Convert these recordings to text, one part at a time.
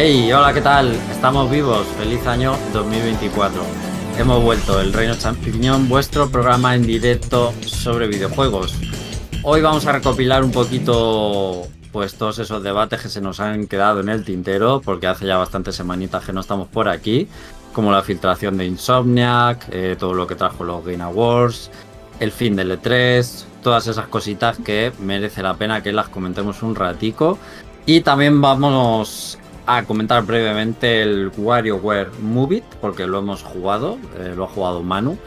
Hey, hola, ¿qué tal? Estamos vivos. Feliz año 2024. Hemos vuelto, el Reino Champiñón, vuestro programa en directo sobre videojuegos. Hoy vamos a recopilar un poquito pues todos esos debates que se nos han quedado en el tintero, porque hace ya bastantes semanitas que no estamos por aquí, como la filtración de Insomniac, eh, todo lo que trajo los Game Awards, el fin del E3, todas esas cositas que merece la pena que las comentemos un ratico. Y también vamos a comentar brevemente el WarioWare Move It, porque lo hemos jugado, eh, lo ha jugado Manu.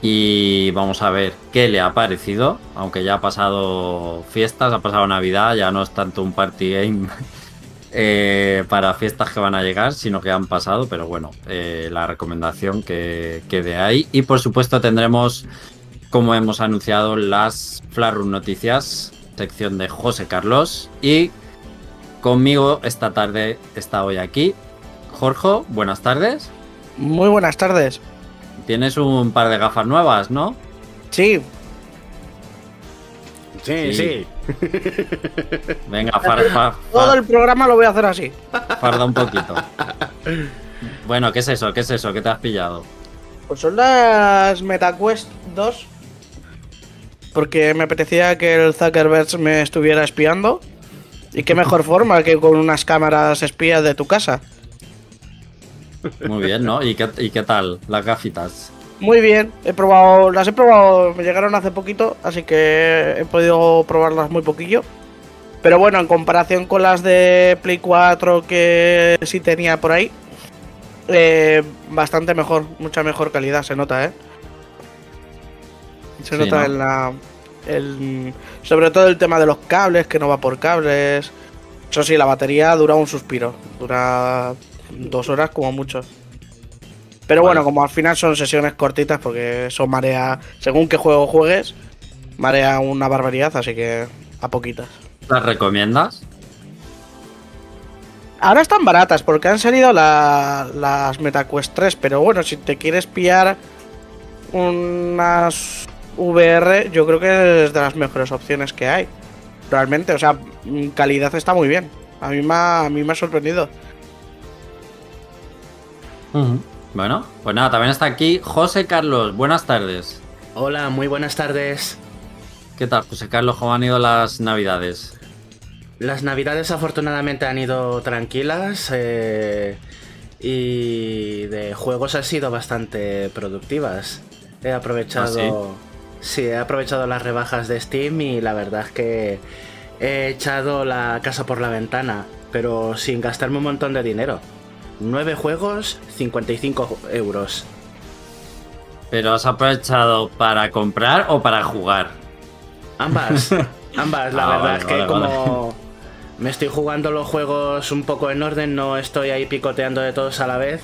Y vamos a ver qué le ha parecido, aunque ya ha pasado fiestas, ha pasado Navidad, ya no es tanto un party game eh, para fiestas que van a llegar, sino que han pasado, pero bueno, eh, la recomendación que quede ahí. Y por supuesto tendremos, como hemos anunciado, las Flarun Noticias, sección de José Carlos. Y conmigo esta tarde está hoy aquí Jorge, buenas tardes. Muy buenas tardes. Tienes un par de gafas nuevas, ¿no? Sí. Sí, sí. Venga, farda. Todo el programa lo voy a hacer así. Farda un poquito. Bueno, ¿qué es eso? ¿Qué es eso? ¿Qué te has pillado? Pues son las MetaQuest 2. Porque me apetecía que el Zuckerberg me estuviera espiando. Y qué mejor forma que con unas cámaras espías de tu casa. Muy bien, ¿no? ¿Y qué, y qué tal las gafitas? Muy bien, he probado, las he probado, me llegaron hace poquito, así que he podido probarlas muy poquillo. Pero bueno, en comparación con las de Play 4 que sí tenía por ahí, eh, bastante mejor, mucha mejor calidad, se nota, ¿eh? Se Sí, nota ¿no? en la... el- sobre todo el tema de los cables, que no va por cables. Eso sí, la batería dura un suspiro, dura dos horas como mucho. Pero Vale. bueno, como al final son sesiones cortitas porque son marea, según qué juego juegues, marea una barbaridad, así que a poquitas. ¿Las recomiendas? Ahora están baratas porque han salido la- las MetaQuest 3, pero bueno, si te quieres pillar unas VR, yo creo que es de las mejores opciones que hay. Realmente, o sea, calidad está muy bien. A mí me ha, a mí me ha sorprendido. Bueno, pues nada, también está aquí José Carlos. Buenas tardes. Hola, muy buenas tardes. ¿Qué tal, José Carlos? ¿Cómo han ido las navidades? Las navidades afortunadamente han ido tranquilas eh, y de juegos han sido bastante productivas. He aprovechado... sí, he aprovechado las rebajas de Steam y la verdad es que he echado la casa por la ventana, pero sin gastarme un montón de dinero. 9 juegos, 55 euros. ¿Pero has aprovechado para comprar o para jugar? Ambas, ambas, la Ah, verdad vale, es que vale, como me estoy jugando los juegos un poco en orden, no estoy ahí picoteando de todos a la vez.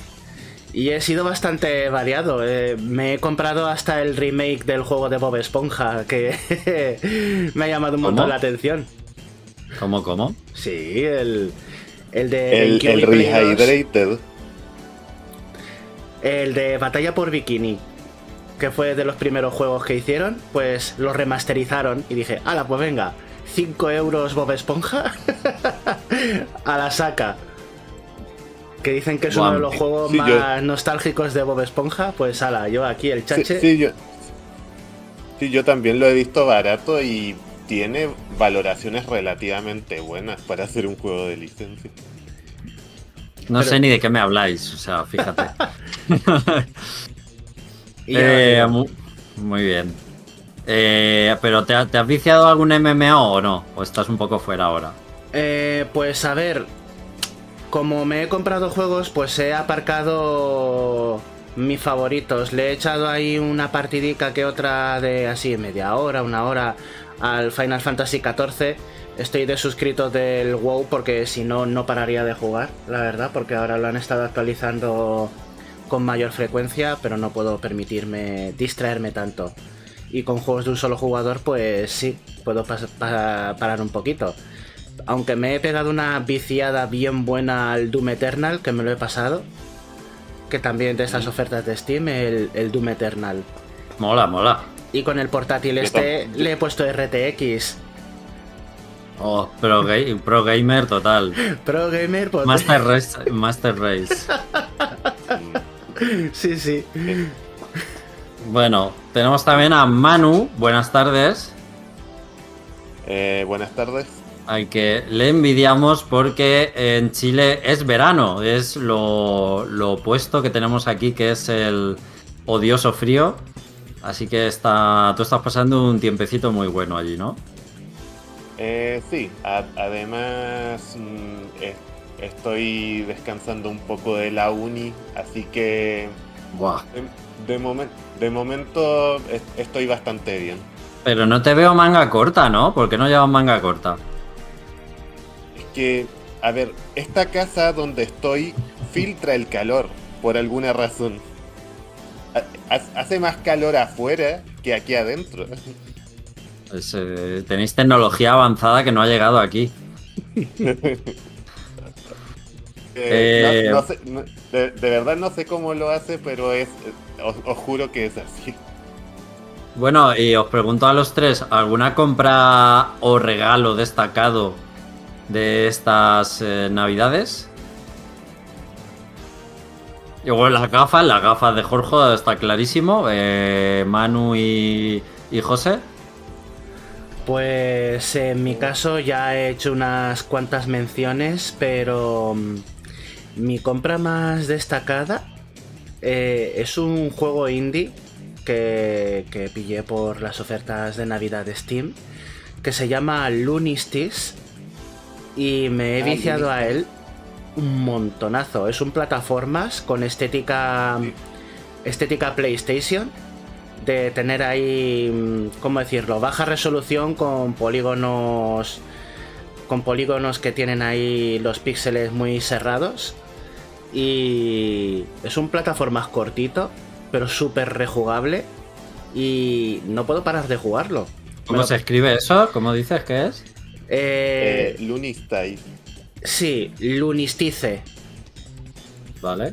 Y he sido bastante variado. eh, me he comprado hasta el remake del juego de Bob Esponja, que me ha llamado un ¿Cómo? montón la atención. ¿Cómo, cómo? Sí, el, el de El, el y Play 2, Rehydrated. el de Batalla por Bikini, que fue de los primeros juegos que hicieron, pues lo remasterizaron y dije, ala, pues venga, 5 euros Bob Esponja a la saca. Que dicen que es uno de los juegos Sí, yo- más nostálgicos de Bob Esponja, pues ala, yo aquí el chache. sí, yo, sí, yo también lo he visto barato y tiene valoraciones relativamente buenas para hacer un juego de licencia. No Pero- sé ni de qué me habláis, o sea, fíjate. y Eh, muy bien. Eh, ¿Pero te, te has viciado algún MMO o no? ¿O estás un poco fuera ahora? Eh, pues a ver, como me he comprado juegos, pues he aparcado mis favoritos. Le he echado ahí una partidica que otra de así media hora, una hora al Final Fantasy XIV. Estoy de suscrito del WoW porque si no, no pararía de jugar, la verdad, porque ahora lo han estado actualizando con mayor frecuencia, pero no puedo permitirme distraerme tanto. Y con juegos de un solo jugador, pues sí, puedo parar un poquito. Aunque me he pegado una viciada bien buena al Doom Eternal, que me lo he pasado. Que también de estas ofertas de Steam, el, el Doom Eternal. Mola, mola. Y con el portátil este le he puesto RTX. Oh, pro, ga- pro gamer total. Pro gamer, pues. Master Race. Master Race. Mm, Sí, sí. Bueno, tenemos también a Manu. Buenas tardes. eh, buenas tardes. Al que le envidiamos porque en Chile es verano. Es lo, lo opuesto que tenemos aquí, que es el odioso frío. Así que está, tú estás pasando un tiempecito muy bueno allí, ¿no? Eh, sí, a- además mm, es- estoy descansando un poco de la uni, así que Buah. de, de momen- de momento es- estoy bastante bien. Pero no te veo manga corta, ¿no? ¿Por qué no llevas manga corta? Que, a ver, esta casa donde estoy filtra el calor, por alguna razón. Ha- ha- Hace más calor afuera que aquí adentro. Pues, eh, tenéis tecnología avanzada que no ha llegado aquí. Eh, Eh, no- no sé- no- de, de verdad no sé cómo lo hace, pero es, os, os juro que es así. Bueno, y os pregunto a los tres, ¿alguna compra o regalo destacado de estas eh, navidades? Y las gafas, las gafas de Jorge está clarísimo. eh, Manu y, y José. Pues en mi caso ya he hecho unas cuantas menciones, pero mm, mi compra más destacada eh, es un juego indie que, que pillé por las ofertas de Navidad de Steam, que se llama Lunistis y me he Ah, viciado a él un montonazo. Es un plataformas con estética, estética PlayStation de tener ahí, mm, ¿cómo decirlo? Baja resolución con polígonos con polígonos que tienen ahí los píxeles muy cerrados y es un plataformas cortito, pero súper rejugable y no puedo parar de jugarlo. ¿Cómo se escribe eso? ¿Cómo dices que es? Eh, Eh, Lunistai. sí, Lunistice. Vale.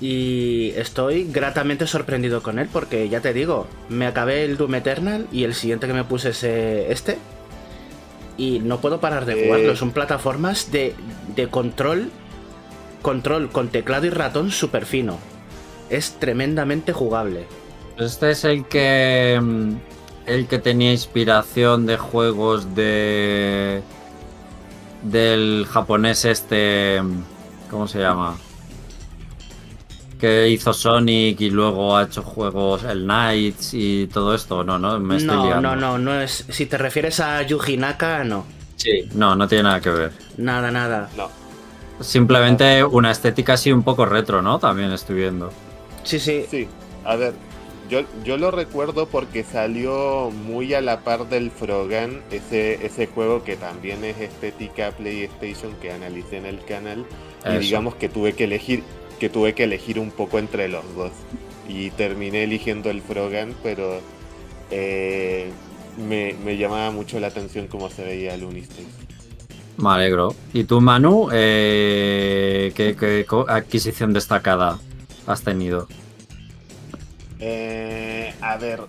Y estoy gratamente sorprendido con él porque ya te digo, me acabé el Doom Eternal y el siguiente que me puse es eh, este. Y no puedo parar de Eh. jugarlo. Son plataformas de, de control, control con teclado y ratón súper fino. Es tremendamente jugable. Este es el que. El que tenía inspiración de juegos de. Del japonés este. ¿Cómo se llama? Que hizo Sonic y luego ha hecho juegos, el Knights y todo esto. No, no, me estoy no, liando. no, no, no es. Si te refieres a Yuji Naka, no. Sí, no, no tiene nada que ver. Nada, nada. No. Simplemente una estética así un poco retro, ¿no? También estoy viendo. Sí, sí. Sí, a ver, yo, yo lo recuerdo porque salió muy a la par del Frogan, ese, ese juego que también es estética PlayStation que analicé en el canal. Y digamos que tuve que elegir, que tuve que elegir un poco entre los dos. Y terminé eligiendo el Frogan, pero eh, me, me llamaba mucho la atención cómo se veía el. Me alegro. ¿Y tú, Manu? Eh, ¿qué, adquisición destacada has tenido? Eh, a ver,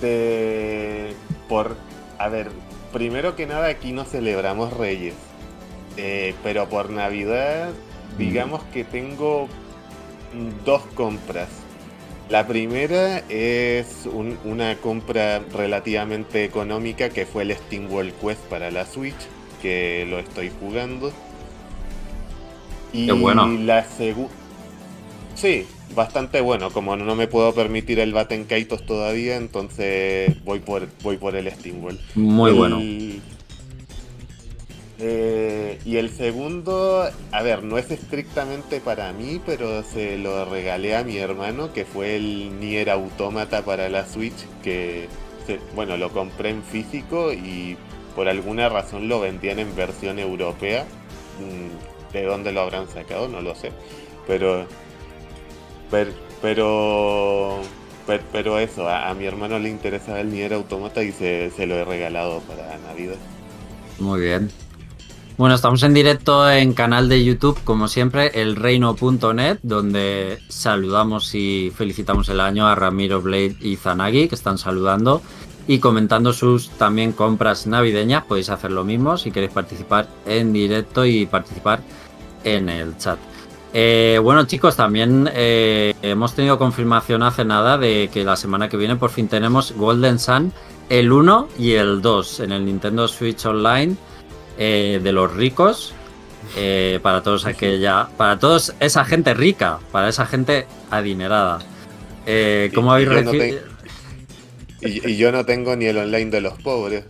de por a ver, primero que nada aquí no celebramos Reyes, Eh, pero por Navidad, digamos que tengo dos compras. La primera es un- una compra relativamente económica que fue el Steam World Quest para la Switch, que lo estoy jugando. Y Qué bueno. la segunda... Sí, bastante bueno. Como no me puedo permitir el Batten Kaitos todavía, entonces voy por, voy por el Steam World. Muy bueno. Eh, y el segundo, a ver, no es estrictamente para mí, pero se lo regalé a mi hermano, que fue el Nier Automata para la Switch, que, se- bueno, lo compré en físico y por alguna razón lo vendían en versión europea. Mm, ¿De dónde lo habrán sacado? No lo sé. Pero, per- pero, per- pero, eso, a, a mi hermano le interesaba el Nier Automata y se, se lo he regalado para Navidad. Muy bien. Bueno, estamos en directo en canal de YouTube, como siempre, elreino.net, donde saludamos y felicitamos el año a Ramiro Blade y Zanagi, que están saludando. y comentando sus también compras navideñas. Podéis hacer lo mismo si queréis participar en directo y participar en el chat. Eh, bueno chicos, también eh, hemos tenido confirmación hace nada de que la semana que viene por fin tenemos Golden Sun el 1 y el 2 en el Nintendo Switch Online eh, de los ricos. para todos aquella, para todos esa gente rica, para esa gente adinerada. ¿Cómo habéis recibido? y, yo no tengo ni el online de los pobres.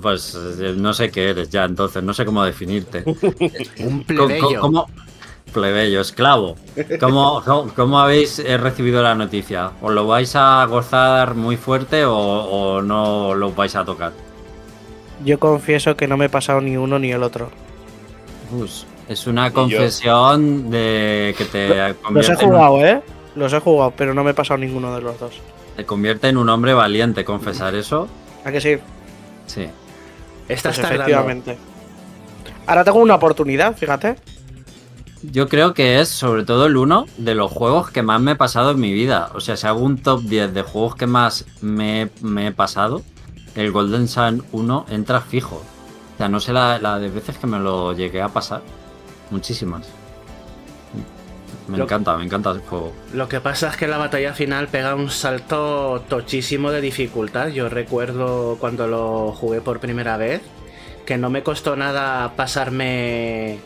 Pues no sé qué eres ya, entonces, no sé cómo definirte. Un plebeyo. ¿Cómo, plebeyo, esclavo. ¿Cómo, cómo, habéis eh, recibido la noticia? ¿Os lo vais a gozar muy fuerte o, no lo vais a tocar? Yo confieso que no me he pasado ni uno ni el otro. es una confesión de que te Los he jugado, ¿eh? Los he jugado, pero no me he pasado ninguno de los dos. Te convierte en un hombre valiente confesar eso. ¿A que sí? Sí. Estás pues efectivamente. Ahora tengo una oportunidad, fíjate. Yo creo que es sobre todo el uno de los juegos que más me he pasado en mi vida. O sea, si hago un top 10 de juegos que más me, he pasado, el Golden Sun 1 entra fijo. O sea, no sé la, de veces que me lo llegué a pasar. Muchísimas. Me encanta, me encanta el juego. Lo que pasa es que la batalla final pega un salto tochísimo de dificultad. Yo recuerdo cuando lo jugué por primera vez que no me costó nada pasarme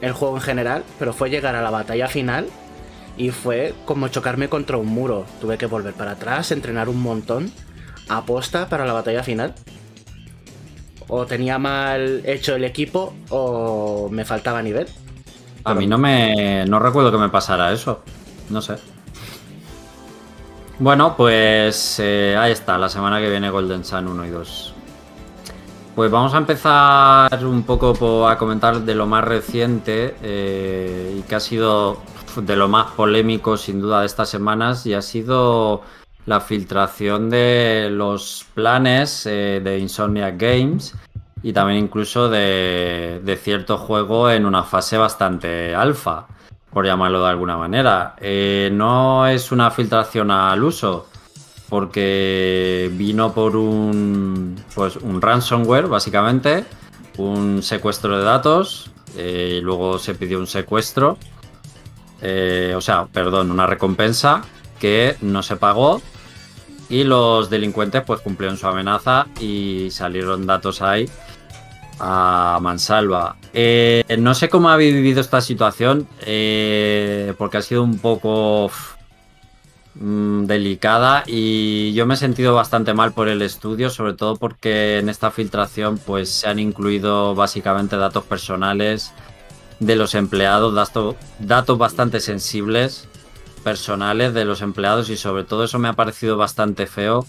el juego en general, pero fue llegar a la batalla final y fue como chocarme contra un muro. Tuve que volver para atrás, entrenar un montón, aposta para la batalla final. O tenía mal hecho el equipo o me faltaba nivel. A mí no me. No recuerdo que me pasara eso. No sé. Bueno, pues eh, ahí está, la semana que viene Golden Sun 1 y 2. Pues vamos a empezar un poco a comentar de lo más reciente eh, y que ha sido de lo más polémico sin duda de estas semanas y ha sido la filtración de los planes eh, de Insomnia Games y también incluso de, de, cierto juego en una fase bastante alfa, por llamarlo de alguna manera. Eh, no es una filtración al uso, porque vino por un, pues, un ransomware, básicamente, un secuestro de datos, eh, luego se pidió un secuestro, eh, o sea, perdón, una recompensa que no se pagó y los delincuentes pues cumplieron su amenaza y salieron datos ahí a mansalva. Eh, no sé cómo habéis vivido esta situación porque ha sido un poco Mm, delicada y yo me he sentido bastante mal por el estudio, sobre todo porque en esta filtración pues se han incluido básicamente datos personales de los empleados, datos, datos bastante sensibles personales de los empleados y sobre todo eso me ha parecido bastante feo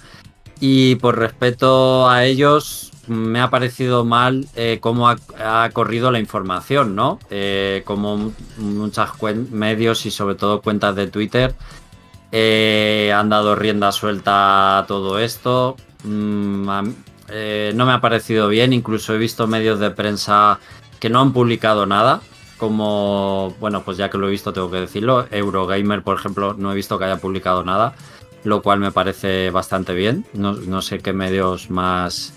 y por respeto a ellos me ha parecido mal eh, cómo ha, corrido la información, ¿no? Eh, como muchos medios y sobre todo cuentas de Twitter eh, han dado rienda suelta a todo esto. Mm, eh, no me ha parecido bien, incluso he visto medios de prensa que no han publicado nada. Como, bueno, pues ya que lo he visto, tengo que decirlo. Eurogamer, por ejemplo, no he visto que haya publicado nada, lo cual me parece bastante bien. No, sé qué medios más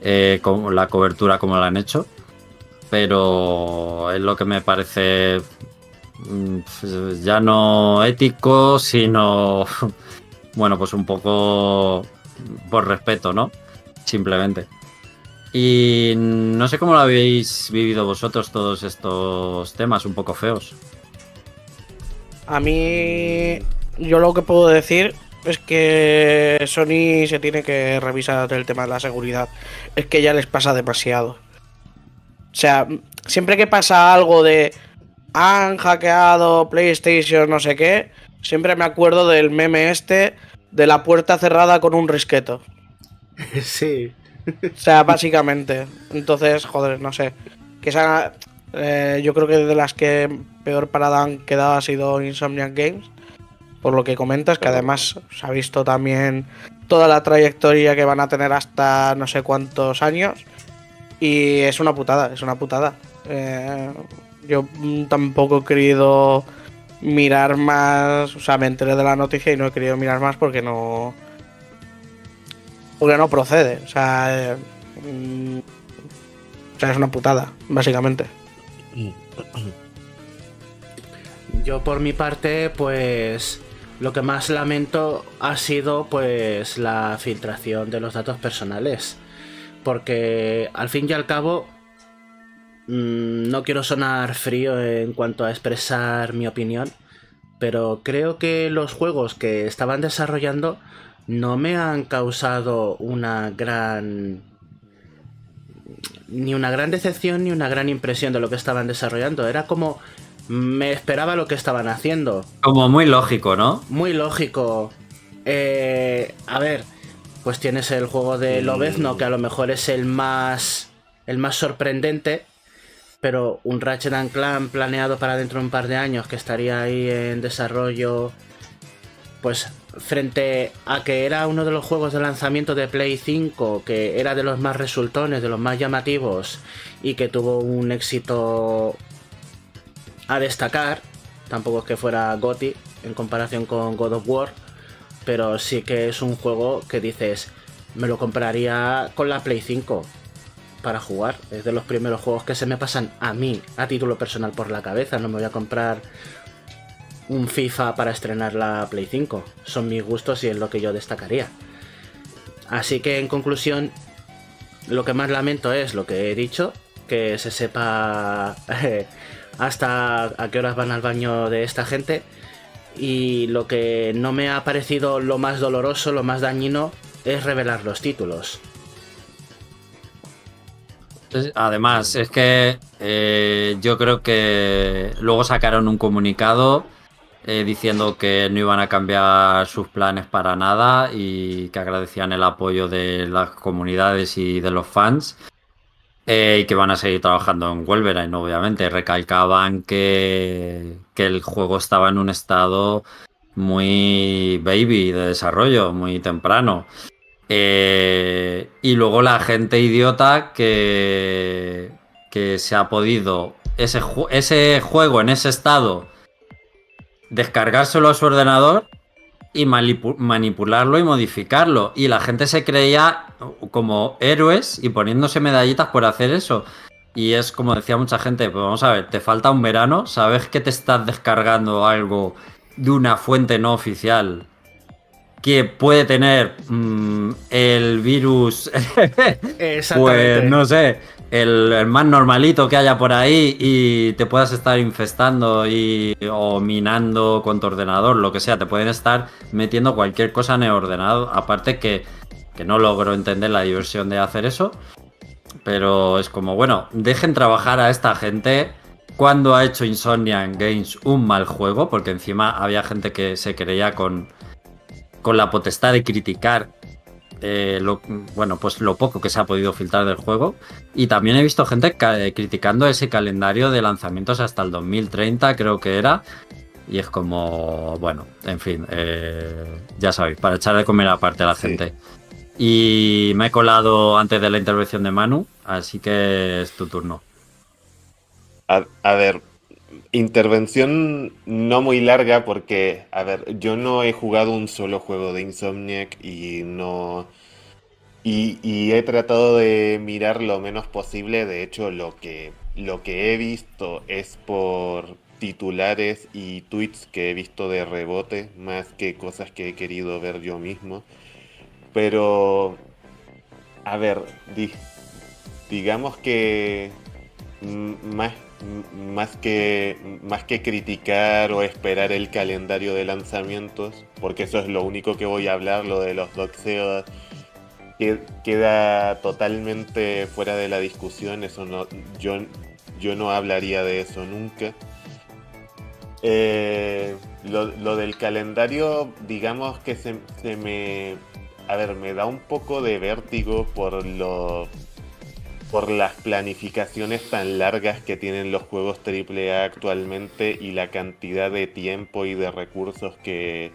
eh, con la cobertura como la han hecho, pero es lo que me parece ya no ético, sino, bueno, pues un poco por respeto, ¿no? Simplemente. Y no sé cómo lo habéis vivido vosotros todos estos temas un poco feos. A mí, yo lo que puedo decir es que Sony se tiene que revisar el tema de la seguridad. Es que ya les pasa demasiado. O sea, siempre que pasa algo de han hackeado PlayStation, no sé qué, siempre me acuerdo del meme este de la puerta cerrada con un risqueto. Sí. O sea, básicamente. Entonces, joder, no sé. Que esa, eh, yo creo que de las que peor parada han quedado ha sido Insomniac Games. Por lo que comentas, que además se ha visto también toda la trayectoria que van a tener hasta no sé cuántos años. Y es una putada, es una putada. Eh, yo tampoco he querido mirar más, o sea, me enteré de la noticia y no he querido mirar más porque no... porque no procede. O sea, eh, mm, o sea, es una putada, básicamente. Yo por mi parte, pues lo que más lamento ha sido pues la filtración de los datos personales. Porque al fin y al cabo mm, no quiero sonar frío en cuanto a expresar mi opinión, pero creo que los juegos que estaban desarrollando no me han causado una gran ni una gran decepción ni una gran impresión de lo que estaban desarrollando. Era como me esperaba lo que estaban haciendo. Como muy lógico, ¿no? Muy lógico. Eh, a ver, pues tienes el juego de Lobezno, que a lo mejor es el más, el más sorprendente, pero un Ratchet and Clank planeado para dentro de un par de años, que estaría ahí en desarrollo, pues frente a que era uno de los juegos de lanzamiento de Play 5, que era de los más resultones, de los más llamativos, y que tuvo un éxito a destacar, tampoco es que fuera GOTI en comparación con God of War, pero sí que es un juego que dices, me lo compraría con la Play 5 para jugar. Es de los primeros juegos que se me pasan a mí, a título personal, por la cabeza. No me voy a comprar un FIFA para estrenar la Play 5. Son mis gustos y es lo que yo destacaría. Así que en conclusión, lo que más lamento es lo que he dicho, que se sepa hasta a qué horas van al baño de esta gente. Y lo que no me ha parecido lo más doloroso, lo más dañino, es revelar los títulos. Además, es que eh, yo creo que luego sacaron un comunicado eh, diciendo que no iban a cambiar sus planes para nada y que agradecían el apoyo de las comunidades y de los fans eh, y que van a seguir trabajando en Wolverine, obviamente. Recalcaban que, que el juego estaba en un estado muy baby de desarrollo, muy temprano. Eh, y luego la gente idiota que, que se ha podido ese, ese juego en ese estado descargárselo a su ordenador y manipularlo y modificarlo. Y la gente se creía como héroes y poniéndose medallitas por hacer eso. Y es como decía mucha gente, pues vamos a ver, te falta un verano, sabes que te estás descargando algo de una fuente no oficial que puede tener mm, el virus, pues no sé, el, más normalito que haya por ahí y te puedas estar infestando y, o minando con tu ordenador, lo que sea, te pueden estar metiendo cualquier cosa en el ordenador. Aparte que, que no logro entender la diversión de hacer eso, pero es como, bueno, dejen trabajar a esta gente. Cuando ha hecho Insomniac Games un mal juego, porque encima había gente que se creía con, con la potestad de criticar eh, lo, bueno, pues lo poco que se ha podido filtrar del juego. Y también he visto gente criticando ese calendario de lanzamientos hasta el 2030, creo que era. Y es como, bueno, en fin, eh, ya sabéis, para echar de comer aparte a la gente. Y me he colado antes de la intervención de Manu, así que es tu turno. a ver, Intervención no muy larga porque, a ver, yo no he jugado un solo juego de Insomniac y no... Y, he tratado de mirar lo menos posible, de hecho lo que, lo que he visto es por titulares y tweets que he visto de rebote, más que cosas que he querido ver yo mismo. Pero, a ver, digamos que más más que, más que criticar o esperar el calendario de lanzamientos, porque eso es lo único que voy a hablar, lo de los doxeos, que queda totalmente fuera de la discusión, eso no, yo, yo no hablaría de eso nunca. Eh, lo, del calendario, digamos que se me... A ver, me da un poco de vértigo por lo por las planificaciones tan largas que tienen los juegos AAA actualmente y la cantidad de tiempo y de recursos que,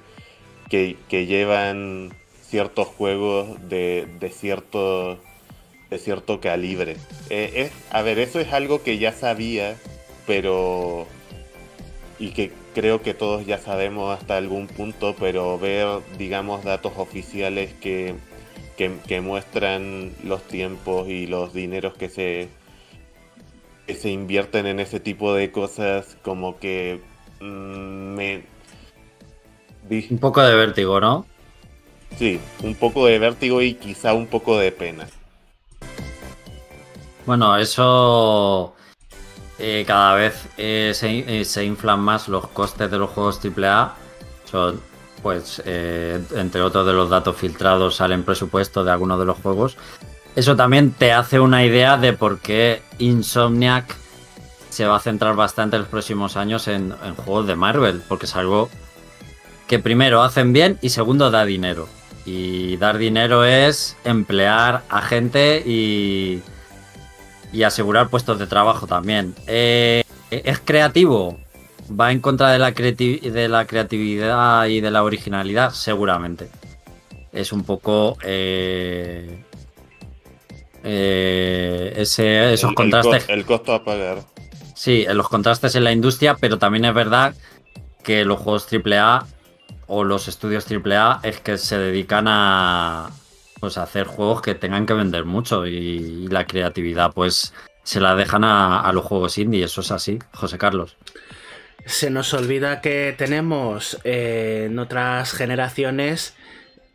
que, llevan ciertos juegos de, de, cierto, de cierto calibre. Eh, a ver, eso es algo que ya sabía, pero... y que creo que todos ya sabemos hasta algún punto, pero ver, digamos, datos oficiales que que, muestran los tiempos y los dineros que se, que se invierten en ese tipo de cosas, como que mm, me... Un poco de vértigo, ¿no? Sí, un poco de vértigo y quizá un poco de pena. Bueno, eso eh, cada vez eh, se, se, inflan más los costes de los juegos AAA. Son, pues, eh, entre otros de los datos filtrados, salen presupuestos de algunos de los juegos. Eso también te hace una idea de por qué Insomniac se va a centrar bastante en los próximos años en, juegos de Marvel, porque es algo que primero hacen bien y segundo da dinero. Y dar dinero es emplear a gente y, y asegurar puestos de trabajo también. Eh, ¿Es creativo? ¿Va en contra de la, de la creatividad y de la originalidad? Seguramente. Es un poco... Eh, eh, ese, esos contrastes... El, costo a pagar. Sí, los contrastes en la industria, pero también es verdad que los juegos AAA o los estudios AAA es que se dedican a, pues hacer juegos que tengan que vender mucho y, la creatividad pues se la dejan a, los juegos indie, eso es así, José Carlos. Se nos olvida que tenemos eh, en otras generaciones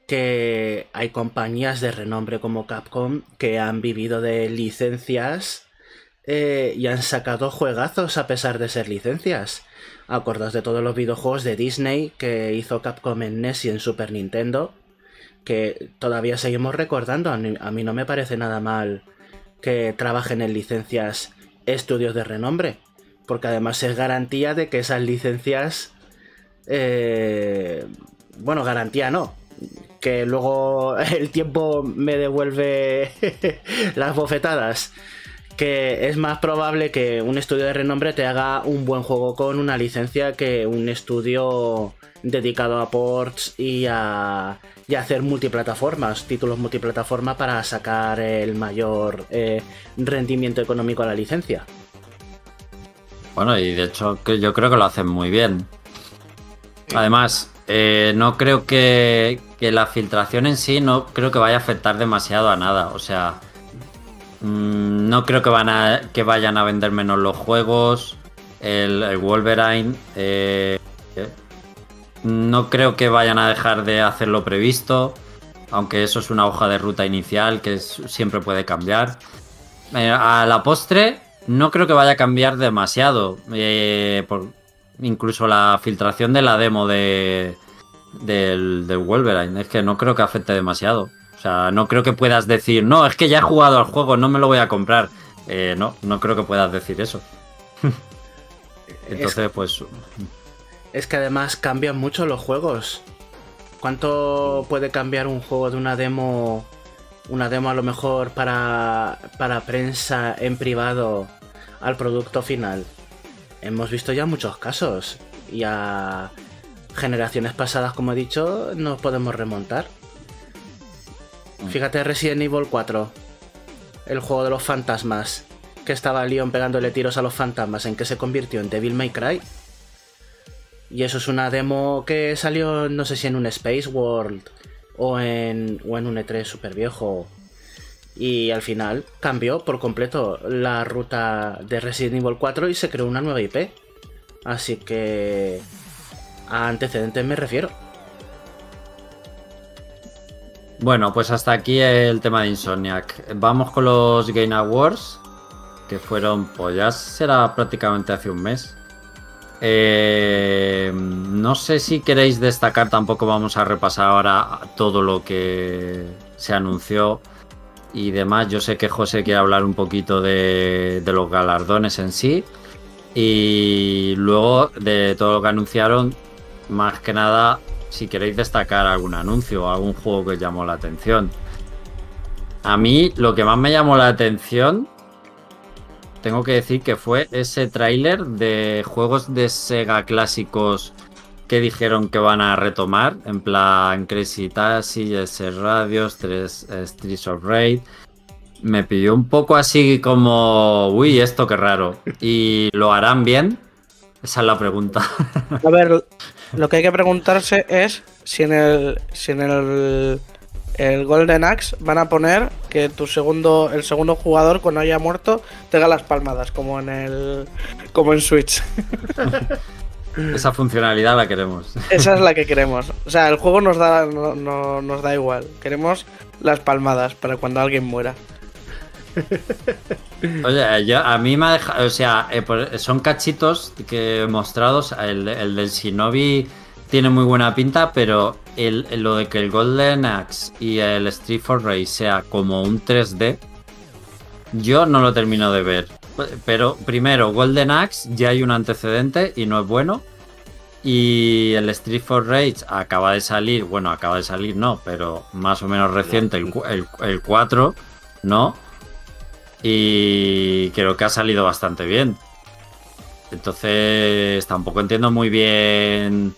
que hay compañías de renombre como Capcom que han vivido de licencias eh, y han sacado juegazos a pesar de ser licencias. Acordaos de todos los videojuegos de Disney que hizo Capcom en NES y en Super Nintendo que todavía seguimos recordando. A mí, no me parece nada mal que trabajen en licencias estudios de renombre, porque además es garantía de que esas licencias... Eh, bueno, garantía no, que luego el tiempo me devuelve las bofetadas. Que es más probable que un estudio de renombre te haga un buen juego con una licencia que un estudio dedicado a ports y a, y hacer multiplataformas, títulos multiplataforma para sacar el mayor eh, rendimiento económico a la licencia. Bueno, y de hecho yo creo que lo hacen muy bien. Además, eh, no creo que, la filtración en sí no creo que vaya a afectar demasiado a nada. O sea, mm, no creo que, van a, que vayan a vender menos los juegos. El, Wolverine eh, no creo que vayan a dejar de hacer lo previsto, aunque eso es una hoja de ruta inicial que siempre puede cambiar. Eh, a la postre, no creo que vaya a cambiar demasiado. Eh, incluso la filtración de la demo de, del, Wolverine, es que no creo que afecte demasiado. O sea, no creo que puedas decir, no, es que ya he jugado al juego, no me lo voy a comprar. Eh, no, no creo que puedas decir eso. Entonces, pues es que además cambian mucho los juegos. ¿Cuánto puede cambiar un juego de una demo? Una demo a lo mejor para, para prensa en privado al producto final. Hemos visto ya muchos casos. Y a generaciones pasadas, como he dicho, nos podemos remontar. Mm. Fíjate Resident Evil 4. El juego de los fantasmas. Que estaba Leon pegándole tiros a los fantasmas. ¿En que se convirtió? En Devil May Cry. Y eso es una demo que salió, no sé si en un Space World o en, o en un E3 super viejo. Y al final cambió por completo la ruta de Resident Evil 4 y se creó una nueva IP. Así que a antecedentes me refiero. Bueno, pues hasta aquí el tema de Insomniac. Vamos con los Game Awards, que fueron, pues ya será prácticamente hace un mes. Eh, no sé si queréis destacar, tampoco vamos a repasar ahora todo lo que se anunció y demás. Yo sé que José quiere hablar un poquito de, los galardones en sí y luego de todo lo que anunciaron, más que nada, si queréis destacar algún anuncio o algún juego que os llamó la atención. A mí lo que más me llamó la atención tengo que decir que fue ese tráiler de juegos de Sega clásicos que dijeron que van a retomar, en plan Crazy Taxi, S Radios, 3 eh, Streets of Raid. Me pidió un poco así como, uy, esto qué raro. ¿Y lo harán bien? Esa es la pregunta. A ver, lo que hay que preguntarse es si en el, si en el el Golden Axe van a poner que tu segundo, el segundo jugador cuando haya muerto tenga las palmadas, como en el, como en Switch. Esa funcionalidad la queremos. Esa es la que queremos. O sea, el juego nos da, no, no- nos da igual. Queremos las palmadas para cuando alguien muera. Oye, yo, a mí me ha dejado, o sea, eh, son cachitos que mostrados. El, el del Shinobi tiene muy buena pinta, pero el, el- lo de que el Golden Axe y el Street for Rage sea como un 3D, yo no lo termino de ver. Pero primero, Golden Axe ya hay un antecedente y no es bueno. Y el Street for Rage acaba de salir, bueno, acaba de salir, no, pero más o menos reciente, el, el 4, ¿no? Y creo que ha salido bastante bien. Entonces, tampoco entiendo muy bien.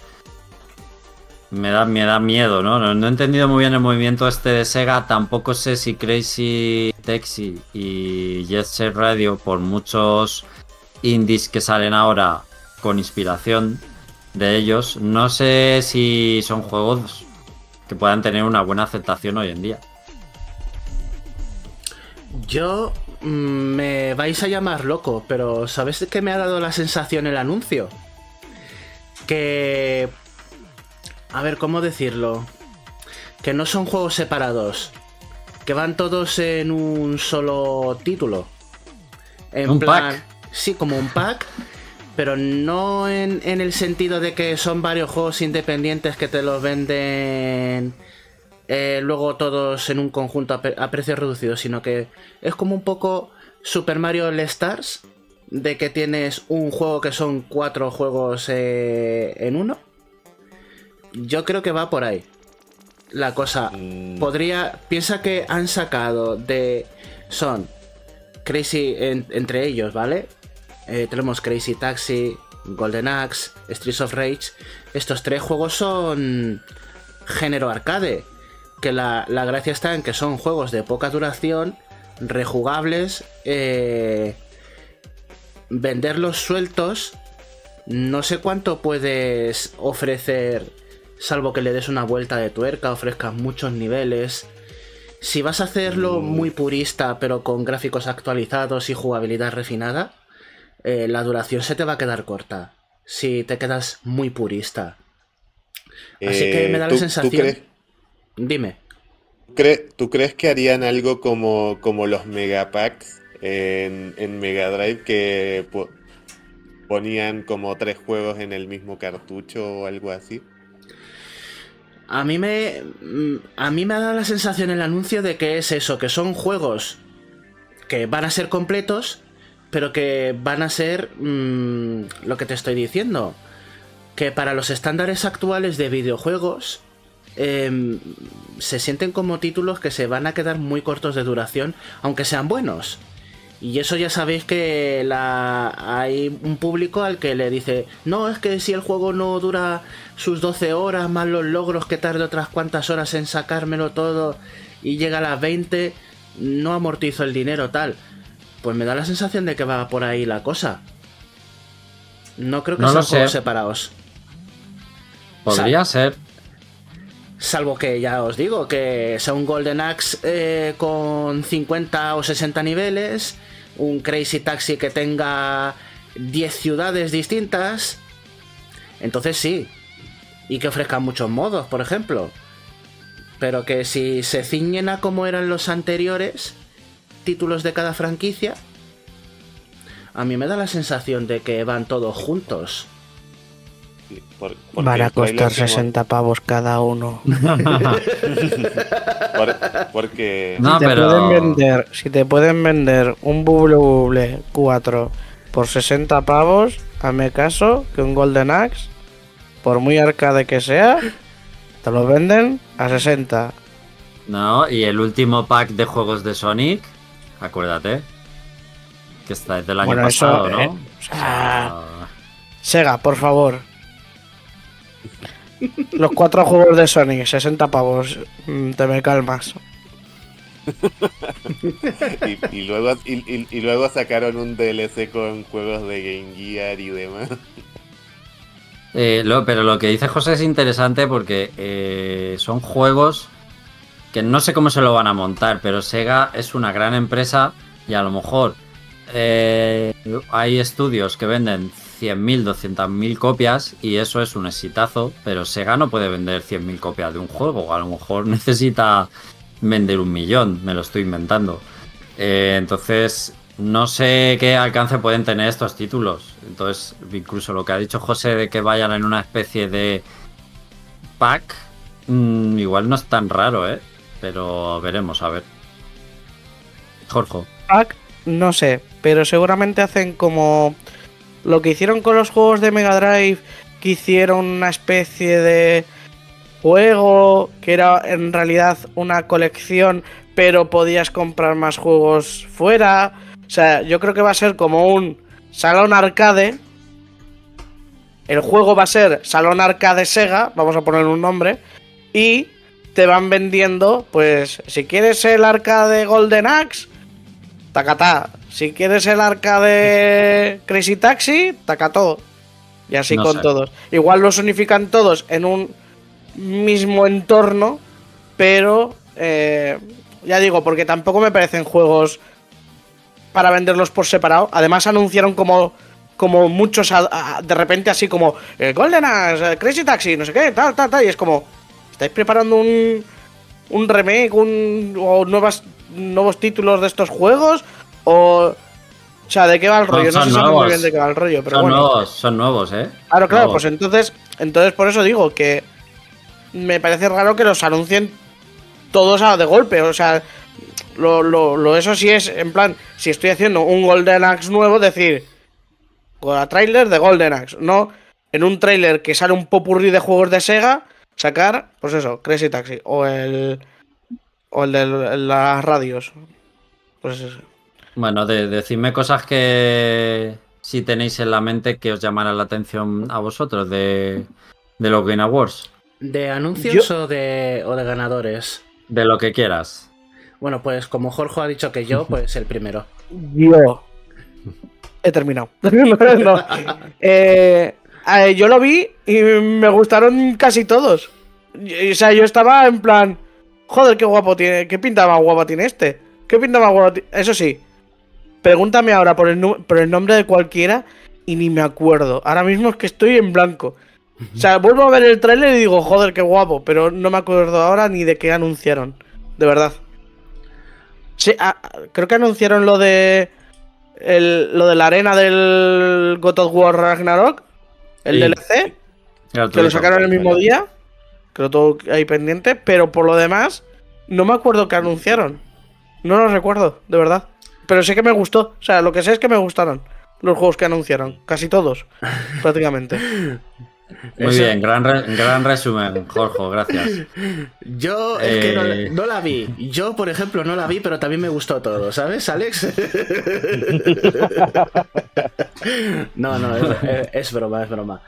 Me da, me da miedo, ¿no? ¿no? no he entendido muy bien el movimiento este de Sega. Tampoco sé si Crazy Taxi y Jet Set Radio, por muchos indies que salen ahora con inspiración de ellos, no sé si son juegos que puedan tener una buena aceptación hoy en día. Yo mm, me vais a llamar loco, pero ¿sabes qué me ha dado la sensación el anuncio? Que... A ver, ¿cómo decirlo? Que no son juegos separados. Que van todos en un solo título. En Un plan... pack. Sí, como un pack. Pero no en, en el sentido de que son varios juegos independientes que te los venden eh, luego todos en un conjunto a, pre- a precio reducido, sino que es como un poco Super Mario All Stars, de que tienes un juego que son cuatro juegos eh, en uno. Yo creo que va por ahí. La cosa Mm, podría. Piensa que han sacado de. Son Crazy en- entre ellos, ¿vale? Eh, tenemos Crazy Taxi, Golden Axe, Streets of Rage. Estos tres juegos son género arcade. Que la, la gracia está en que son juegos de poca duración, rejugables, eh, venderlos sueltos. No sé cuánto puedes ofrecer, salvo que le des una vuelta de tuerca, ofrezcas muchos niveles. Si vas a hacerlo muy purista, pero con gráficos actualizados y jugabilidad refinada, eh, la duración se te va a quedar corta. Si te quedas muy purista. Así que me da la ¿tú- tú sensación. crees- Dime. ¿Tú crees que harían algo como, como los Megapacks en, en Mega Drive que po- ponían como tres juegos en el mismo cartucho o algo así? A mí me. mm, A mí me ha dado la sensación el anuncio de que es eso, que son juegos que van a ser completos, pero que van a ser mm, lo que te estoy diciendo. Que para los estándares actuales de videojuegos em, se sienten como títulos que se van a quedar muy cortos de duración, aunque sean buenos. Y eso ya sabéis que la... hay un público al que le dice, no, es que si el juego no dura sus 12 horas, más los logros que tarde otras cuantas horas en sacármelo todo y llega a las 20, no amortizo el dinero tal. Pues me da la sensación de que va por ahí la cosa. No creo que No sean juegos separados. Podría ser. Salvo que ya os digo, que sea un Golden Axe eh, con 50 o 60 niveles, un Crazy Taxi que tenga 10 ciudades distintas. Entonces sí. Y que ofrezcan muchos modos, por ejemplo. Pero que si se ciñen a como eran los anteriores títulos de cada franquicia, a mí me da la sensación de que van todos juntos. Por- Van a costar que mo- 60 pavos cada uno. por- porque No, si, te pero- pueden vender, si te pueden vender un Bubble 4 por 60 pavos, hazme caso que un Golden Axe, por muy arcade que sea, te lo venden a 60. No, y el último pack de juegos de Sonic, acuérdate, que está desde el año Bueno, eso, pasado, eh, ¿no? o sea, Sega, por favor. Los cuatro juegos de Sonic, 60 pavos. Mm, Te me calmas. y, y luego y, y- y luego sacaron un DLC con juegos de Game Gear y demás. Eh, lo- pero lo que dice José es interesante porque eh, son juegos que no sé cómo se lo van a montar, pero Sega es una gran empresa y a lo mejor eh, hay estudios que venden 100.000, 200.000 copias y eso es un exitazo, pero Sega no puede vender 100.000 copias de un juego, a lo mejor necesita vender un millón, me lo estoy inventando. Eh, entonces, no sé qué alcance pueden tener estos títulos. Entonces, incluso lo que ha dicho José de que vayan en una especie de pack, mm, igual no es tan raro, ¿eh? Pero veremos, a ver. Jorge. Pack, no sé, pero seguramente hacen como lo que hicieron con los juegos de Mega Drive, que hicieron una especie de juego que era en realidad una colección, pero podías comprar más juegos fuera. O sea, yo creo que va a ser como un salón arcade. El juego va a ser Salón Arcade Sega, vamos a poner un nombre, y te van vendiendo, pues, si quieres el arcade Golden Axe, tacatá. Si quieres el arcade Crazy Taxi, tacató. Y así No con sé. todos. Igual los unifican todos en un mismo entorno, pero eh, ya digo, porque tampoco me parecen juegos para venderlos por separado. Además anunciaron como, como muchos a- a- de repente así como eh, Golden Axe, eh, Crazy Taxi, no sé qué, tal, tal, tal. Y es como, ¿estáis preparando un, un remake un, o nuevas, nuevos títulos de estos juegos? O... O sea, ¿de qué va el No, rollo? No, son sé muy nuevos. bien de qué va el rollo, pero son bueno. nuevos, son nuevos, ¿eh? Claro, claro, Nuevos. pues entonces, entonces por eso digo que me parece raro que los anuncien todos a de golpe. O sea, lo, lo, lo eso sí es, en plan, si estoy haciendo un Golden Axe nuevo, decir, con la trailer de Golden Axe, no en un trailer que sale un popurrí de juegos de Sega, sacar, pues eso, Crazy Taxi, o el, o el de las radios. Pues eso. Bueno, de, decidme cosas que si tenéis en la mente que os llamará la atención a vosotros de, de los Game Awards. ¿De anuncios o, de, o de ganadores? De lo que quieras. Bueno, pues como Jorge ha dicho que yo, pues el primero. Yo. He terminado. No. Eh, eh, yo lo vi y me gustaron casi todos. O sea, yo estaba en plan. Joder, qué guapo tiene. ¿Qué pinta más guapa tiene este? ¿Qué pinta más guapa tiene? Eso sí. Pregúntame ahora por el, por el nombre de cualquiera y ni me acuerdo. Ahora mismo es que estoy en blanco. O sea, vuelvo a ver el tráiler y digo, joder, qué guapo. Pero no me acuerdo ahora ni de qué anunciaron. De verdad. Sí, ah, creo que anunciaron lo de. el- lo de la arena del God of War Ragnarok. El Sí. DLC. Que lo sacaron el mismo día. Que lo tengo ahí pendiente. Pero por lo demás, no me acuerdo que anunciaron. No lo recuerdo, de verdad. Pero sé que me gustó. O sea, lo que sé es que me gustaron los juegos que anunciaron. Casi todos, prácticamente. Muy Eso- bien, gran, re- gran resumen, Jorge, gracias. Yo es que no, Eh. no la vi. Yo, por ejemplo, no la vi, pero también me gustó todo, ¿sabes, Alex? no, no, es, es- es broma, es broma.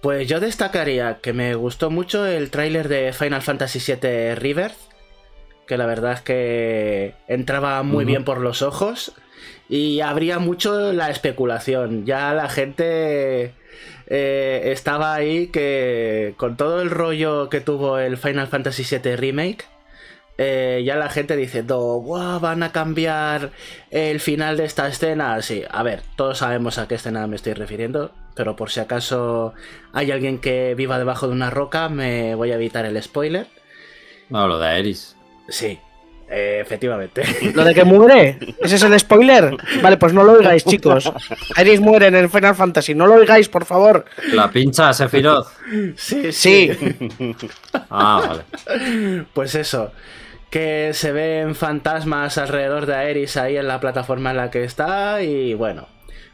Pues yo destacaría que me gustó mucho el tráiler de Final Fantasy VII Rebirth, que la verdad es que entraba muy bien por los ojos y abría mucho la especulación. Ya la gente eh, estaba ahí que con todo el rollo que tuvo el Final Fantasy VII Remake, eh, ya la gente diciendo, "Guau, van a cambiar el final de esta escena. Sí, a ver, todos sabemos a qué escena me estoy refiriendo, pero por si acaso hay alguien que viva debajo de una roca, me voy a evitar el spoiler. No, lo de Aeris. Sí, eh, efectivamente. Lo de que muere, ese es el spoiler. Vale, pues no lo oigáis, chicos. Aeris muere en el Final Fantasy. No lo oigáis, por favor. La pincha Sephiroth. sí, Sí. Ah, vale. Pues eso, que se ven fantasmas alrededor de Aeris ahí en la plataforma en la que está y bueno.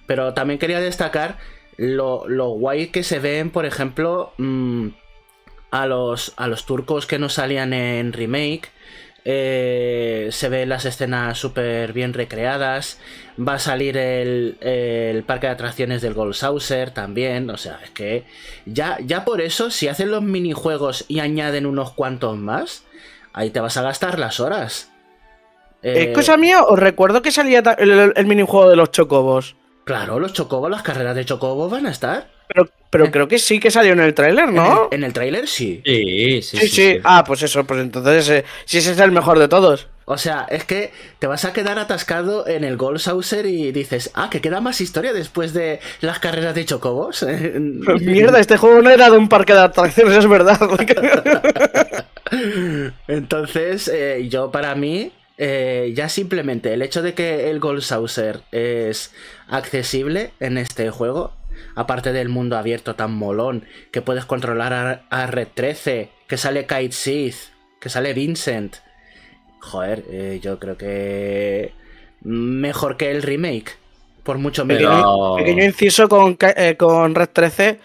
Pero también quería destacar lo, lo guay que se ven, por ejemplo, mm, a, los, a los turcos que no salían en remake. Eh, se ven las escenas súper bien recreadas. Va a salir el, el parque de atracciones del Gold Saucer también. O sea, es que ya, ya por eso, si hacen los minijuegos y añaden unos cuantos más, ahí te vas a gastar las horas. Eh, ¿Es cosa mía? Os recuerdo que salía el, el- el minijuego de los chocobos. Claro, los chocobos, las carreras de chocobos van a estar. Pero, pero creo que sí que salió en el tráiler, ¿no? En el, tráiler sí. Sí, sí, Sí, sí, Ah, pues eso, pues entonces, eh, si ese es el mejor de todos. O sea, es que te vas a quedar atascado en el Gold Saucer y dices, ah, que queda más historia después de las carreras de chocobos. Mierda, este juego no era de un parque de atracciones, es verdad. Entonces, eh, yo para mí, eh, ya simplemente el hecho de que el Gold Saucer es accesible en este juego, aparte del mundo abierto tan molón, que puedes controlar a, Red 13, que sale Kite Sith, que sale Vincent. Joder, eh, yo creo que mejor que el remake. Por mucho menos. Pequeño, inciso con, eh, con Red 13.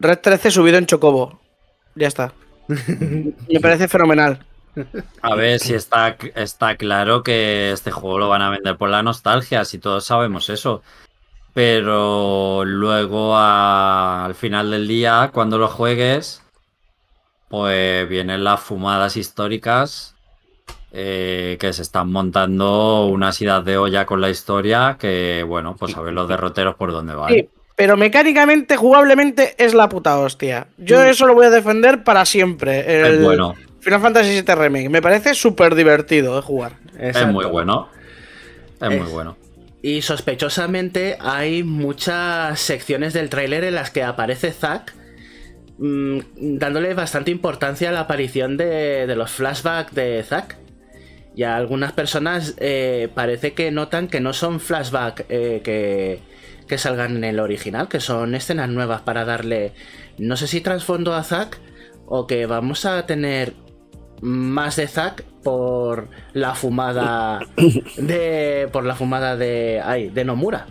Red 13 subido en Chocobo. Ya está. Me parece fenomenal. A ver si está, está claro que este juego lo van a vender por la nostalgia, si todos sabemos eso. Pero luego al final del día, cuando lo juegues, pues vienen las fumadas históricas eh, que se están montando una ciudad de olla con la historia que, bueno, pues a ver los derroteros por dónde van. Sí, pero mecánicamente, jugablemente, es la puta hostia. Yo mm. eso lo voy a defender para siempre. es bueno. Final Fantasy VII Remake. Me parece súper divertido de jugar. Es muy bueno. Es, muy bueno. Y sospechosamente hay muchas secciones del tráiler en las que aparece Zack mm, dándole bastante importancia a la aparición de, los flashbacks de Zack. Y a algunas personas eh, parece que notan que no son flashbacks eh, que, que salgan en el original, que son escenas nuevas para darle, no sé si trasfondo a Zack o que vamos a tener más de Zack por la fumada de. por la fumada de. Ay, de Nomura.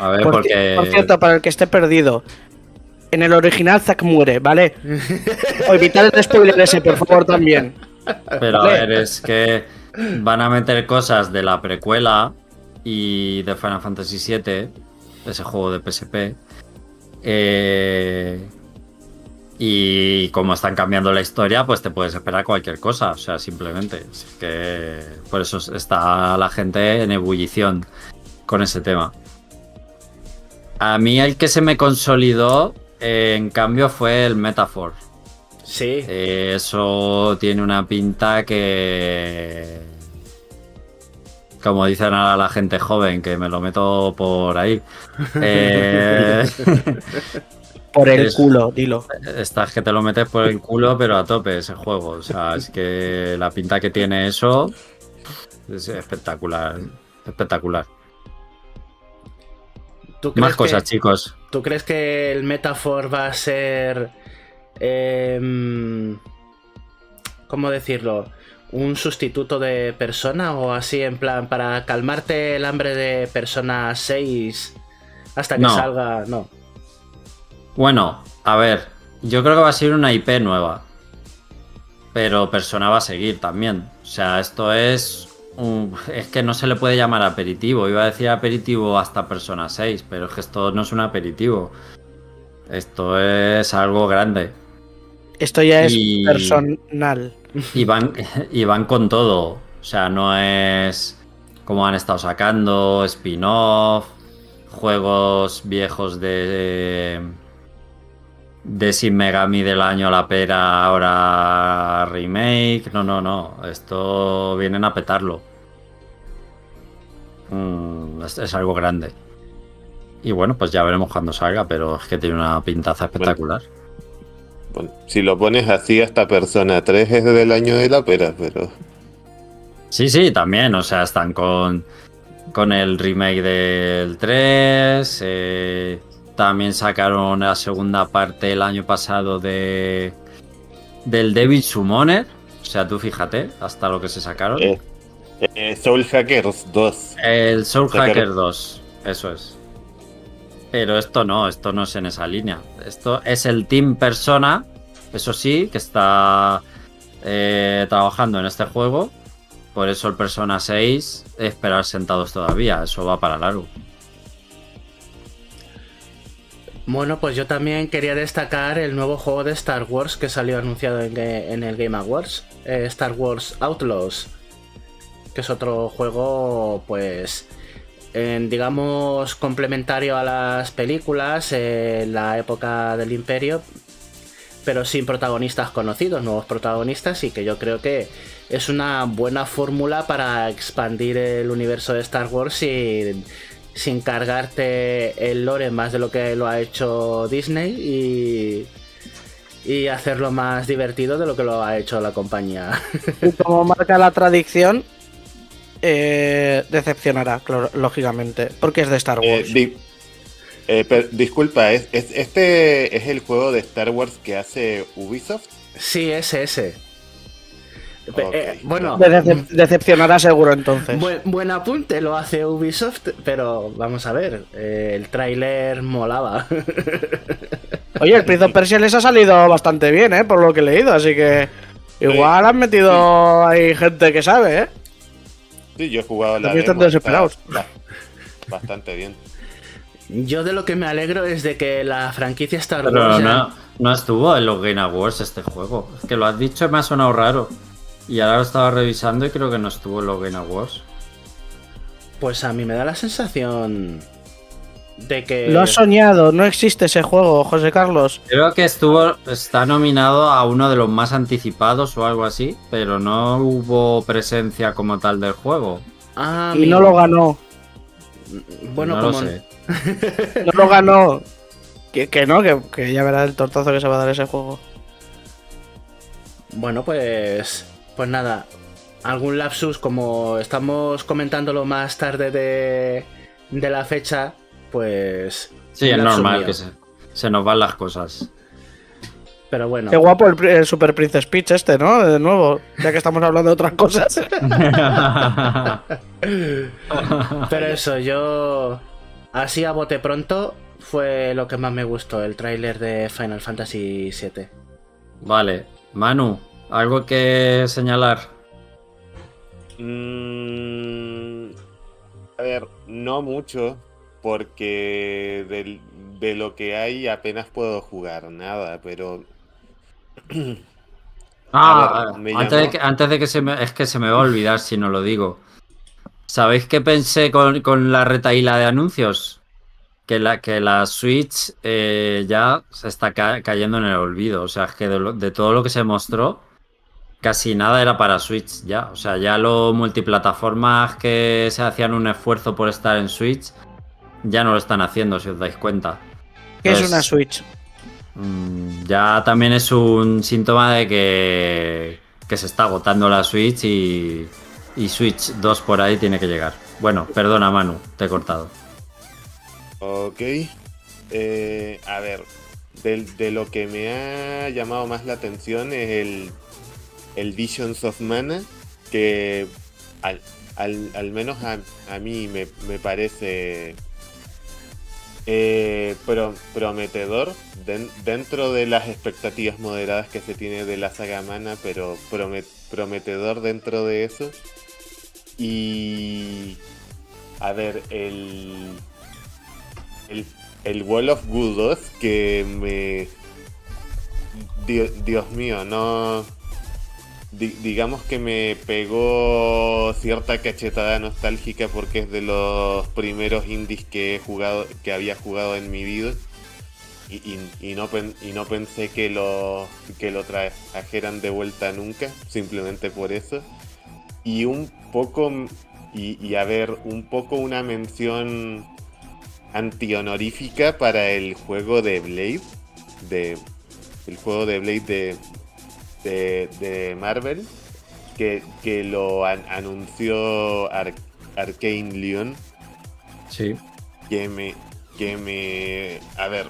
A ver, por, porque. Por cierto, para el que esté perdido. En el original Zack muere, ¿vale? o evitar el spoiler ese, por favor, también. Pero a ver, es que van a meter cosas de la precuela y de Final Fantasy VII, ese juego de PSP. Eh, y como están cambiando la historia, pues te puedes esperar cualquier cosa. O sea, simplemente. que por eso está la gente en ebullición con ese tema. A mí el que se me consolidó, eh, en cambio, fue el Metaphor. Sí. Eh, eso tiene una pinta que. Como dicen ahora la gente joven, que me lo meto por ahí. Eh, Por el culo, dilo. Estás que te lo metes por el culo, pero a tope ese juego. O sea, es que la pinta que tiene eso es espectacular. Espectacular. Más cosas, chicos. ¿Tú crees que el Metafor va a ser. Em, ¿Cómo decirlo? ¿Un sustituto de persona o así en plan para calmarte el hambre de persona 6 hasta que salga? No. Bueno, a ver, yo creo que va a ser una IP nueva. Pero Persona va a seguir también. O sea, esto es. es que no se le puede llamar aperitivo. Iba a decir aperitivo hasta Persona 6, pero es que esto no es un aperitivo. Esto es algo grande. Esto ya es personal. Y van, y van con todo. O sea, no es como han estado sacando, spin-off, juegos viejos de de Sin Megami del año a la pera, ahora remake. No, no, no. Esto vienen a petarlo. Mm, es, algo grande. Y bueno, pues ya veremos cuando salga, pero es que tiene una pintaza espectacular. Bueno, si lo pones así, hasta Persona 3 es del año de la pera, pero. Sí, sí, también. O sea, están con, con el remake del 3. Eh, también sacaron la segunda parte el año pasado de del Devil Summoner. O sea, tú fíjate, hasta lo que se sacaron. Eh, eh, Soul Hackers 2. El Soul Hackers 2, eso es. Pero esto no, esto no es en esa línea. Esto es el Team Persona, eso sí, que está eh, trabajando en este juego. Por eso el Persona 6, esperar sentados todavía, eso va para largo. Bueno, pues yo también quería destacar el nuevo juego de Star Wars que salió anunciado en, el Game Awards, eh, Star Wars Outlaws, que es otro juego, pues, digamos, complementario a las películas, en la época del Imperio, pero sin protagonistas conocidos, nuevos protagonistas, y que yo creo que es una buena fórmula para expandir el universo de Star Wars sin, sin cargarte el lore más de lo que lo ha hecho Disney y, y hacerlo más divertido de lo que lo ha hecho la compañía. Y como marca la tradición, eh, decepcionará, lógicamente, porque es de Star Eh, Wars. di- eh, per- disculpa, ¿es, es- ¿este es el juego de Star Wars que hace Ubisoft? Sí, ese, ese. Eh, bueno, De decep- decepcionará seguro entonces. buen, buen apunte lo hace Ubisoft, pero vamos a ver, eh, el tráiler molaba. Oye, el Prince of Persia les ha salido bastante bien, ¿eh? Por lo que he leído, así que igual han metido ahí gente que sabe, ¿eh? Sí, yo he jugado la están está desesperados. ba- bastante bien. Yo de lo que me alegro es de que la franquicia Star Pero Wars ya- no, no estuvo en los Game Awards este juego. Es que lo has dicho y me ha sonado raro. Y ahora lo estaba revisando y creo que no estuvo en los Game Awards. pues a mí me da la sensación de que Lo has soñado, no existe ese juego, José Carlos. Creo que estuvo, está nominado a uno de los más anticipados o algo así, pero no hubo presencia como tal del juego. Ah, Y no lo ganó. Bueno, no lo como sé. No lo ganó. Que, que no, que, que ya verá el tortazo que se va a dar ese juego. Bueno, pues. Pues nada. Algún lapsus, como estamos comentándolo más tarde de, de la fecha, pues. Sí, es normal que se, se nos van las cosas. Pero bueno. Qué guapo el, el Super Princess Peach este, ¿no? De nuevo, ya que estamos hablando de otras cosas. Pero eso, yo. Así a bote pronto fue lo que más me gustó, el tráiler de Final Fantasy VII. vale, Manu, ¿algo que señalar? Mm, a ver, no mucho, porque de lo que hay apenas puedo jugar nada, pero Ah, ver, antes, de que, antes de que se me... Es que se me va a olvidar si no lo digo. ¿Sabéis qué pensé con, con la retaíla de anuncios? Que la, que la Switch eh, ya se está ca- cayendo en el olvido. O sea, es que de, lo- de todo lo que se mostró, casi nada era para Switch ya. O sea, ya los multiplataformas que se hacían un esfuerzo por estar en Switch, ya no lo están haciendo, si os dais cuenta. que es una Switch. Mm, Ya también es un síntoma de que, que se está agotando la Switch y, y Switch 2 por ahí tiene que llegar. Bueno, perdona Manu, te he cortado. ok. Eh, a ver, de, lo que me ha llamado más la atención es el, el Visions of Mana, que al, al- al menos a, a mí me, me parece eh, pro- prometedor den- dentro de las expectativas moderadas que se tiene de la saga Mana, pero promet- prometedor dentro de eso. Y a ver, el, el, el Wall of Goodos que me... Di- Dios mío, no... di- digamos que me pegó cierta cachetada nostálgica porque es de los primeros indies que he jugado, que había jugado en mi vida. Y, no, y no pensé que lo, que lo trajeran de vuelta nunca, simplemente por eso. Y un poco, y, y a ver, un poco una mención antihonorífica para el juego de Blade, de, el juego de Blade de, de, de Marvel, que, que lo an- anunció Ar- Arcane Leon, Sí. que me, que me, a ver,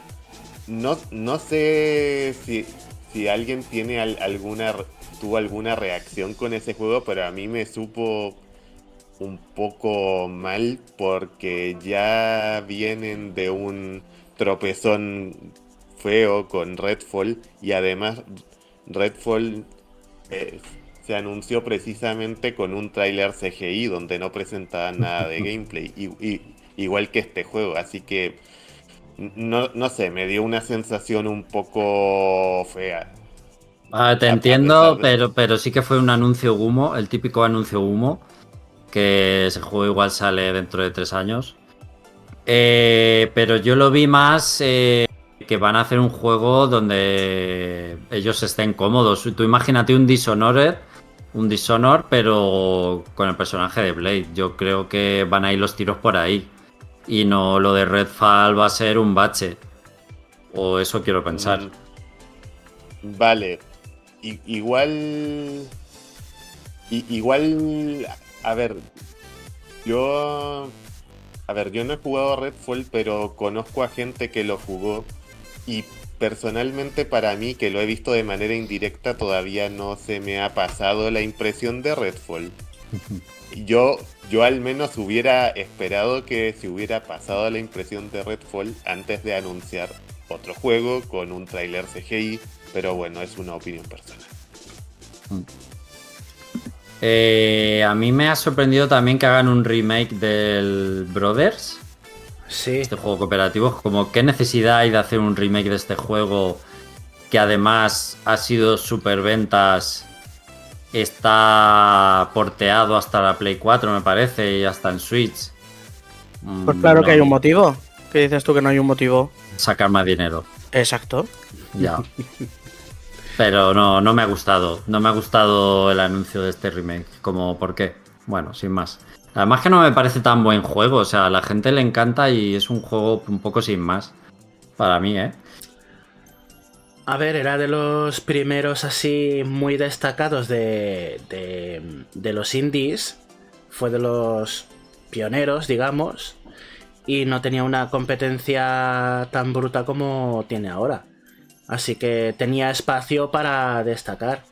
no, no sé si, si alguien tiene al- alguna, tuvo alguna reacción con ese juego, pero a mí me supo un poco mal porque ya vienen de un tropezón feo con Redfall y además Redfall eh, se anunció precisamente con un tráiler CGI donde no presentaba nada de gameplay, y- y- igual que este juego, así que no, no sé, me dio una sensación un poco fea. Ah, te entiendo, de- pero, pero sí que fue un anuncio humo, el típico anuncio humo. que ese juego igual sale dentro de tres años. Eh, pero yo lo vi más eh, que van a hacer un juego donde ellos estén cómodos. Tú imagínate un Dishonored, un Dishonor, pero con el personaje de Blade. Yo creo que van a ir los tiros por ahí. Y no lo de Redfall va a ser un bache. O eso quiero pensar. Mm, Vale. Igual. igual. A ver. Yo. A ver, yo no he jugado Redfall, pero conozco a gente que lo jugó. Y personalmente para mí, que lo he visto de manera indirecta, todavía no se me ha pasado la impresión de Redfall. Yo, yo al menos hubiera esperado que se hubiera pasado la impresión de Redfall antes de anunciar otro juego con un tráiler CGI, pero bueno, es una opinión personal. Eh, a mí me ha sorprendido también que hagan un remake del Brothers. Sí. este juego cooperativo, como qué necesidad hay de hacer un remake de este juego que además ha sido super ventas, está porteado hasta la Play 4 me parece y hasta en Switch. Mm, Pues claro que hay un motivo. ¿Qué dices tú que no hay un motivo? Sacar más dinero, Exacto. ya. Pero no, no me ha gustado, no me ha gustado el anuncio de este remake, como por qué, bueno, sin más. Además que no me parece tan buen juego, o sea, a la gente le encanta y es un juego un poco sin más. Para mí, ¿eh? A ver, era de los primeros así muy destacados de, de, de los indies. Fue de los pioneros, digamos. Y no tenía una competencia tan bruta como tiene ahora. Así que tenía espacio para destacar.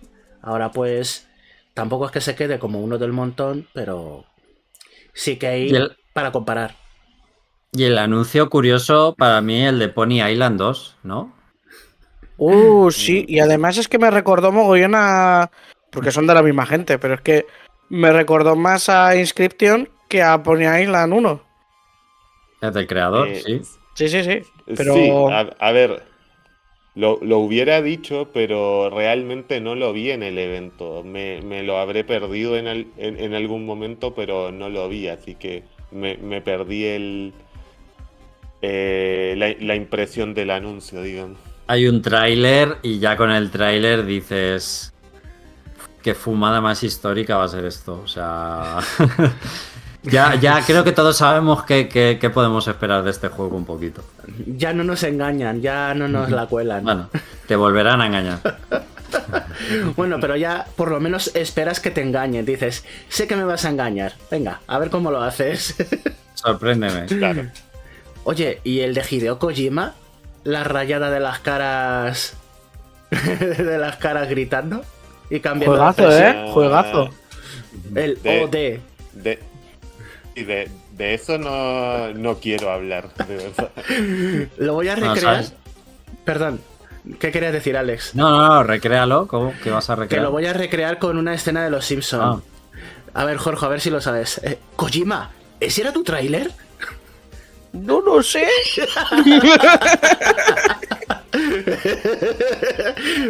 Ahora pues tampoco es que se quede como uno del montón, pero sí que hay el- para comparar. Y el anuncio curioso para mí, el de Pony Island 2, ¿no? Uh, sí, y además es que me recordó mogollón a. Porque son de la misma gente, pero es que me recordó más a Inscription que a Pony Island 1. Es del creador, Eh, sí. Sí, sí, sí. Pero. Sí, a, a ver, lo, lo hubiera dicho, pero realmente no lo vi en el evento. Me, me lo habré perdido en, en- algún momento, pero no lo vi, así que me, me perdí el eh, la impresión del anuncio, digamos. Hay un tráiler y ya con el tráiler dices qué fumada más histórica va a ser esto. O sea, ya, ya creo que todos sabemos qué, qué- qué podemos esperar de este juego un poquito. Ya no nos engañan, ya no nos la cuelan. Bueno, te volverán a engañar. Bueno, pero ya por lo menos esperas que te engañen. Dices, sé que me vas a engañar. Venga, a ver cómo lo haces. Sorpréndeme. Claro. Oye, ¿y el de Hideo Kojima? La rayada de las caras. de las caras gritando. Y cambiando Juegazo. ¿eh? Juegazo. El De- OD. De, y de, de eso no, no quiero hablar, de verdad. Lo voy a recrear. Perdón. ¿Qué querías decir, Alex? No, no, no, recréalo. ¿Cómo? ¿Qué vas a Que recrear? lo voy a recrear con una escena de Los Simpsons. Ah. A ver, Jorge, a ver si lo sabes. Eh, Kojima, ¿ese era tu tráiler? No lo sé.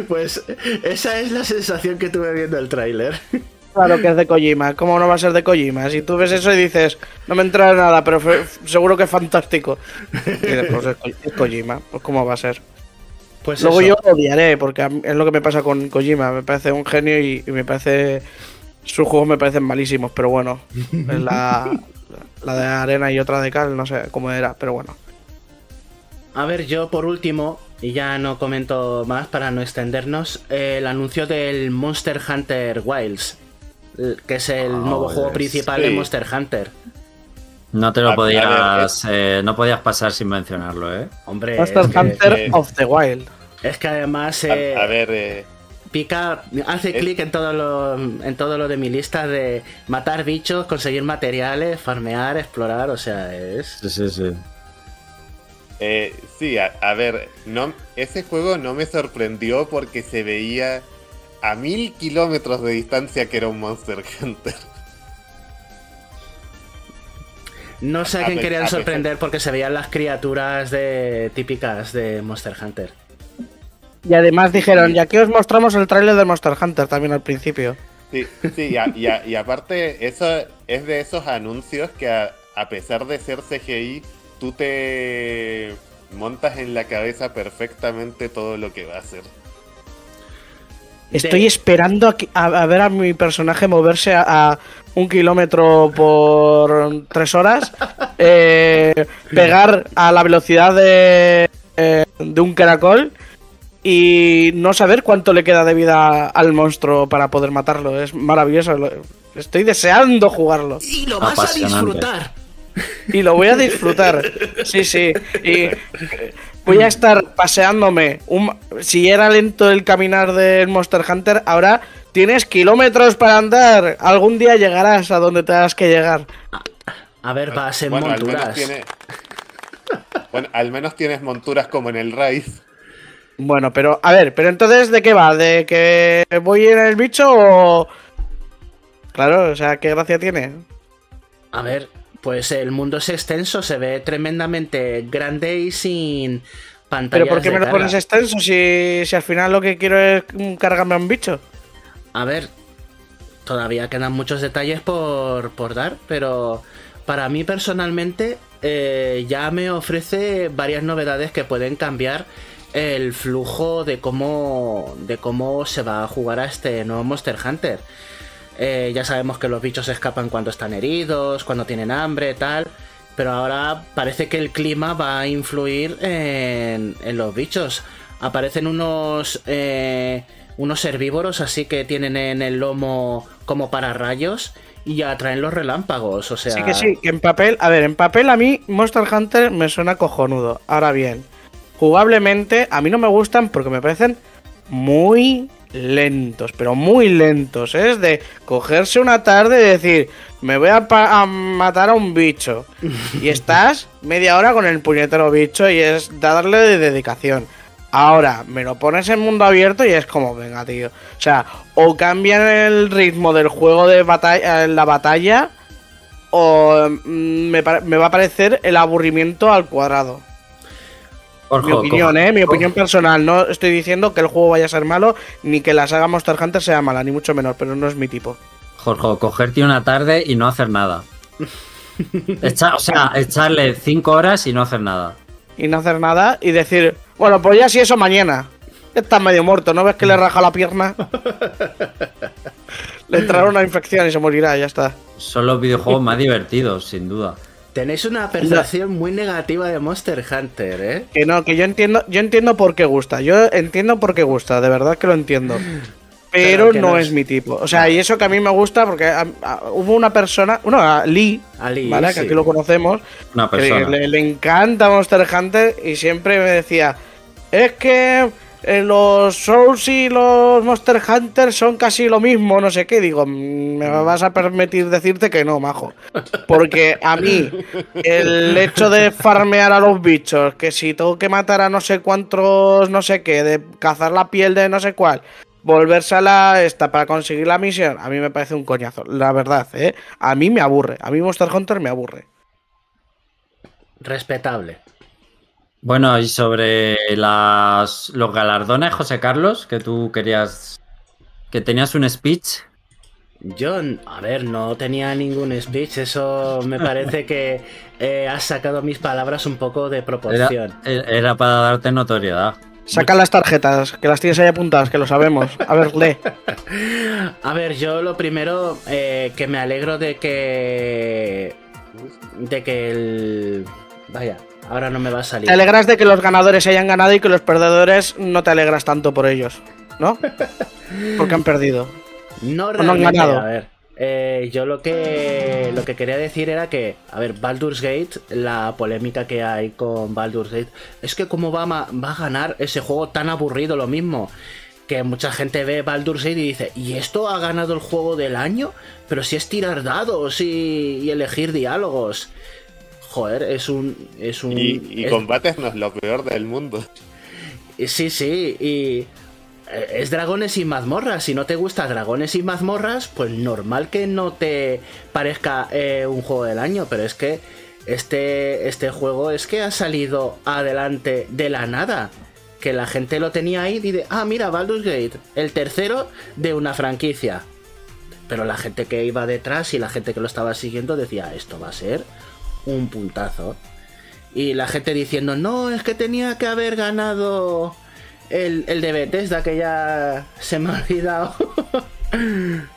pues esa es la sensación que tuve viendo el tráiler. Claro que es de Kojima. ¿Cómo no va a ser de Kojima? Si tú ves eso y dices, no me entra nada, pero seguro que es fantástico. Y dices, pues es, Ko- es Kojima. Pues ¿cómo va a ser? Pues Luego eso. yo lo odiaré, porque es lo que me pasa con Kojima. Me parece un genio y, y me parece. Sus juegos me parecen malísimos, pero bueno. Es la, la de arena y otra de cal, no sé cómo era, pero bueno. A ver, yo por último, y ya no comento más para no extendernos, eh, el anuncio del Monster Hunter Wilds, que es el Ah, nuevo juego principal de. Monster Hunter. No te lo podías, eh, no podías pasar sin mencionarlo, ¿eh? Hombre, Monster que, Hunter of the Wild. es que además A, eh, a ver, eh, pica, hace clic en todo lo en todo lo de mi lista de matar bichos, conseguir materiales, farmear, explorar, o sea, es Sí, sí, sí. eh, sí, a, a ver, no, ese juego no me sorprendió porque se veía a mil kilómetros de distancia que era un Monster Hunter. no sé a A quién querían a pesar- sorprender porque se veían las criaturas de típicas de Monster Hunter. Y además dijeron, y aquí os mostramos el tráiler de Monster Hunter también al principio. Sí, sí, y, aparte, eso es de esos anuncios que a, pesar de ser CGI, tú te montas en la cabeza perfectamente todo lo que va a hacer. Estoy esperando a, ver a mi personaje moverse a, un kilómetro por tres horas, eh, pegar a la velocidad de, eh, de un caracol y no saber cuánto le queda de vida al monstruo para poder matarlo. Es maravilloso. Estoy deseando jugarlo. Y lo vas a disfrutar. Y lo voy a disfrutar. Sí, sí. Y voy a estar paseándome. Si era lento el caminar del Monster Hunter, ahora tienes kilómetros para andar. Algún día llegarás a donde tengas que llegar. A ver, vas en monturas. bueno, al menos tienes monturas como en el Raid. Bueno, pero a ver, pero entonces ¿de qué va? ¿De que voy en el bicho o...? Claro, o sea, ¿qué gracia tiene? A ver, pues el mundo es extenso, se ve tremendamente grande y sin pantalla. ¿Pero por qué me lo pones extenso si, si al final lo que quiero es cargarme a un bicho? A ver, todavía quedan muchos detalles por, por dar, pero para mí personalmente eh, ya me ofrece varias novedades que pueden cambiar el flujo de cómo, de cómo se va a jugar a este nuevo Monster Hunter. Eh, ya sabemos que los bichos escapan cuando están heridos, cuando tienen hambre, tal. Pero ahora parece que el clima va a influir en, los bichos. Aparecen unos, eh, unos herbívoros así que tienen en el lomo como para rayos y atraen los relámpagos. O sea... Sí que sí, que en papel, a ver, en papel a mí Monster Hunter me suena cojonudo. Ahora bien, Jugablemente, a mí no me gustan porque me parecen muy lentos, pero muy lentos. ¿eh? Es de cogerse una tarde y decir, me voy a, matar a un bicho. y estás media hora con el puñetero bicho y es darle de dedicación. Ahora, me lo pones en mundo abierto y es como, venga, tío. O sea, o cambian el ritmo del juego de batalla, la batalla, o mm, me, me va a parecer el aburrimiento al cuadrado mi opinión, ¿eh? Mi opinión personal. No estoy diciendo que el juego vaya a ser malo, ni que la saga Monster Hunter sea mala, ni mucho menos, pero no es mi tipo. Jorge, cogerte una tarde y no hacer nada. o sea, echarle cinco horas y no hacer nada. Y no hacer nada y decir, bueno, pues ya si eso mañana. Está medio muerto, ¿no ves que le raja la pierna? le entrará una infección y se morirá, ya está. Son los videojuegos más divertidos, sin duda. Tenéis una percepción muy negativa de Monster Hunter, ¿eh? Que no, que yo entiendo, yo entiendo por qué gusta. Yo entiendo por qué gusta, de verdad que lo entiendo. Pero, no, es... mi tipo. O sea, y eso que a mí me gusta porque hubo una persona, bueno, a Lee, ¿vale? Que aquí lo conocemos, una persona. Que le, le encanta Monster Hunter y siempre me decía, es que eh, los Souls y los Monster Hunter son casi lo mismo, no sé qué. Digo, mm, me vas a permitir decirte que no, majo. Porque a mí, el hecho de farmear a los bichos, que si tengo que matar a no sé cuántos, no sé qué, de cazar la piel de no sé cuál, volverse a la esta para conseguir la misión, a mí me parece un coñazo. La verdad, ¿eh? A mí me aburre. A mí Monster Hunter me aburre. Respetable. Bueno, y sobre las, los galardones, José Carlos, que tú querías. que tenías un speech. Yo, a ver, no tenía ningún speech, eso me parece que eh, has sacado mis palabras un poco de proporción. Era, para darte notoriedad. Saca las tarjetas, que las tienes ahí apuntadas, que lo sabemos. A ver, lee. A ver, yo lo primero eh, que me alegro de que. de que el. Vaya, Ahora no me va a salir. Te alegras de que los ganadores hayan ganado y que los perdedores no te alegras tanto por ellos, ¿no? Porque han perdido. No, no han ganado. A ver, eh, yo lo que lo que quería decir era que, a ver, Baldur's Gate, la polémica que hay con Baldur's Gate, es que cómo va, va a ganar ese juego tan aburrido, lo mismo que mucha gente ve Baldur's Gate y dice, ¿y esto ha ganado el juego del año? Pero si es tirar dados y elegir diálogos joder, es un... Es un y, combates no es lo peor del mundo. Sí, sí, y eh, es dragones y mazmorras. Si no te gusta dragones y mazmorras, pues normal que no te parezca eh, un juego del año, pero es que este, este juego es que ha salido adelante de la nada. Que la gente lo tenía ahí y dice, ah, mira, Baldur's Gate, el tercero de una franquicia. Pero la gente que iba detrás y la gente que lo estaba siguiendo decía, esto va a ser un puntazo. Y la gente diciendo, no, es que tenía que haber ganado el, el de Bethesda, que ya se me ha olvidado.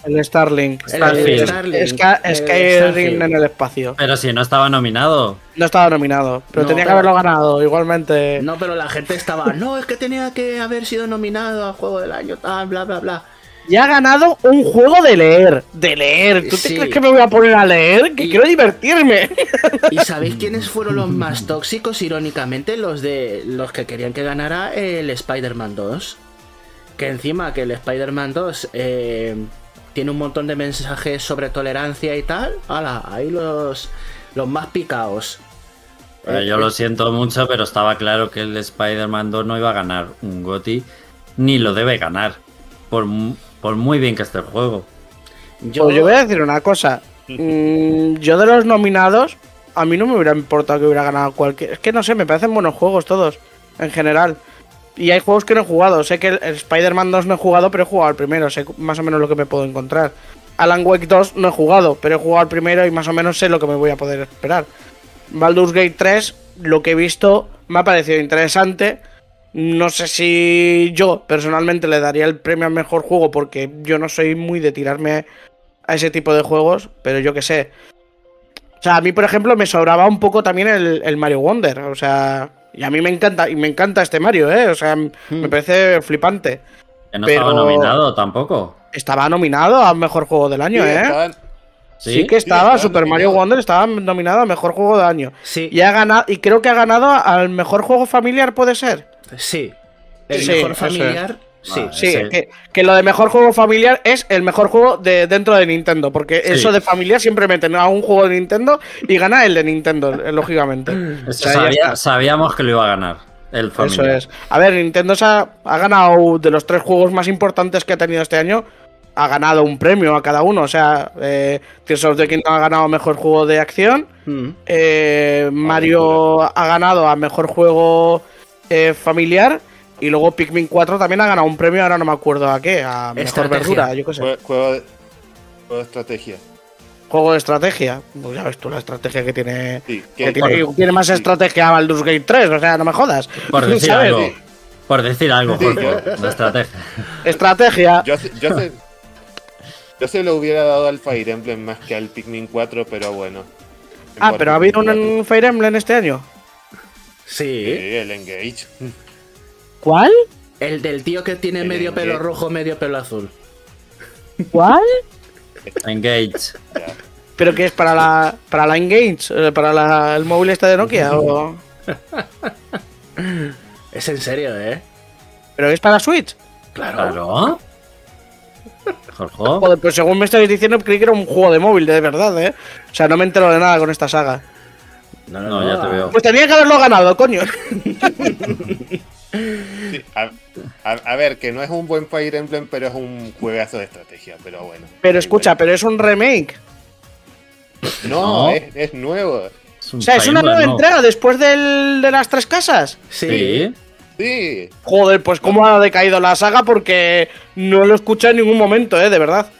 El Starlink. El. Starlink, Sky- el Skyrim Starfield. en el espacio. Pero si no estaba nominado. No estaba nominado, pero No, tenía que haberlo ganado. Igualmente. No, pero la gente estaba, no, es que tenía que haber sido nominado a Juego del Año, tal, bla, bla, bla. Y ha ganado un juego de leer. De leer. ¿Tú te crees que me voy a poner a leer? Que Y- quiero divertirme. ¿Y sabéis quiénes fueron los más tóxicos, irónicamente? Los de los que querían que ganara el Spider-Man 2. Que encima que el Spider-Man 2 eh, tiene un montón de mensajes sobre tolerancia y tal. ¡Hala! Ahí los, los más picaos. Eh, yo lo siento mucho, pero estaba claro que el Spider-Man 2 no iba a ganar un GOTY, ni lo debe ganar, por, por muy bien que esté el juego. Yo, Pues yo voy a decir una cosa. Mm, yo de los nominados, a mí no me hubiera importado que hubiera ganado cualquier. Es que no sé, me parecen buenos juegos todos, en general. Y hay juegos que no he jugado. Sé que el, el Spider-Man 2 no he jugado, pero he jugado al primero. Sé más o menos lo que me puedo encontrar. Alan Wake 2 no he jugado, pero he jugado al primero y más o menos sé lo que me voy a poder esperar. Baldur's Gate 3, lo que he visto, me ha parecido interesante. No sé si yo personalmente le daría el premio al mejor juego porque yo no soy muy de tirarme a ese tipo de juegos, pero yo qué sé. O sea, a mí, por ejemplo, me sobraba un poco también el, el Mario Wonder. O sea, y a mí me encanta, y me encanta este Mario, ¿eh? O sea, me parece flipante. Que no Pero- estaba nominado tampoco. Estaba nominado a mejor juego del año, Sí, ¿eh? Sí, Sí, que estaba, Super Mario. Wonder estaba nominado a mejor juego del año. Sí, Y ha ganado, y creo que ha ganado al mejor juego familiar, ¿puede ser? Sí. El Sí, mejor eso es. familiar, sí. Vale. Sí, Sí. Que, que lo de mejor juego familiar es el mejor juego de dentro de Nintendo, porque Sí. eso de familiar siempre meten a un juego de Nintendo y gana el de Nintendo, eh, lógicamente. Eso O sea, ya sabía- está. sabíamos que lo iba a ganar. El Eso familiar. es. A ver, Nintendo se ha, ha ganado de los tres juegos más importantes que ha tenido este año. Ha ganado un premio a cada uno. O sea, eh, Tears of the Kingdom ha ganado mejor juego de acción. Mm. eh, Mario ha ganado a mejor juego eh, familiar. Y luego Pikmin 4 también ha ganado un premio, ahora no me acuerdo a qué, a mejor Estrategia. verdura, yo qué sé. jue- Juego de, juego de estrategia. Juego de estrategia. Pues ya ves tú la estrategia que tiene. Sí, Que que- tiene, tiene más sí. estrategia Baldur's Gate 3, o sea, no me jodas. Por decir ¿Sabes? algo. Por decir algo, Sí, Jorge, yo- de estrategia. Estrategia. Yo, se- yo, se, yo se lo hubiera dado al Fire Emblem más que al Pikmin 4, pero bueno. Ah, pero ha habido un Fire Emblem este año. 4. Sí. Sí, el Engage. ¿Cuál? El del tío que tiene El medio pelo rojo, medio pelo azul. ¿Cuál? Engage. ¿Pero qué es para la para la Engage? Eh, ¿Para la- el móvil este de Nokia? o- Es en serio, ¿eh? ¿Pero es para Switch? Claro. Claro. Joder, pues según me estáis diciendo, creí que era un juego de móvil, de verdad, ¿eh? O sea, no me entero de nada con esta saga. No, No, ya te veo. Pues tenía que haberlo ganado, coño. Sí, a, a- a ver, que no es un buen Fire Emblem, pero es un juegazo de estrategia, pero bueno. Pero escucha, pero es un remake. No, No. Es, es nuevo. Es O sea, es una nueva ¿no? entrega después del, de las tres casas. Sí. Sí. Joder, pues cómo ha decaído la saga porque no lo he escuchado en ningún momento, ¿eh? De verdad.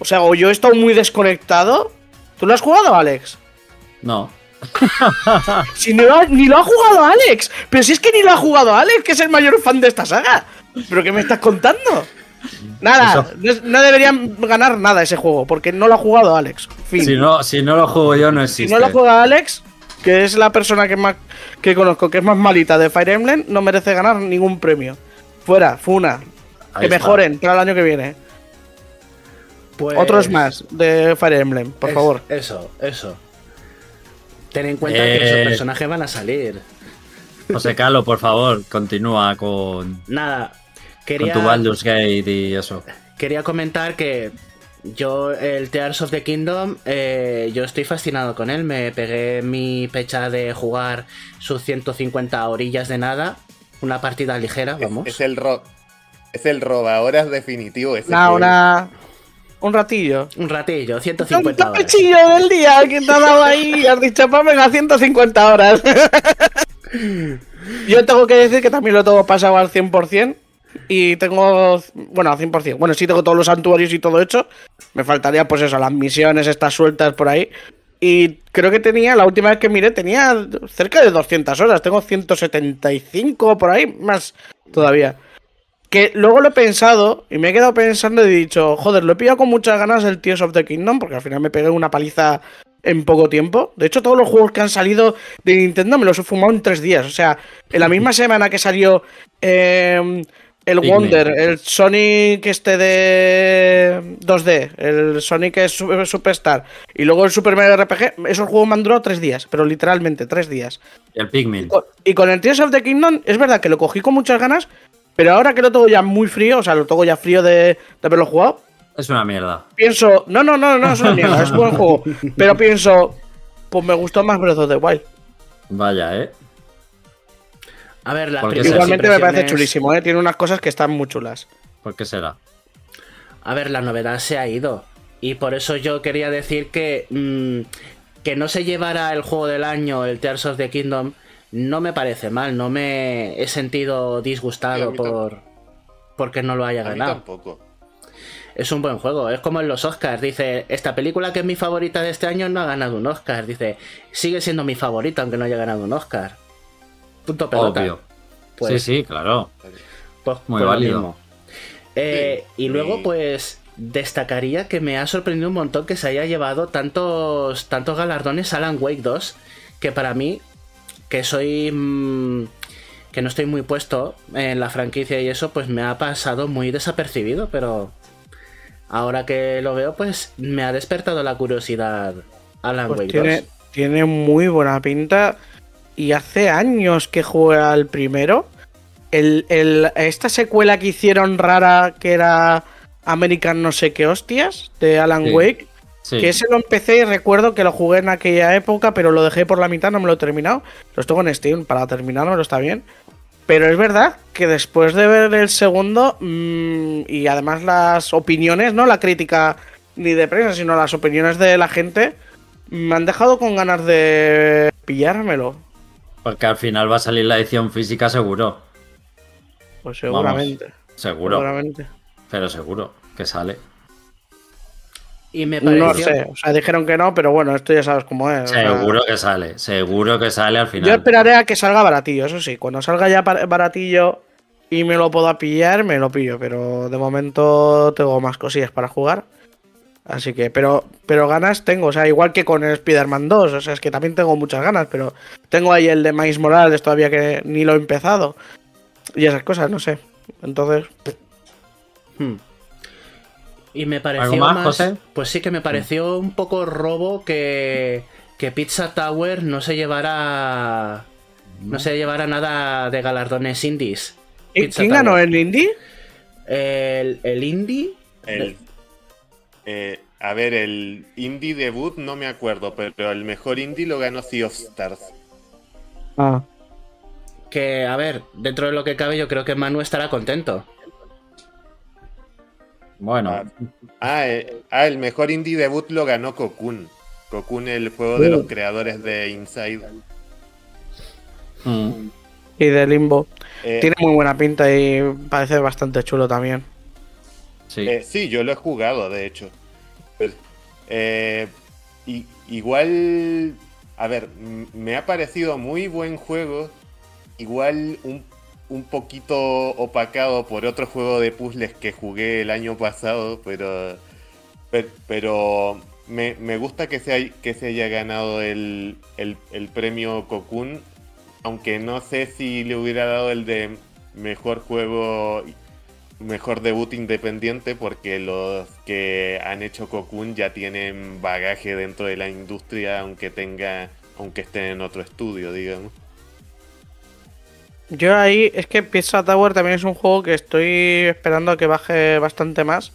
O sea, o yo he estado muy desconectado. ¿Tú lo has jugado, Alex? No. Si no, lo ha- ni lo ha jugado Alex. Pero si es que ni lo ha jugado Alex, que es el mayor fan de esta saga. ¿Pero qué me estás contando? Nada, no, no deberían ganar nada ese juego, porque no lo ha jugado Alex. Fin. Si no, si no lo juego yo, no Si existe. no lo juega Alex, que es la persona que más que conozco, que es más malita de Fire Emblem, no merece ganar ningún premio. Fuera, Funa. Ahí que está. mejoren para el año que viene. Pues- Otros más de Fire Emblem, por es- favor. Eso, eso. Ten en cuenta que Eh. esos personajes van a salir. José Calo, por favor, continúa con, Nada. con tu Baldur's Gate y eso. quería comentar que yo, el Tears of the Kingdom, eh, yo estoy fascinado con él. Me pegué mi pecha de jugar sus 150 orillas de nada. Una partida ligera, vamos. es el ro es el robahoras definitivo. Ese Una, juego. Un ratillo. Un ratillo, Un 150 horas. pechillo del día que te ha dado ahí. Has dicho, venga, 150 horas. Yo tengo que decir que también lo tengo pasado al 100%. y tengo, bueno, al 100%. Bueno, sí tengo todos los santuarios y todo hecho. Me faltaría, pues eso, las misiones estas sueltas por ahí. Y creo que tenía, la última vez que miré, tenía cerca de 200 horas. Tengo 175 por ahí, más todavía. Que luego lo he pensado y me he quedado pensando y he dicho, joder, lo he pillado con muchas ganas el Tears of the Kingdom, porque al final me pegué una paliza en poco tiempo. De hecho, todos los juegos que han salido de Nintendo me los he fumado en tres días. O sea, en la misma semana que salió eh, el. Wonder, el Sonic este de 2D, el Sonic es Su- Superstar y luego el Super Mario RPG, esos juegos me han durado tres días, pero literalmente tres días. Y el Pikmin. Y con el Tears of the Kingdom, es verdad que lo cogí con muchas ganas, pero ahora que lo tengo ya muy frío, o sea, lo tengo ya frío de, de haberlo jugado, Es una mierda. pienso, no, no, no, no es una mierda, es buen juego, pero pienso, pues me gustó más Breath of the Wild. Vaya, ¿eh? A ver, las Igualmente me parece chulísimo, ¿eh? tiene unas cosas que están muy chulas. ¿Por qué será? A ver, la novedad se ha ido. Y por eso yo quería decir que mm, que no se llevara el juego del año, el Tears of the Kingdom, no me parece mal. No me he sentido disgustado por porque no lo haya A mí ganado. tampoco. Es un buen juego. Es como en los Oscars. Dice, esta película que es mi favorita de este año no ha ganado un Oscar. Dice, sigue siendo mi favorita aunque no haya ganado un Oscar. Punto pelota. Obvio. Pues, sí, sí, claro. Pues, Muy pues lo válido. mismo. Eh, Sí, y luego, pues, destacaría que me ha sorprendido un montón que se haya llevado tantos, tantos galardones Alan Wake 2, que para mí, que soy... mm, que no estoy muy puesto en la franquicia y eso, pues me ha pasado muy desapercibido, pero ahora que lo veo, pues me ha despertado la curiosidad Alan Pues Wake tiene, 2. tiene muy buena pinta. Y hace años que juega al primero. El, el- esta secuela que hicieron rara, que era American no sé qué hostias, de Alan Sí. Wake. Sí. Que ese lo empecé y recuerdo que lo jugué en aquella época, pero lo dejé por la mitad, no me lo he terminado. Los tengo en Steam para terminarlo, está bien. Pero es verdad que después de ver el segundo, mm, y además las opiniones, no la crítica ni de prensa, sino las opiniones de la gente, me han dejado con ganas de pillármelo. Porque al final va a salir la edición física seguro. Pues seguramente. Seguro. Seguramente. Pero seguro que sale. Y me No sé, o sea, dijeron que no, pero bueno, esto ya sabes cómo es. o sea, Seguro que sale. Seguro que sale al final. Yo esperaré a que salga baratillo, eso sí. Cuando salga ya baratillo y me lo pueda pillar, me lo pillo. Pero de momento tengo más cosillas para jugar. Así que, pero, pero ganas tengo. O sea, igual que con el Spider-Man 2. O sea, es que también tengo muchas ganas. Pero tengo ahí el de Miles Morales todavía que ni lo he empezado. Y esas cosas, no sé. Entonces, Hmm. Y me pareció ¿Algo más, más, José? pues sí que me pareció un poco robo que, que Pizza Tower no se llevara no se llevara nada de galardones indies. ¿y Pizza ¿quién ganó Tower. el indie? El, el indie El, eh, a ver, el indie debut no me acuerdo, pero el mejor indie lo ganó Sea of Stars. Ah. que a ver, dentro de lo que cabe yo creo que Manu estará contento. Bueno, Ah, ah, eh, ah, el mejor indie debut lo ganó Cocoon. Cocoon, el juego de los creadores de Inside. mm, Y de Limbo. Eh, Tiene muy buena pinta y parece bastante chulo también. sí. Eh, sí, yo lo he jugado, de hecho. Pero, eh, y- igual, a ver, me ha parecido muy buen juego. Igual un, un poquito opacado por otro juego de puzzles que jugué el año pasado, pero, per- pero, me, me gusta que se, que se haya ganado el, el- el premio Cocoon, aunque no sé si le hubiera dado el de mejor juego mejor debut independiente porque los que han hecho Cocoon ya tienen bagaje dentro de la industria aunque tenga aunque estén en otro estudio digamos Yo ahí, es que Pizza Tower también es un juego que estoy esperando a que baje bastante más.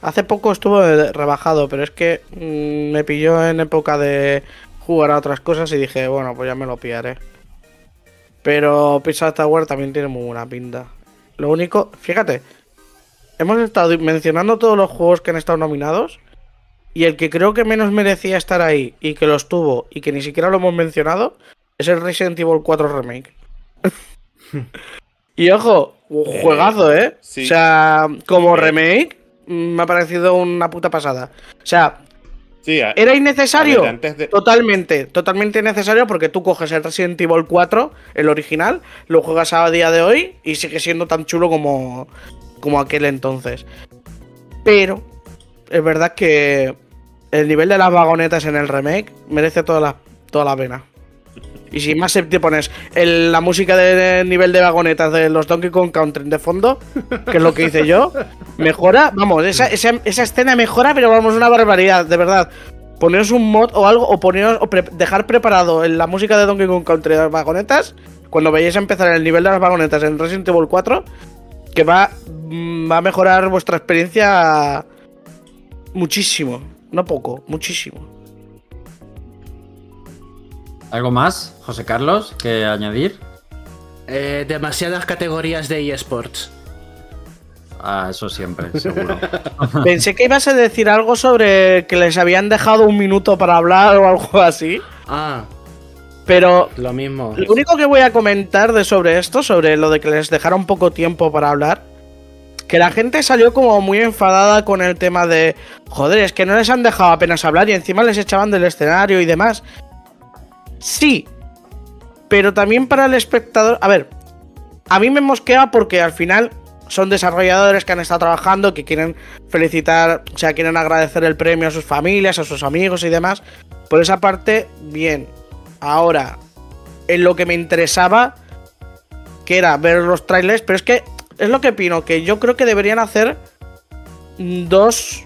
Hace poco estuvo rebajado, pero es que mm, me pilló en época de jugar a otras cosas y dije, bueno, pues ya me lo pillaré. Pero Pizza Tower también tiene muy buena pinta. Lo único, fíjate, hemos estado mencionando todos los juegos que han estado nominados y el que creo que menos merecía estar ahí y que los tuvo y que ni siquiera lo hemos mencionado es el Resident Evil 4 Remake. Y ojo, Un juegazo, ¿eh? sí. O sea, como Eh. remake, mm, me ha parecido una puta pasada. O sea, Sí, a- ¿era innecesario? ver, de- Totalmente, totalmente innecesario porque tú coges el Resident Evil 4, el original, lo juegas a día de hoy y sigue siendo tan chulo como, como aquel entonces. Pero es verdad que el nivel de las vagonetas en el remake merece toda la, toda la pena. Y si más te pones el- la música del nivel de vagonetas de los Donkey Kong Country de fondo, que es lo que hice yo, mejora, vamos, esa, escena mejora, pero vamos, una barbaridad, de verdad. Poneros un mod o algo, o poneros, dejar preparado en la música de Donkey Kong Country de las vagonetas, cuando vayáis a empezar el nivel de las vagonetas en Resident Evil 4, que mm, va a mejorar vuestra experiencia muchísimo. No poco, muchísimo. ¿Algo más, José Carlos, que añadir? Eh, demasiadas categorías de eSports. Ah, eso siempre, seguro. Pensé que ibas a decir algo sobre que les habían dejado un minuto para hablar o algo así. Ah, Pero lo mismo. lo único que voy a comentar de sobre esto, sobre lo de que les dejaron poco tiempo para hablar, que la gente salió como muy enfadada con el tema de, joder, es que no les han dejado apenas hablar y encima les echaban del escenario y demás. Sí, pero también para el espectador, a ver, a mí me mosquea porque al final son desarrolladores que han estado trabajando, que quieren felicitar, o sea, quieren agradecer el premio a sus familias, a sus amigos y demás. Por esa parte, bien. Ahora, en lo que me interesaba, que era ver los trailers, pero es que es lo que opino, que yo creo que deberían hacer dos...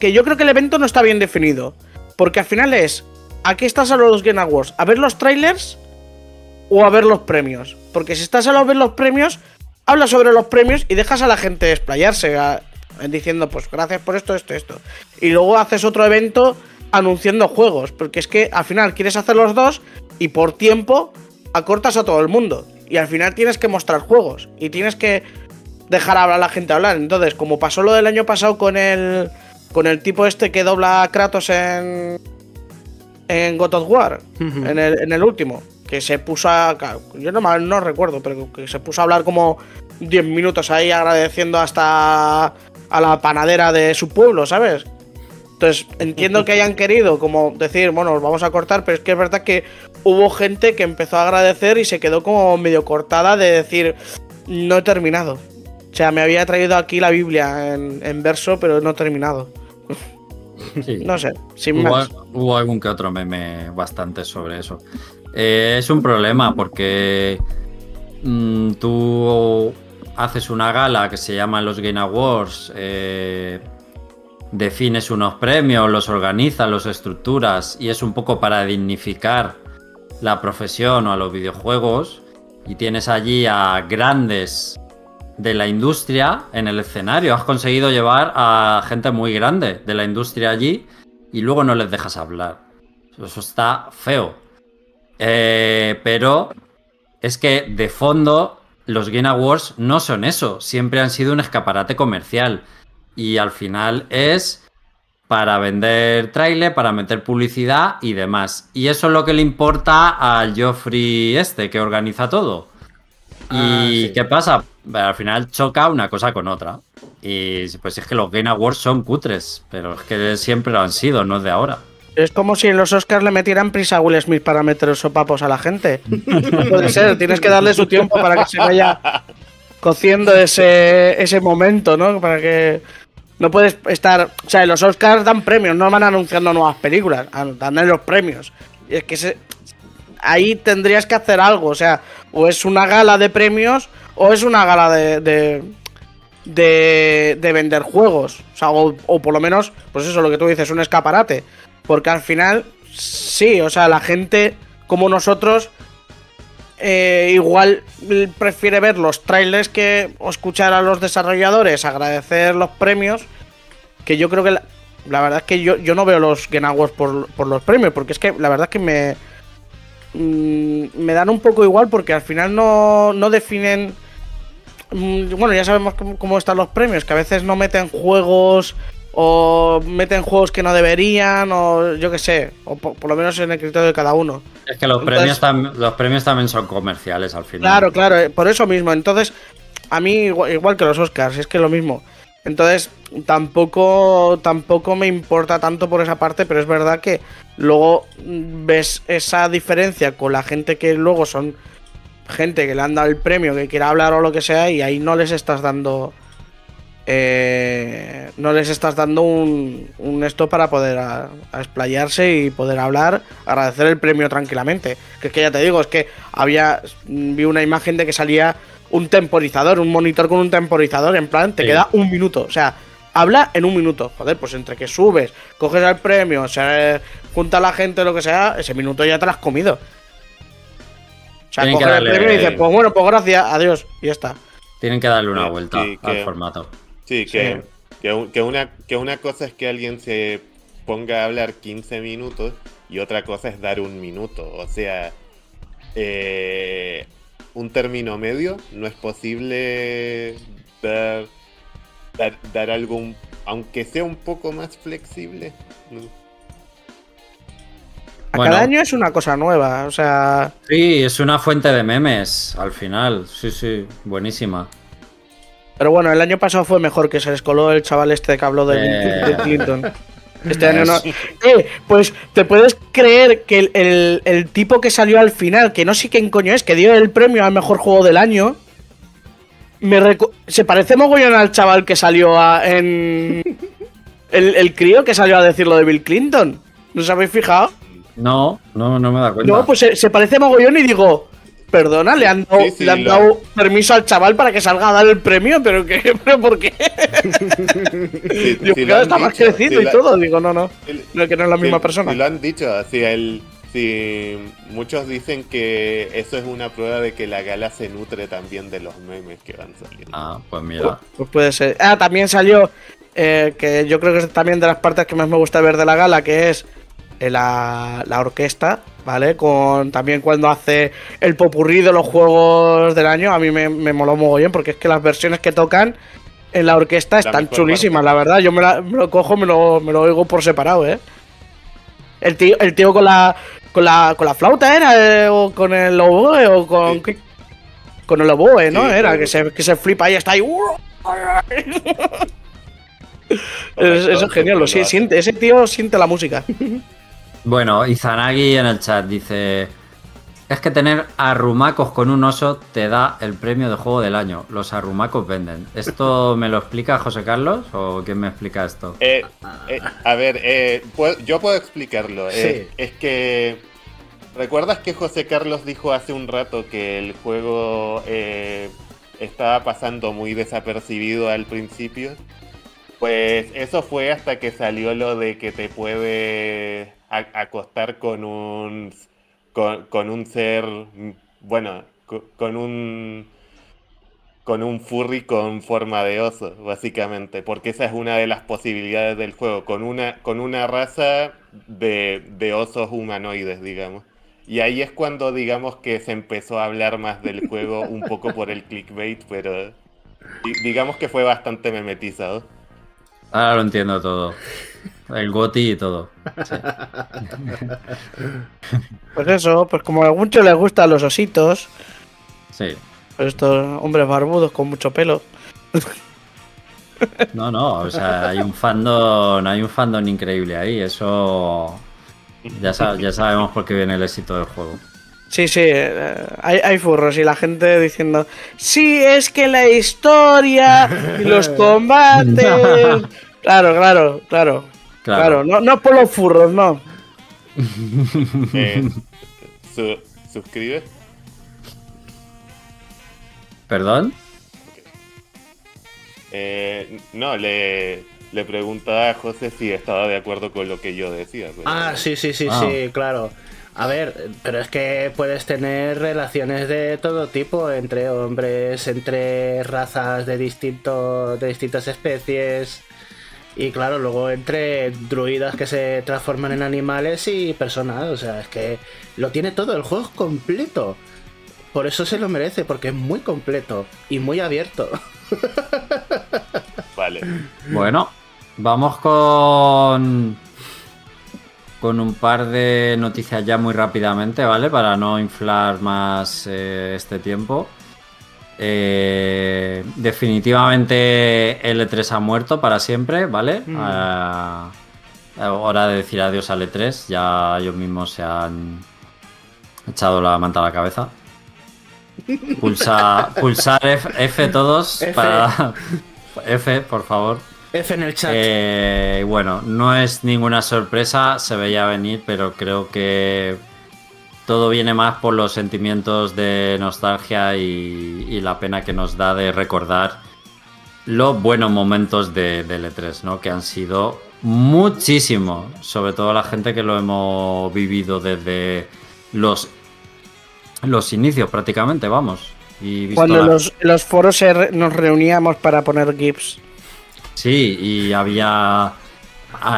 Que yo creo que el evento no está bien definido. Porque al final es, ¿a qué estás a los Game Awards? ¿A ver los trailers o a ver los premios? Porque si estás a ver los premios, habla sobre los premios y dejas a la gente explayarse a- diciendo, pues gracias por esto, esto, esto. Y luego haces otro evento anunciando juegos, porque es que al final quieres hacer los dos y por tiempo acortas a todo el mundo. Y al final tienes que mostrar juegos y tienes que dejar hablar a la gente hablar. Entonces, como pasó lo del año pasado con el con el tipo este que dobla a Kratos en en God of War, en, el, en el último, que se puso a. Yo no, no recuerdo, pero que se puso a hablar como 10 minutos ahí agradeciendo hasta a la panadera de su pueblo, ¿sabes? Entonces, entiendo que hayan querido como decir, bueno, os vamos a cortar, pero es que es verdad que hubo gente que empezó a agradecer y se quedó como medio cortada de decir, no he terminado. O sea, me había traído aquí la Biblia en, en verso, pero no he terminado. Sí. No sé, sin Hubo, más. hubo algún que otro meme bastante sobre eso. Eh, es un problema porque mm, tú haces una gala que se llama los Game Awards, eh, defines unos premios, los organizas, los estructuras y es un poco para dignificar la profesión o a los videojuegos y tienes allí a grandes de la industria en el escenario. Has conseguido llevar a gente muy grande de la industria allí y luego no les dejas hablar. Eso está feo. Eh, pero es que de fondo los Game Awards no son eso. Siempre han sido un escaparate comercial. Y al final es para vender trailer, para meter publicidad y demás. Y eso es lo que le importa al Joffrey este, que organiza todo. ¿Y Ah, sí. qué pasa? Al final choca una cosa con otra. Y pues es que los Game Awards son cutres, pero es que siempre lo han sido, no es de ahora. Es como si en los Oscars le metieran prisa a Will Smith para meter sopapos a la gente. No puede ser, tienes que darle su tiempo para que se vaya cociendo ese, ese momento, ¿no? Para que no puedes estar. O sea, en los Oscars dan premios, no van anunciando nuevas películas, dan los premios. Y es que ahí tendrías que hacer algo, o sea, o es una gala de premios o es una gala de. de de, de vender juegos. O sea, o, o por lo menos, pues eso, lo que tú dices, un escaparate. Porque al final, sí, o sea, la gente como nosotros eh, igual prefiere ver los trailers que o escuchar a los desarrolladores agradecer los premios. Que yo creo que la, verdad es que yo, yo no veo los Game por los premios, porque es que la verdad es que me, mm, me dan un poco igual porque al final no, no definen... mm, Bueno, ya sabemos cómo, cómo están los premios, que a veces no meten juegos o meten juegos que no deberían, o yo qué sé, o por, por lo menos en el criterio de cada uno. Es que los, Entonces- premios, los premios también son comerciales al final. Claro, claro, eh, por eso mismo. Entonces, a mí igual, igual que los Oscars, es que es lo mismo. Entonces, tampoco, tampoco me importa tanto por esa parte, pero es verdad que luego mm, ves esa diferencia con la gente que luego son gente que le han dado el premio, que quiera hablar o lo que sea, y ahí no les estás dando. eh, no les estás dando un, un esto para poder a- a explayarse y poder hablar, agradecer el premio tranquilamente. Que es que ya te digo, es que había. Vi una imagen de que salía un temporizador, un monitor con un temporizador, en plan, te Sí. queda un minuto. O sea, habla en un minuto. Joder, pues entre que subes, coges el premio, se junta la gente, lo que sea, ese minuto ya te lo has comido. Sea, Tienen que coges el darle- premio y dices, pues bueno, pues gracias, adiós, y ya está. Tienen que darle una Sí, vuelta sí, al que- formato. Sí, que, Sí. Que, que una, que una cosa es que alguien se ponga a hablar 15 minutos y otra cosa es dar un minuto. O sea, eh, un término medio no es posible dar, dar, dar algo, un- aunque sea un poco más flexible. ¿no? A Bueno. cada año es una cosa nueva, o sea, Sí, es una fuente de memes al final. Sí, sí, buenísima. pero bueno, el año pasado fue mejor que se les coló el chaval este que habló de, Eh. de Clinton. Este año no. Eh, pues te puedes creer que el, el- el tipo que salió al final, que no sé quién coño es, que dio el premio al mejor juego del año, me se parece mogollón al chaval que salió a- en. El, el crío que salió a decir lo de Bill Clinton. ¿No os habéis fijado? No, no, no me da cuenta. No, pues se, se parece mogollón y digo, perdona, le han dado, Sí, sí, le han lo- dado permiso al chaval para que salga a dar el premio, pero qué, pero ¿por qué? Sí, Digo, claro, está más crecido y la- todo. Digo, no, no, el- no, que no es la misma persona. sí lo han dicho, así el, sí, muchos dicen que eso es una prueba de que la gala se nutre también de los memes que van saliendo. Ah, pues mira. Pues puede ser. Ah, también salió, eh, que yo creo que es también de las partes que más me gusta ver de la gala, que es la, la orquesta, ¿vale? Con también cuando hace el popurrí de los juegos del año, a mí me, me moló mogollón, porque es que las versiones que tocan en la orquesta están chulísimas, parte. la verdad. Yo me, la- me lo cojo, me lo, me lo oigo por separado, ¿eh? El tío, el tío con la, con la, con la flauta era, eh, o con el oboe, o con... Con el oboe, ¿no? Sí, era, que se, que se flipa y está ahí. Es- Eso es genial, lo siente, ese tío siente la música. Bueno, Izanagi en el chat dice: Es que tener arrumacos con un oso te da el premio de juego del año. Los arrumacos venden. ¿Esto me lo explica José Carlos o quién me explica esto? Eh, eh, a ver, eh, puedo- yo puedo explicarlo. eh, Sí. es que. ¿Recuerdas que José Carlos dijo hace un rato que el juego eh, estaba pasando muy desapercibido al principio? Pues eso fue hasta que salió lo de que te puede acostar con un con, un ser bueno co- con un con un furry con forma de oso, básicamente, porque esa es una de las posibilidades del juego, con una, con una raza de, de osos humanoides, digamos. Y ahí es cuando, digamos, que se empezó a hablar más del juego, un poco por el clickbait, pero di- digamos que fue bastante memetizado. Ahora lo entiendo todo. El goti y todo. Sí. Pues eso, pues como a muchos les gustan los ositos, sí. pues estos hombres barbudos con mucho pelo. No, no, o sea, hay un fandom, hay un fandom increíble ahí. Eso ya, ya sabemos por qué viene el éxito del juego. Sí, sí, eh, hay, hay furros y la gente diciendo, sí, es que la historia y los combates. Claro, claro, claro. Claro. Claro, no, no por los furros, no. Eh, su- ¿Suscribes? ¿Perdón? Eh, no, le, le preguntaba a José si estaba de acuerdo con lo que yo decía. pero- Ah, sí, sí, sí, Ah. sí, claro. A ver, pero es que puedes tener relaciones de todo tipo entre hombres, entre razas de distinto, de distintas especies. Y claro, luego entre druidas que se transforman en animales y personas. O sea, es que lo tiene todo, el juego es completo. Por eso se lo merece, porque es muy completo y muy abierto. Vale. Bueno, vamos con con un par de noticias ya muy rápidamente, ¿vale? Para no inflar más eh, este tiempo. Eh, definitivamente L3 ha muerto para siempre, ¿vale? Mm. Ah, hora de decir adiós a L3. Ya ellos mismos se han echado la manta a la cabeza. Pulsa, pulsar F, F todos F. para. F, por favor. F en el chat. Eh, bueno, no es ninguna sorpresa, se veía venir, pero creo que todo viene más por los sentimientos de nostalgia y, y la pena que nos da de recordar los buenos momentos de, de L3, ¿no? Que han sido muchísimo, sobre todo la gente que lo hemos vivido desde los, los inicios prácticamente, vamos. Y visto Cuando la- los, los foros nos reuníamos para poner GIFs. Sí, y había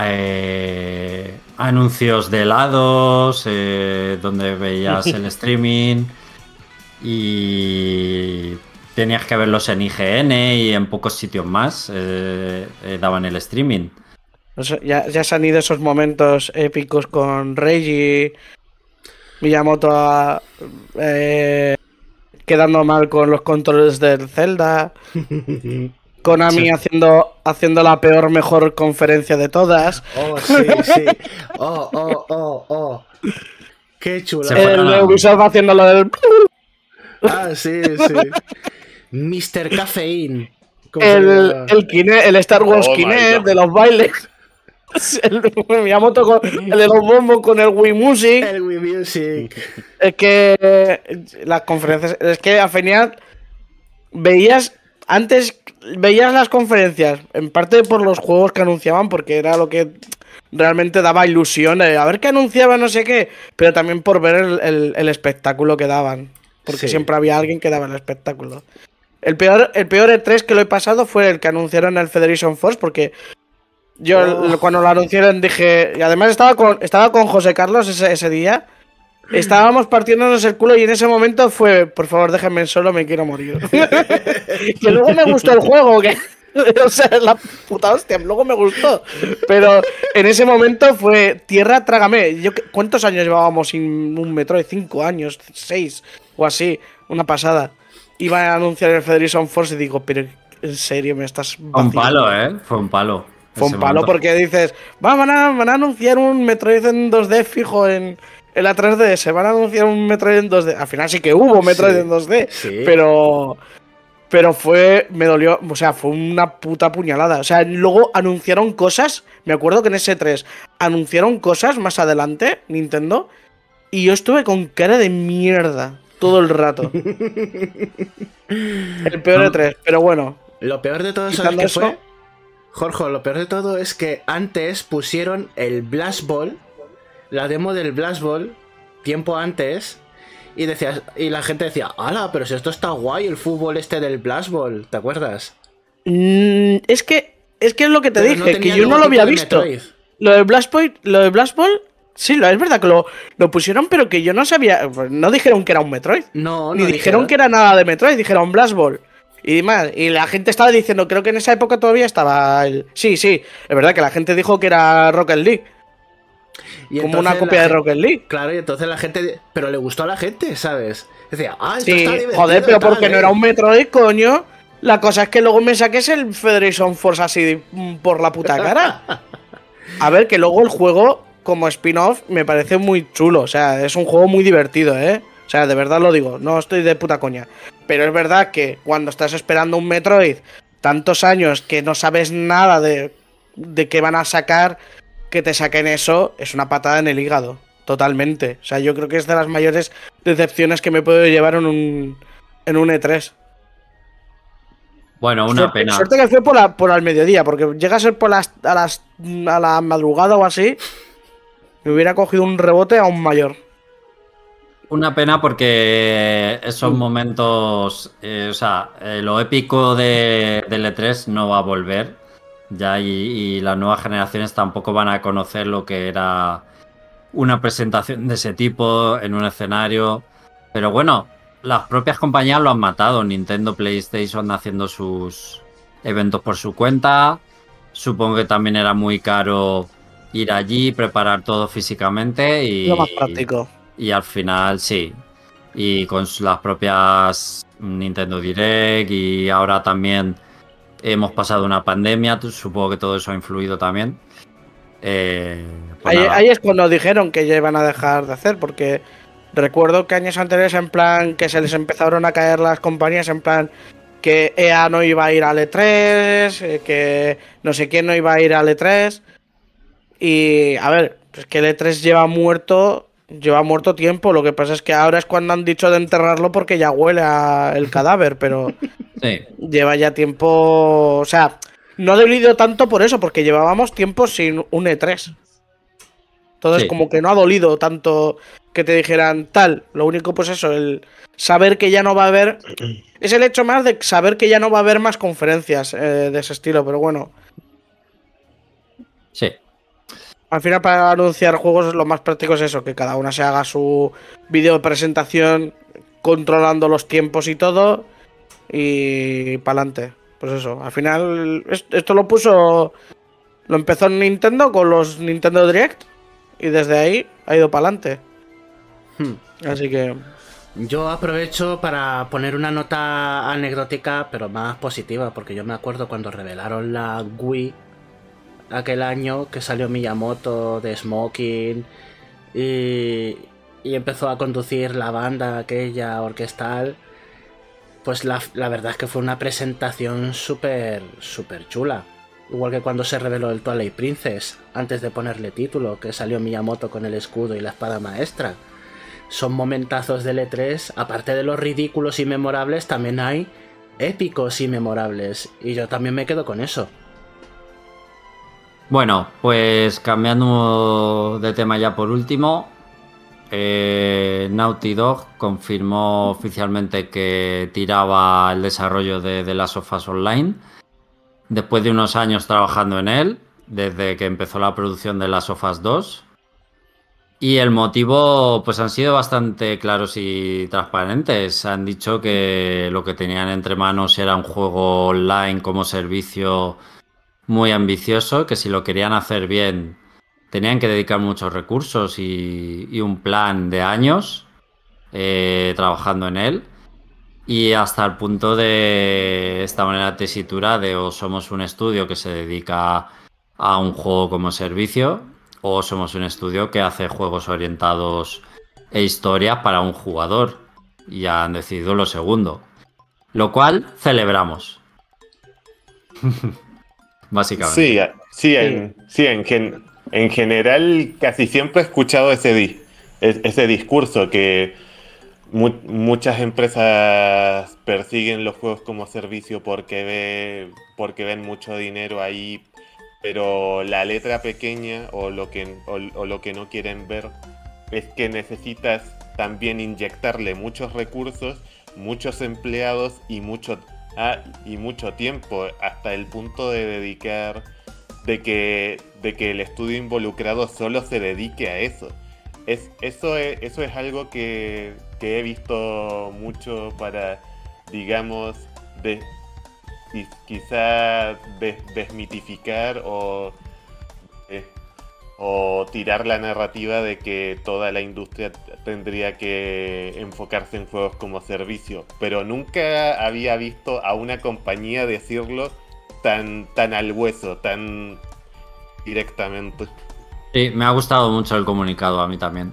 eh, anuncios de helados eh, donde veías el streaming y tenías que verlos en IGN y en pocos sitios más eh, eh, daban el streaming. Ya, ya se han ido esos momentos épicos con Reiji, Miyamoto ah, eh, quedando mal con los controles del Zelda, Konami Sí. haciendo, haciendo la peor mejor conferencia de todas, Oh, sí, sí. Oh, oh, oh, oh. Qué chulo. Se el Ubisoft haciendo lo del... Ah, sí, sí. Mr. Caffeine. ¿Cómo se El, el, el Star Wars Oh Kinect de los bailes. El, Miyamoto con el de los bombos con el Wii Music. El Wii Music. Es que eh, las conferencias. Es que al final veías. Antes veías las conferencias, en parte por los juegos que anunciaban, porque era lo que realmente daba ilusión. eh, a ver qué anunciaban, no sé qué. Pero también por ver el, el- el espectáculo que daban. Porque Sí. siempre había alguien que daba el espectáculo. El peor, el peor E3 que lo he pasado fue el que anunciaron el Federation Force, porque yo Oh. cuando lo anunciaron dije. Y además estaba con, estaba con José Carlos ese, ese día. Estábamos partiéndonos el culo y en ese momento fue, por favor, déjenme solo, me quiero morir. que luego me gustó el juego, que. O sea, la puta hostia, luego me gustó. Pero en ese momento fue tierra, trágame. Yo, ¿Cuántos años llevábamos sin un Metroid? ¿Cinco años? ¿Seis? O así, una pasada. Iba a anunciar el Federation Force y digo, pero en serio me estás. Fue un vacilando?". palo, ¿eh? Fue un palo. Fue un palo momento. porque dices, "Va, van, a, van a anunciar un Metroid en 2D fijo en, en la 3DS, van a anunciar un Metroid en 2D. Al final sí que hubo Metroid Sí, en 2D, sí. pero pero fue, me dolió, o sea, fue una puta puñalada. O sea, luego anunciaron cosas, me acuerdo que en ese 3 anunciaron cosas más adelante, Nintendo, y yo estuve con cara de mierda todo el rato. el peor de 3, pero bueno. Lo peor de todo, ¿sabes qué eso- fue? Jorge, lo peor de todo es que antes pusieron el Blast Ball, la demo del Blast Ball, tiempo antes, y decías, y la gente decía, ¡Hala! Pero si esto está guay, el fútbol este del Blast Ball, ¿te acuerdas? Mm, es que es que es lo que te Pero no dije, que yo no lo había visto. Metroid. Lo de Blast Point, lo de Blast Ball, sí, lo, es verdad que lo, lo pusieron, pero que yo no sabía. pues, No dijeron que era un Metroid. No, ni dijeron que era nada de Metroid, dijeron Blast Ball. Y demás. Y la gente estaba diciendo, creo que en esa época todavía estaba el. Sí, sí. Es verdad que la gente dijo que era Rocket League. Y como una copia de Rocket League. Claro, y entonces la gente. Pero le gustó a la gente, ¿sabes? Decía, ¡ah, esto Sí, está divertido! joder, pero tal, porque no eh". era un Metroid, coño. La cosa es que luego me saques el Federation Force así mm, por la puta cara. A ver, que luego el juego, como spin-off, me parece muy chulo. O sea, es un juego muy divertido, ¿eh? O sea, de verdad lo digo, no estoy de puta coña. Pero es verdad que cuando estás esperando un Metroid tantos años que no sabes nada de, de qué van a sacar, que te saquen eso, es una patada en el hígado. Totalmente. O sea, yo creo que es de las mayores decepciones que me puedo llevar en un, en un E E3. Bueno, una Suerte- pena. Suerte que fue por, la, por el mediodía, porque llega a ser por las, a, las, a la madrugada o así, me hubiera cogido un rebote aún mayor. Una pena porque esos momentos, eh, o sea, eh, lo épico de, del E3 no va a volver ya y, y las nuevas generaciones tampoco van a conocer lo que era una presentación de ese tipo en un escenario. Pero bueno, las propias compañías lo han matado. Nintendo, PlayStation haciendo sus eventos por su cuenta. Supongo que también era muy caro ir allí, preparar todo físicamente y... Lo más práctico. Y al final sí. Y con las propias Nintendo Direct y ahora también hemos pasado una pandemia, supongo que todo eso ha influido también. Eh, pues ahí, ahí, es cuando dijeron que ya iban a dejar de hacer, porque recuerdo que años anteriores en plan que se les empezaron a caer las compañías en plan que EA no iba a ir al E3, eh, que no sé quién no iba a ir al E3. Y a ver, pues que el E3 lleva muerto, lleva muerto tiempo. Lo que pasa es que ahora es cuando han dicho de enterrarlo porque ya huele a el cadáver, pero lleva ya tiempo. O sea, no ha dolido tanto por eso, porque llevábamos tiempo sin un E3. Entonces, como que no ha dolido tanto que te dijeran tal. Lo único, pues eso, el saber que ya no va a haber. Es el hecho más de saber que ya no va a haber más conferencias eh, de ese estilo, pero bueno. Sí. Al final, para anunciar juegos, lo más práctico es eso: que cada una se haga su vídeo de presentación controlando los tiempos y todo. Y para adelante. Pues eso, al final, esto lo puso. Lo empezó en Nintendo con los Nintendo Direct. Y desde ahí ha ido para adelante. Hmm. Así que. Yo aprovecho para poner una nota anecdótica, pero más positiva, porque yo me acuerdo cuando revelaron la Wii aquel año que salió Miyamoto de Smoking y, empezó a conducir la banda aquella orquestal. Pues la, verdad es que fue una presentación súper, súper chula. Igual que cuando se reveló el Twilight Princess, antes de ponerle título, que salió Miyamoto con el escudo y la espada maestra son momentazos del E3, aparte de los ridículos y memorables, también hay épicos y memorables. Y yo también me quedo con eso. Bueno, pues cambiando de tema ya por último, eh, Naughty Dog confirmó oficialmente que tiraba el desarrollo de The Last of Us Online. Después de unos años trabajando en él, desde que empezó la producción de Last of Us 2, y el motivo, pues han sido bastante claros y transparentes. Han dicho que lo que tenían entre manos era un juego online como servicio muy ambicioso, que si lo querían hacer bien tenían que dedicar muchos recursos y, un plan de años eh, trabajando en él. Y hasta el punto de esta manera tesitura de o somos un estudio que se dedica a un juego como servicio o somos un estudio que hace juegos orientados e historia para un jugador. Y han decidido lo segundo. Lo cual celebramos. Básicamente. Sí, sí, en, sí, en, en, general casi siempre he escuchado ese, ese discurso que muchas empresas persiguen los juegos como servicio porque, ve, porque ven mucho dinero ahí pero la letra pequeña o lo que, o, lo que no quieren ver es que necesitas también inyectarle muchos recursos, muchos empleados y mucho, ah, y mucho tiempo, hasta el punto de dedicar, de que, de que el estudio involucrado solo se dedique a eso. Es, eso, es, eso es algo que, que he visto mucho para, digamos, de, quizá desmitificar o, o tirar la narrativa de que toda la industria tendría que enfocarse en juegos como servicio. Pero nunca había visto a una compañía decirlo tan, tan al hueso, tan directamente. Sí, me ha gustado mucho el comunicado a mí también.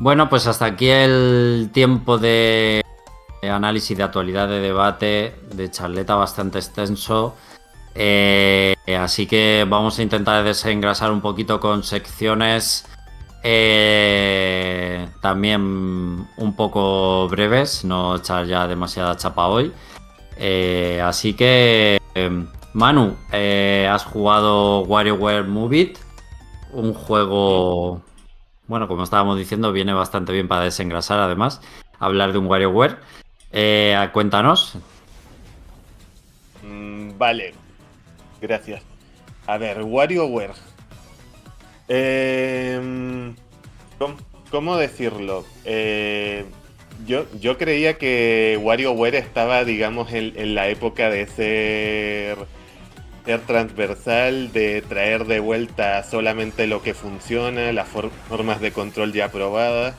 Bueno, pues hasta aquí el tiempo de análisis de actualidad, de debate, de charleta bastante extenso. Eh, así que vamos a intentar desengrasar un poquito con secciones eh, también un poco breves, no echar ya demasiada chapa hoy. Eh, así que, Manu, has jugado WarioWare Move un juego, bueno, como estábamos diciendo, viene bastante bien para desengrasar además, hablar de un WarioWare. Eh, cuéntanos. Mm, vale, gracias. A ver, WarioWare. Eh, ¿cómo, decirlo? Eh, yo, yo creía que WarioWare estaba, digamos, en, la época de ser, ser transversal, de traer de vuelta solamente lo que funciona, las formas de control ya probadas.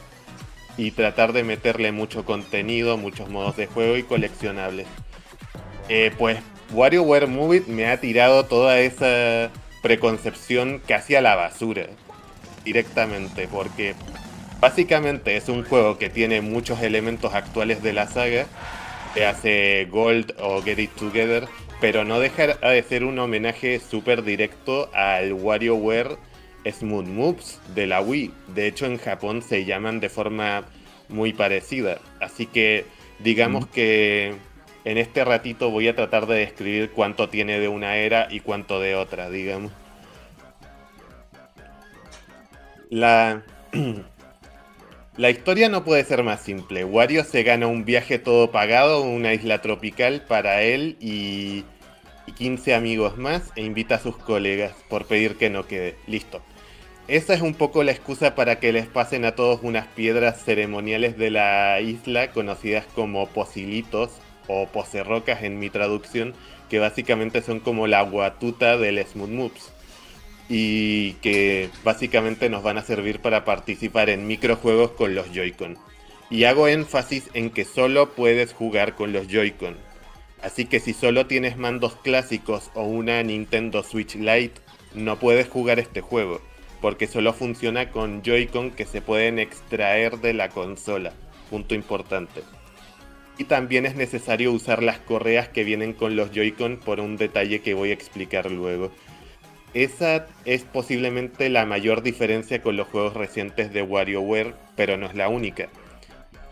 y tratar de meterle mucho contenido, muchos modos de juego y coleccionables. Eh, pues WarioWare Movie me ha tirado toda esa preconcepción casi a la basura directamente, porque básicamente es un juego que tiene muchos elementos actuales de la saga, te hace Gold o Get It Together, pero no deja de ser un homenaje súper directo al WarioWare Smooth Moves de la Wii. De hecho, en Japón se llaman de forma muy parecida. Así que digamos que en este ratito voy a tratar de describir cuánto tiene de una era y cuánto de otra, digamos. La, la historia no puede ser más simple. Wario se gana un viaje todo pagado a una isla tropical para él y, y 15 amigos más e invita a sus colegas por pedir que no quede. Listo. Esa es un poco la excusa para que les pasen a todos unas piedras ceremoniales de la isla conocidas como posilitos o poserrocas en mi traducción, que básicamente son como la guatuta del Smooth Moves y que básicamente nos van a servir para participar en microjuegos con los Joy-Con. Y hago énfasis en que solo puedes jugar con los Joy-Con. Así que si solo tienes mandos clásicos o una Nintendo Switch Lite, no puedes jugar este juego porque solo funciona con Joy-Con que se pueden extraer de la consola. Punto importante. Y también es necesario usar las correas que vienen con los Joy-Con por un detalle que voy a explicar luego. Esa es posiblemente la mayor diferencia con los juegos recientes de WarioWare, pero no es la única.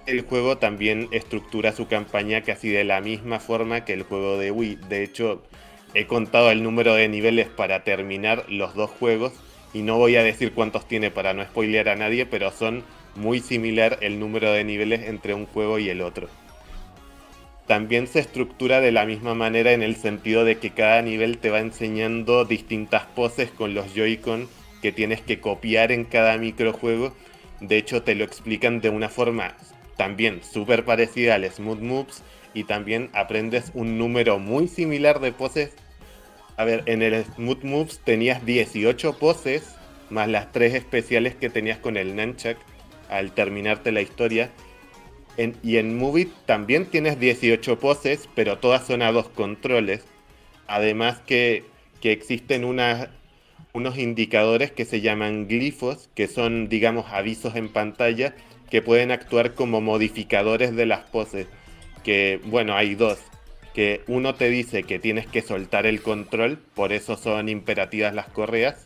El juego también estructura su campaña casi de la misma forma que el juego de Wii. De hecho, he contado el número de niveles para terminar los dos juegos y no voy a decir cuántos tiene para no spoilear a nadie, pero son muy similar el número de niveles entre un juego y el otro. También se estructura de la misma manera en el sentido de que cada nivel te va enseñando distintas poses con los Joy-Con que tienes que copiar en cada microjuego. De hecho, te lo explican de una forma también súper parecida al Smooth Moves y también aprendes un número muy similar de poses a ver, en el Smooth Moves tenías 18 poses, más las tres especiales que tenías con el Nunchuck al terminarte la historia. Y en Movie también tienes 18 poses, pero todas son a dos controles. Además que, que existen unos indicadores que se llaman glifos, que son, digamos, avisos en pantalla que pueden actuar como modificadores de las poses. Que, bueno, hay dos que uno te dice que tienes que soltar el control, por eso son imperativas las correas.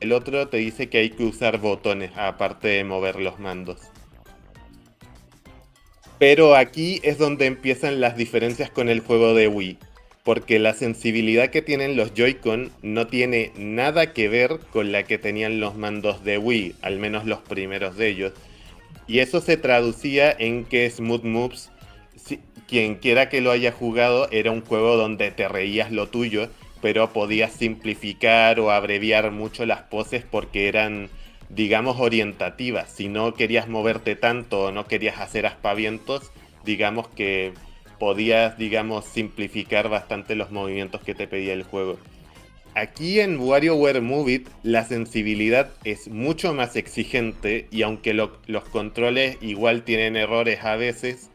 El otro te dice que hay que usar botones, aparte de mover los mandos. Pero aquí es donde empiezan las diferencias con el juego de Wii, porque la sensibilidad que tienen los Joy-Con no tiene nada que ver con la que tenían los mandos de Wii, al menos los primeros de ellos. Y eso se traducía en que Smooth Moves quien quiera que lo haya jugado, era un juego donde te reías lo tuyo, pero podías simplificar o abreviar mucho las poses porque eran, digamos, orientativas. Si no querías moverte tanto o no querías hacer aspavientos, digamos que podías, digamos, simplificar bastante los movimientos que te pedía el juego. Aquí en WarioWare Move It la sensibilidad es mucho más exigente y aunque los controles igual tienen errores a veces,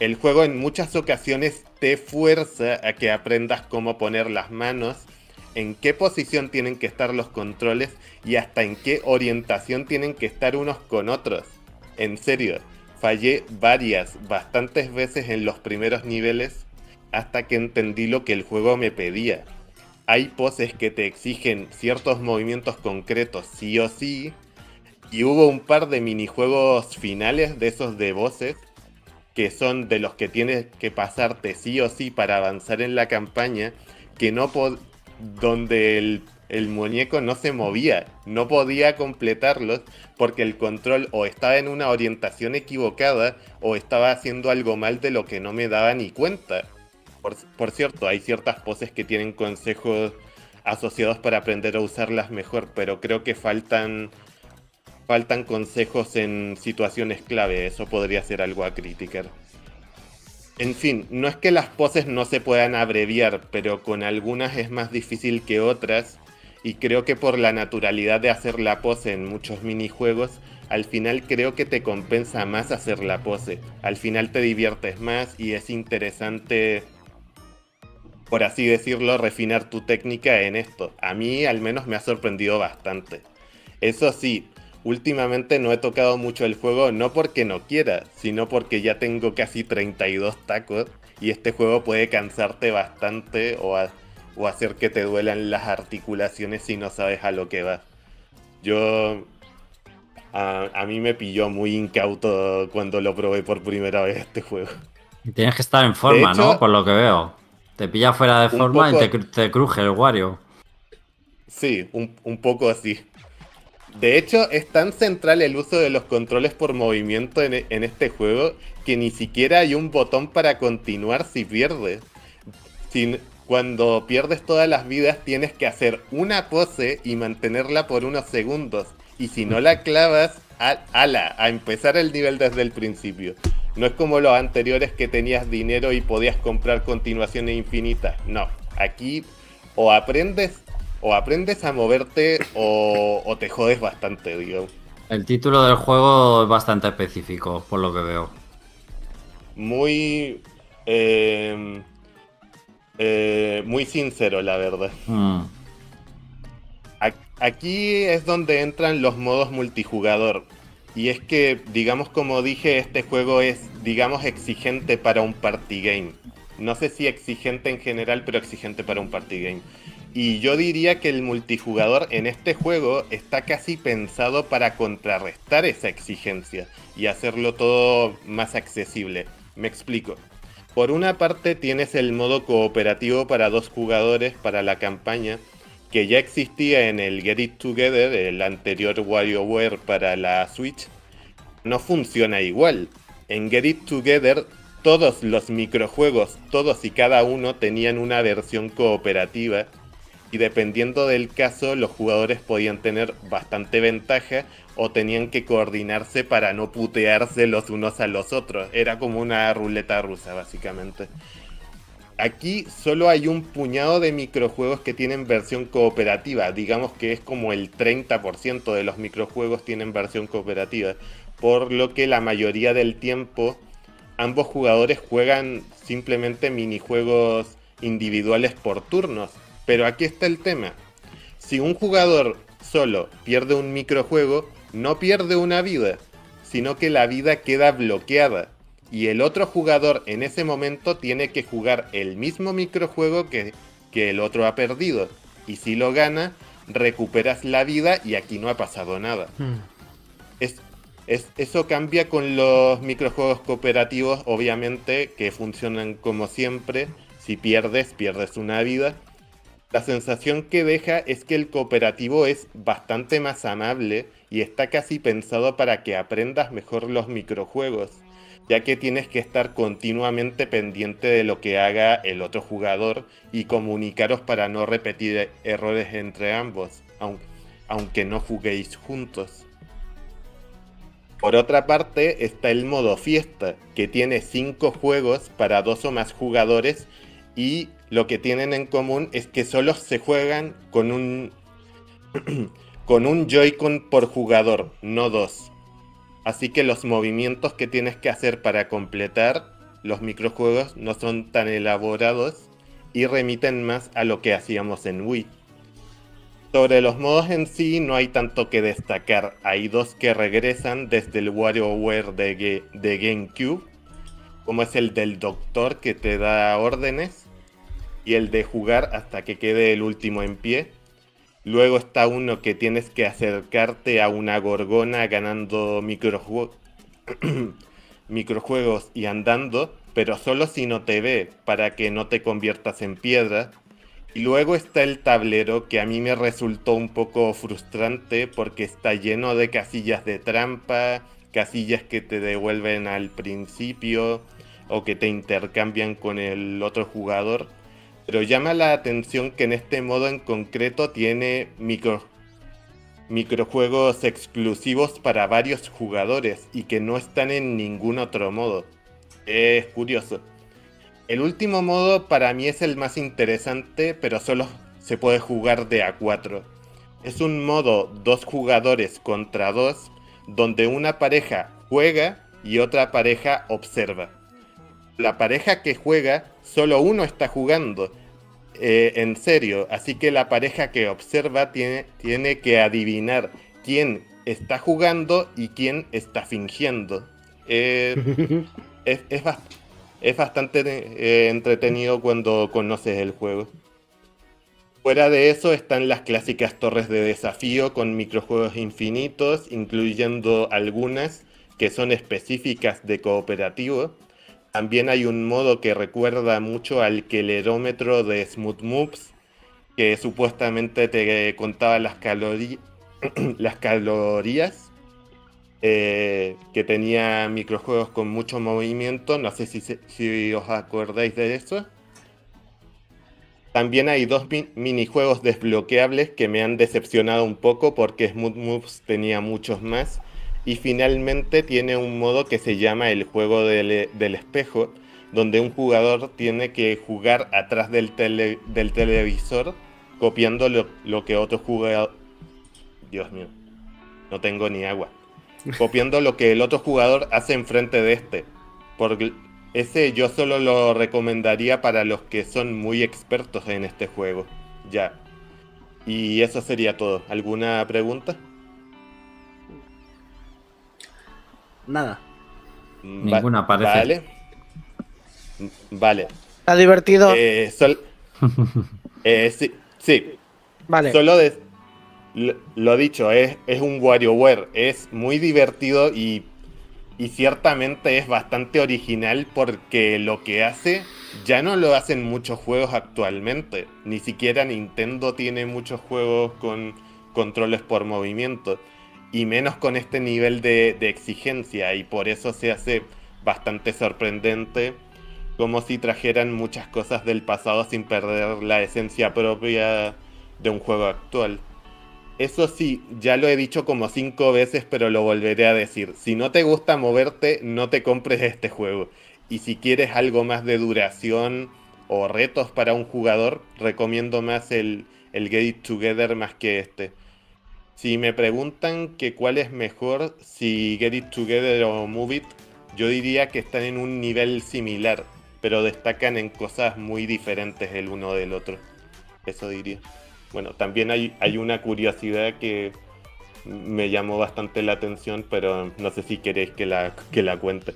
el juego en muchas ocasiones te fuerza a que aprendas cómo poner las manos, en qué posición tienen que estar los controles y hasta en qué orientación tienen que estar unos con otros. En serio, fallé varias, bastantes veces en los primeros niveles hasta que entendí lo que el juego me pedía. Hay poses que te exigen ciertos movimientos concretos sí o sí, y hubo un par de minijuegos finales de esos de voces que son de los que tienes que pasarte sí o sí para avanzar en la campaña, que no donde el, muñeco no se movía, no podía completarlos porque el control o estaba en una orientación equivocada o estaba haciendo algo mal de lo que no me daba ni cuenta. Por, por cierto, hay ciertas poses que tienen consejos asociados para aprender a usarlas mejor, pero creo que faltan faltan consejos en situaciones clave, eso podría ser algo a criticar. En fin, no es que las poses no se puedan abreviar, pero con algunas es más difícil que otras y creo que por la naturalidad de hacer la pose en muchos minijuegos, al final creo que te compensa más hacer la pose. Al final te diviertes más y es interesante, por así decirlo, refinar tu técnica en esto. A mí al menos me ha sorprendido bastante. Eso sí, últimamente no he tocado mucho el juego no porque no quiera, sino porque ya tengo casi 32 tacos y este juego puede cansarte bastante o, o hacer que te duelan las articulaciones si no sabes a lo que va. Yo a, mí me pilló muy incauto cuando lo probé por primera vez este juego. Tienes que estar en forma, ¿no? Por lo que veo. Te pilla fuera de forma y te, cruje el Wario. Sí, un, poco así. De hecho, es tan central el uso de los controles por movimiento en, en, este juego que ni siquiera hay un botón para continuar si pierdes. Sin, cuando pierdes todas las vidas tienes que hacer una pose y mantenerla por unos segundos. Y si no la clavas, ala, a empezar el nivel desde el principio. No es como los anteriores que tenías dinero y podías comprar continuaciones infinitas. No, aquí o aprendes o aprendes a moverte o, te jodes bastante, digo. El título del juego es bastante específico, por lo que veo. Muy... Eh, eh, muy sincero, la verdad. Mm. Aquí es donde entran los modos multijugador. Y es que, digamos como dije, este juego es, digamos, exigente para un party game. No sé si exigente en general, pero exigente para un party game. Y yo diría que el multijugador en este juego está casi pensado para contrarrestar esa exigencia y hacerlo todo más accesible. Me explico. Por una parte tienes el modo cooperativo para dos jugadores para la campaña, que ya existía en el Get It Together, el anterior WarioWare para la Switch, no funciona igual. En Get It Together todos los microjuegos, todos y cada uno tenían una versión cooperativa y dependiendo del caso los jugadores podían tener bastante ventaja o tenían que coordinarse para no putearse los unos a los otros. Era como una ruleta rusa básicamente. Aquí solo hay un puñado de microjuegos que tienen versión cooperativa. Digamos que es como el 30% de los microjuegos tienen versión cooperativa. Por lo que la mayoría del tiempo ambos jugadores juegan simplemente minijuegos individuales por turnos. Pero aquí está el tema. Si un jugador solo pierde un microjuego, no pierde una vida, sino que la vida queda bloqueada y el otro jugador en ese momento tiene que jugar el mismo microjuego que, que el otro ha perdido. Y si lo gana, recuperas la vida y aquí no ha pasado nada. Hmm. Es, es, eso cambia con los microjuegos cooperativos, obviamente, que funcionan como siempre. Si pierdes, pierdes una vida. La sensación que deja es que el cooperativo es bastante más amable y está casi pensado para que aprendas mejor los microjuegos ya que tienes que estar continuamente pendiente de lo que haga el otro jugador y comunicaros para no repetir errores entre ambos, aunque no juguéis juntos. Por otra parte está el modo fiesta, que tiene 5 juegos para dos o más jugadores y lo que tienen en común es que solo se juegan con un con un Joy-Con por jugador, no dos. Así que los movimientos que tienes que hacer para completar los microjuegos no son tan elaborados y remiten más a lo que hacíamos en Wii. Sobre los modos en sí no hay tanto que destacar, hay dos que regresan desde el WarioWare de, de GameCube, como es el del doctor que te da órdenes y el de jugar hasta que quede el último en pie Luego está uno que tienes que acercarte a una gorgona ganando microjuegos y andando, pero solo si no te ve, para que no te conviertas en piedra. Y luego está el tablero que a mí me resultó un poco frustrante porque está lleno de casillas de trampa, casillas que te devuelven al principio o que te intercambian con el otro jugador pero llama la atención que en este modo en concreto tiene micro, microjuegos exclusivos para varios jugadores y que no están en ningún otro modo. Es curioso. El último modo para mí es el más interesante, pero solo se puede jugar de a 4. es un modo dos jugadores contra dos, donde una pareja juega y otra pareja observa. La pareja que juega, solo uno está jugando. eh, en serio, así que la pareja que observa tiene, tiene que adivinar quién está jugando y quién está fingiendo. Eh, es, es bas- es bastante eh, entretenido cuando conoces el juego. Fuera de eso están las clásicas torres de desafío con microjuegos infinitos, incluyendo algunas que son específicas de cooperativo. También hay un modo que recuerda mucho al quelerómetro de Smooth Moves, que supuestamente te contaba las, las calorías, eh, que tenía microjuegos con mucho movimiento. No sé si, os acordáis de eso. También hay dos mi- minijuegos desbloqueables que me han decepcionado un poco porque Smooth Moves tenía muchos más. Y finalmente tiene un modo que se llama el juego del, del espejo, donde un jugador tiene que jugar atrás del, tele- del televisor, copiando lo, lo que otro jugador... Dios mío, no tengo ni agua. Copiando lo que el otro jugador hace enfrente de este. Porque ese yo solo lo recomendaría para los que son muy expertos en este juego. Ya. Y eso sería todo. ¿Alguna pregunta? Nada. Mm, Va- Ninguna parece. Vale. Mm, Vale. Está divertido. Eh, sol- eh, sí, sí. vale. Solo de... Lo, lo dicho, es, es un WarioWare. Es muy divertido y, y ciertamente es bastante original porque lo que hace ya no lo hacen muchos juegos actualmente. Ni siquiera Nintendo tiene muchos juegos con controles por movimiento. Y menos con este nivel de, exigencia. Y por eso se hace bastante sorprendente. Como si trajeran muchas cosas del pasado sin perder la esencia propia de un juego actual. Eso sí, ya lo he dicho como cinco veces, pero lo volveré a decir. Si no te gusta moverte, no te compres este juego. Y si quieres algo más de duración o retos para un jugador, recomiendo más el, el Get It Together más que este. Si me preguntan que cuál es mejor, si Get It Together o Move It, yo diría que están en un nivel similar, pero destacan en cosas muy diferentes el uno del otro. Eso diría. Bueno, también hay, hay una curiosidad que me llamó bastante la atención, pero no sé si queréis que la, que la cuente.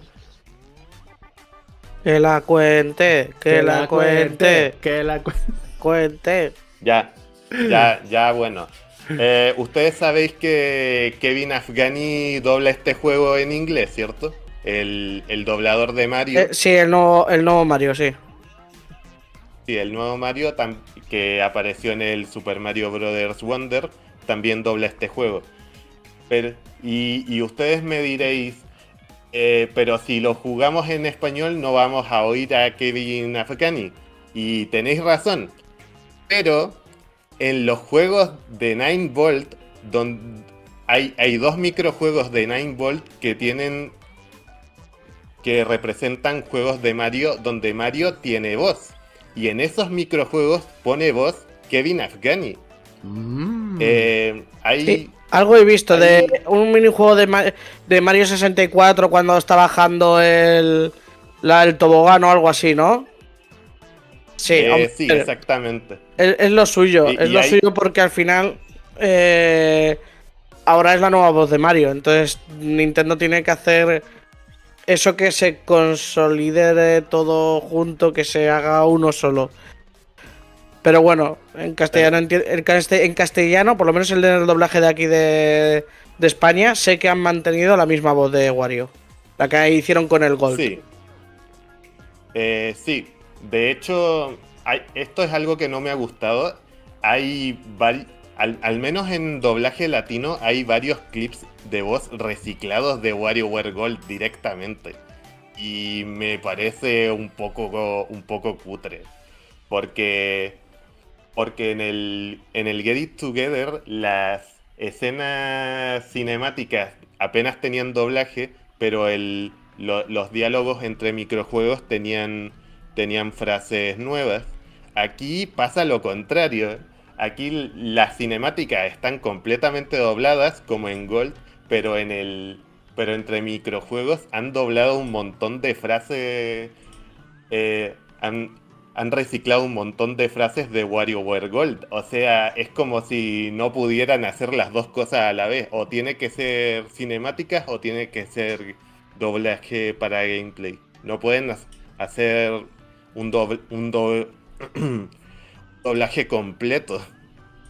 Que la cuente, que, la, cuente, Que la cuente. cuente. Ya, ya, ya, bueno. Eh, Ustedes sabéis que Kevin Afghani dobla este juego en inglés, ¿cierto? El, el doblador de Mario. Eh, sí, el nuevo, el nuevo Mario, sí. Sí, el nuevo Mario que apareció en el Super Mario Bros. Wonder también dobla este juego. Pero, y, y ustedes me diréis, eh, pero si lo jugamos en español no vamos a oír a Kevin Afghani. Y tenéis razón. Pero en los juegos de 9 Volt, donde hay, hay dos microjuegos de 9 Volt que tienen que representan juegos de Mario donde Mario tiene voz. Y en esos microjuegos pone voz Kevin Afghani. Mm. Eh, hay, Sí, algo he visto de un minijuego de, de Mario 64 cuando está bajando el, la, el tobogán o algo así, ¿no? Sí, eh, hombre, sí, exactamente. es, es lo suyo, Y- es y lo hay- suyo porque al final eh, ahora es la nueva voz de Mario, entonces Nintendo tiene que hacer eso que se consolide todo junto, que se haga uno solo. Pero bueno, en castellano, enti- en caste- en castellano, por lo menos el del doblaje de aquí de, de España, sé que han mantenido la misma voz de Wario. La que hicieron con el Gold. Sí. Eh, sí, de hecho, esto es algo que no me ha gustado. Hay al, al menos en doblaje latino hay varios clips de voz reciclados de WarioWare Gold directamente. Y me parece un poco, un poco cutre. Porque, porque en, el, en el Get It Together las escenas cinemáticas apenas tenían doblaje, pero el, lo- los diálogos entre microjuegos tenían, tenían frases nuevas. Aquí pasa lo contrario. aquí las cinemáticas están completamente dobladas como en Gold, pero en el pero entre microjuegos han doblado un montón de frases eh, han, han reciclado un montón de frases de WarioWare Gold. O sea, es como si no pudieran hacer las dos cosas a la vez. O tiene que ser cinemáticas o tiene que ser doblaje para gameplay. No pueden hacer un, doble, un doblaje completo.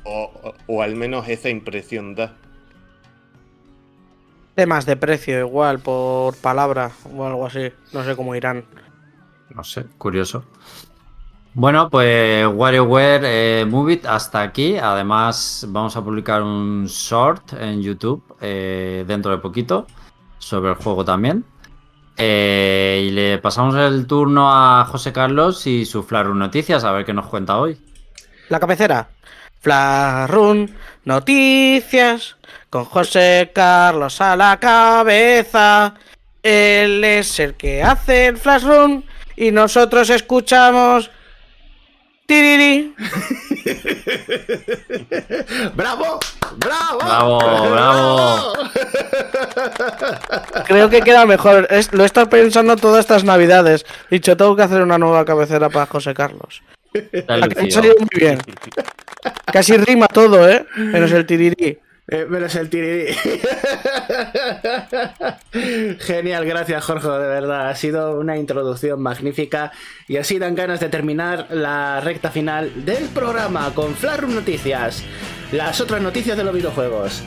O, o, al menos esa impresión da. Temas de precio igual por palabra o algo así. No sé cómo irán. No sé, curioso. Bueno, pues WarioWare eh, Move It hasta aquí. Además, vamos a publicar un short en YouTube eh, dentro de poquito sobre el juego también. Eh, y le pasamos el turno a José Carlos y su Flarun Noticias, a ver qué nos cuenta hoy. La cabecera. Flarun Noticias con José Carlos a la cabeza. Él es el que hace el Flash y nosotros escuchamos Tiriri. ¡Bravo! ¡Bravo! ¡Bravo! ¡Bravo! Creo que queda mejor. Es, lo he estado pensando todas estas navidades. Dicho, tengo que hacer una nueva cabecera para José Carlos. Ha salido muy bien. Casi rima todo, ¿eh? Menos el tiriri. Eh, menos el tiriri. Genial, gracias Jorge, de verdad. Ha sido una introducción magnífica y así dan ganas de terminar la recta final del programa con Flarum Noticias, las otras noticias de los videojuegos.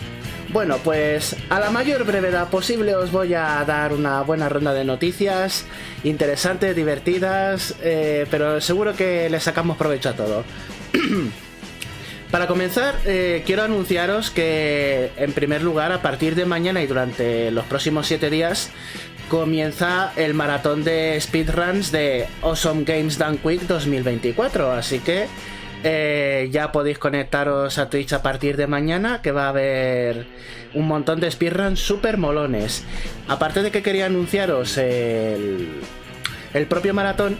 Bueno, pues a la mayor brevedad posible os voy a dar una buena ronda de noticias interesantes, divertidas, eh, pero seguro que le sacamos provecho a todo. Para comenzar, eh, quiero anunciaros que, en primer lugar, a partir de mañana y durante los próximos 7 días, comienza el maratón de speedruns de Awesome Games Done Quick 2024. Así que eh, ya podéis conectaros a Twitch a partir de mañana, que va a haber un montón de speedruns super molones. Aparte de que quería anunciaros el, el propio maratón,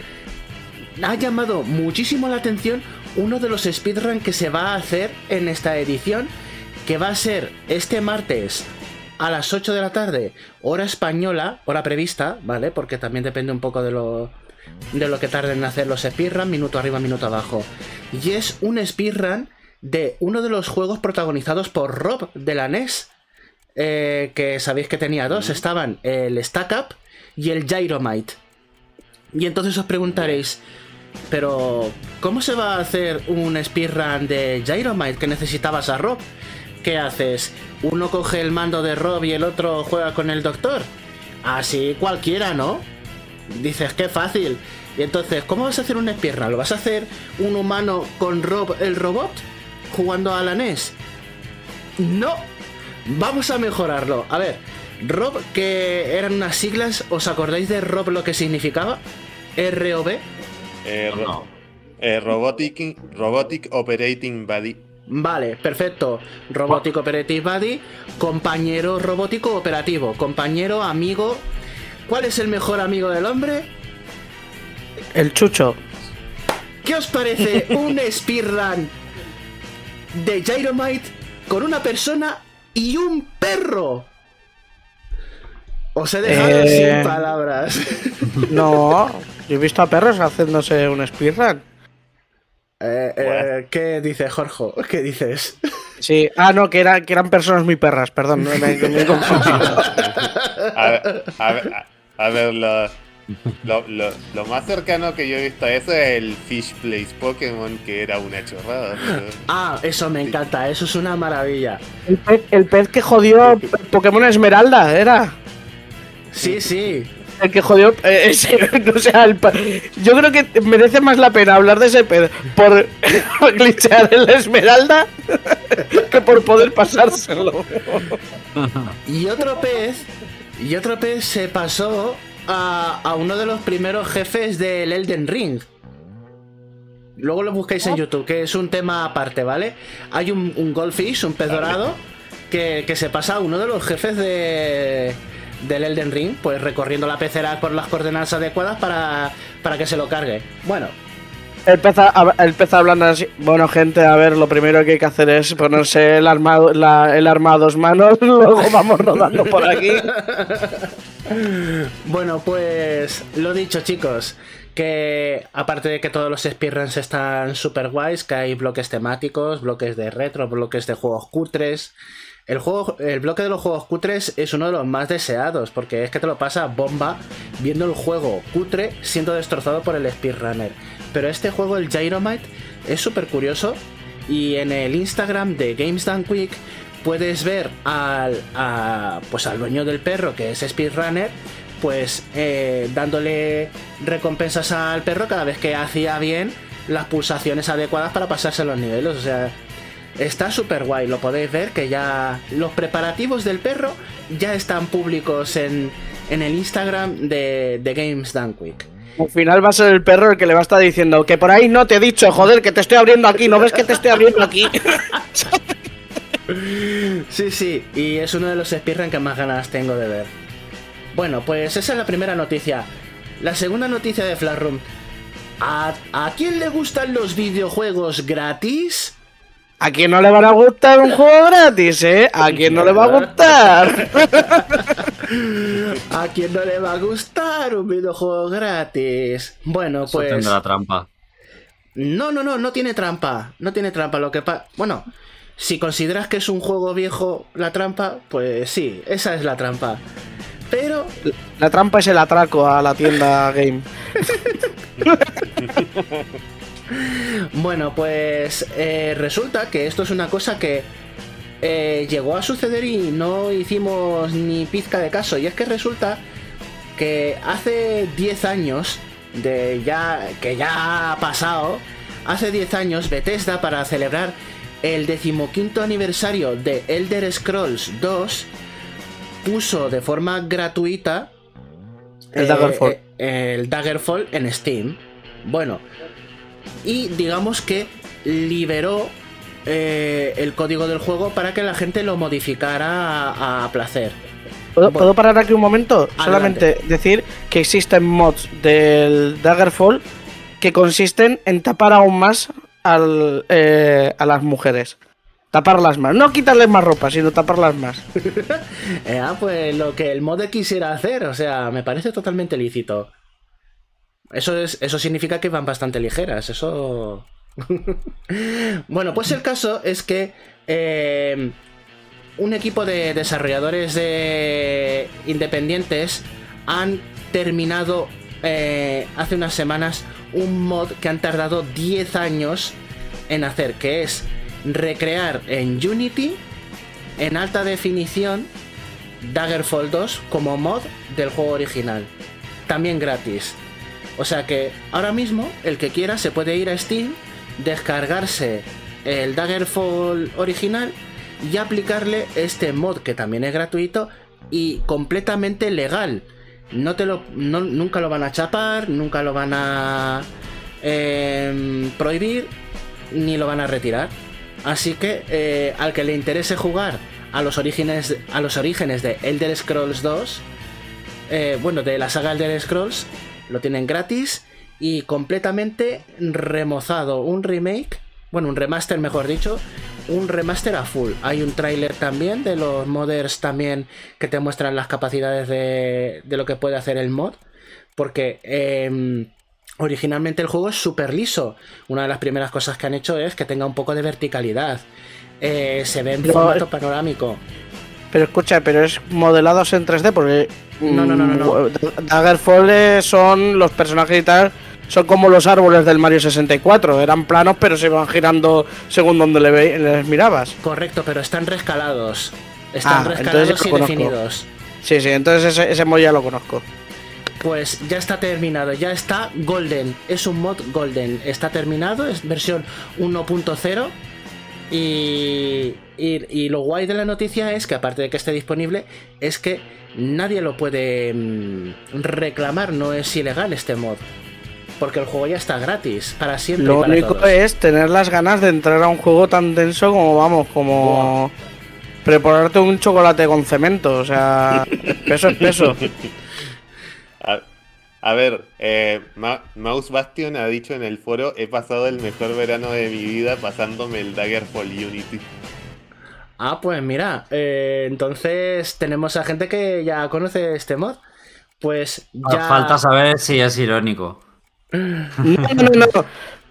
ha llamado muchísimo la atención uno de los speedruns que se va a hacer en esta edición, que va a ser este martes a las 8 de la tarde, hora española, hora prevista, ¿vale? Porque también depende un poco de lo, de lo que tarden en hacer los speedruns, minuto arriba, minuto abajo. Y es un speedrun de uno de los juegos protagonizados por Rob de la NES. Eh, que sabéis que tenía dos, estaban el Stack Up y el Gyromite. Y entonces os preguntaréis, pero, ¿cómo se va a hacer un speedrun de Gyromite que necesitabas a Rob? ¿Qué haces? ¿Uno coge el mando de Rob y el otro juega con el doctor? Así cualquiera, ¿no? Dices, qué fácil. Y entonces, ¿cómo vas a hacer un speedrun? ¿Lo vas a hacer un humano con Rob el robot? ¿Jugando a la NES? No. Vamos a mejorarlo. A ver, Rob, que eran unas siglas, ¿os acordáis de Rob lo que significaba? ROB. Eh, eh, robotic, robotic Operating Body. Vale, perfecto. Robotic Operative Body, compañero robótico operativo, compañero, amigo. ¿Cuál es el mejor amigo del hombre? El chucho. ¿Qué os parece un speedrun de Gyromite con una persona y un perro? Os he dejado Eh, sin palabras. No, yo he visto a perros haciéndose un speedrun. Eh, eh, ¿Qué dices, Jorge? ¿Qué dices? Sí, ah, no, que, era, que eran personas muy perras, perdón, me, me- me he confundido. A ver, a ver, a- a ver, lo, lo, lo- lo más cercano que yo he visto a eso es el Fish Place Pokémon, que era una chorrada. pero- Ah, eso me encanta, eso es una maravilla. El pez, el pez que jodió Pokémon Esmeralda, era. Sí, sí. El que jodió. eh, ese, o sea, el yo creo que merece más la pena hablar de ese pez por glitchear en la Esmeralda que por poder pasárselo. Y otro pez, y otro pez se pasó a, a uno de los primeros jefes del Elden Ring. Luego lo buscáis en YouTube, que es un tema aparte, ¿vale? Hay un, un goldfish, un pez dorado, que, que se pasa a uno de los jefes de, del Elden Ring, pues recorriendo la pecera por las coordenadas adecuadas para, para que se lo cargue. Bueno, Empieza, a, empieza hablando así. Bueno, gente, a ver, lo primero que hay que hacer es ponerse el armado, la- el arma a dos manos, luego vamos rodando por aquí. Bueno, pues lo dicho, chicos. Que aparte de que todos los speedruns están super guays, que hay bloques temáticos, bloques de retro, bloques de juegos cutres. El, juego, el bloque de los juegos cutres es uno de los más deseados, porque es que te lo pasa bomba viendo el juego cutre siendo destrozado por el speedrunner. Pero este juego, el Gyromite, es súper curioso. Y en el Instagram de Games Done Quick puedes ver al, a- pues al dueño del perro, que es speedrunner, pues eh, dándole recompensas al perro cada vez que hacía bien las pulsaciones adecuadas para pasarse los niveles. O sea, está súper guay. Lo podéis ver que ya los preparativos del perro ya están públicos en, en el Instagram de, de Games Done Quick. Al final va a ser el perro el que le va a estar diciendo que por ahí no te he dicho, joder, que te estoy abriendo aquí, ¿no ves que te estoy abriendo aquí? Sí, sí, y es uno de los speedrun que más ganas tengo de ver. Bueno, pues esa es la primera noticia. La segunda noticia de Flash Room. ¿A, ¿A quién le gustan los videojuegos gratis? ¿A quién no le van a gustar un juego gratis, eh? ¿A quién no le va a gustar? ¿A quién no le va a gustar un videojuego gratis? Bueno, Eso pues... tendrá trampa. No, no, no, no tiene trampa. No tiene trampa. Lo que pasa. Bueno, si consideras que es un juego viejo la trampa, pues sí, esa es la trampa. Pero La trampa es el atraco a la tienda game. Bueno, pues eh, resulta que esto es una cosa que eh, llegó a suceder y no hicimos ni pizca de caso. Y es que resulta que hace 10 años, de ya, que ya ha pasado, hace 10 años Bethesda para celebrar el decimoquinto aniversario de Elder Scrolls 2 puso de forma gratuita El Daggerfall. eh, el Daggerfall en Steam. Bueno, y digamos que liberó eh, el código del juego para que la gente lo modificara a, a placer. ¿Puedo, Bueno. puedo parar aquí un momento? Adelante. Solamente decir que existen mods del Daggerfall que consisten en tapar aún más al, eh, a las mujeres. Taparlas más. No quitarles más ropa, sino taparlas más. Eh, ah, pues lo que el mod quisiera hacer, o sea, me parece totalmente lícito. Eso, es, eso significa que van bastante ligeras, eso... bueno, pues el caso es que eh, un equipo de desarrolladores de independientes han terminado eh, hace unas semanas un mod que han tardado 10 años en hacer, que es recrear en Unity en alta definición Daggerfall 2 como mod del juego original. También gratis. O sea que ahora mismo el que quiera se puede ir a Steam, descargarse el Daggerfall original y aplicarle este mod que también es gratuito y completamente legal. No te lo, nunca lo van a chapar, nunca lo van a em, prohibir, ni lo van a retirar. Así que eh, al que le interese jugar a los orígenes, a los orígenes de Elder Scrolls 2, eh, bueno, de la saga Elder Scrolls, lo tienen gratis y completamente remozado. Un remake, bueno, un remaster mejor dicho, un remaster a full. Hay un tráiler también de los modders también que te muestran las capacidades de, de lo que puede hacer el mod. Porque em, originalmente el juego es súper liso. Una de las primeras cosas que han hecho es que tenga un poco de verticalidad. Eh, se ve en formato panorámico. Pero escucha, pero es modelados en 3D porque. No, no, no, no, no. mm, Daggerfall son los personajes y tal. Son como los árboles del Mario 64. Eran planos, pero se iban girando según donde le ve- les mirabas. Correcto, pero están rescalados. Están Ah, rescalados y definidos. Sí, sí, entonces ese, ese mod ya lo conozco. Pues ya está terminado, ya está Golden. Es un mod Golden. Está terminado, es versión 1.0. Y, y, y lo guay de la noticia es que aparte de que esté disponible, es que nadie lo puede mm, reclamar, no es ilegal este mod. Porque el juego ya está gratis, para siempre. Lo y para único todos. es tener las ganas de entrar a un juego tan denso como, vamos, como prepararte un chocolate con cemento. O sea, peso es peso. A, ver, eh, Ma- Mouse Bastion ha dicho en el foro, he pasado el mejor verano de mi vida pasándome el Daggerfall Unity. Ah, pues mira, eh, entonces tenemos a gente que ya conoce este mod. Pues ya. Falta saber si es irónico. No, no, no, no.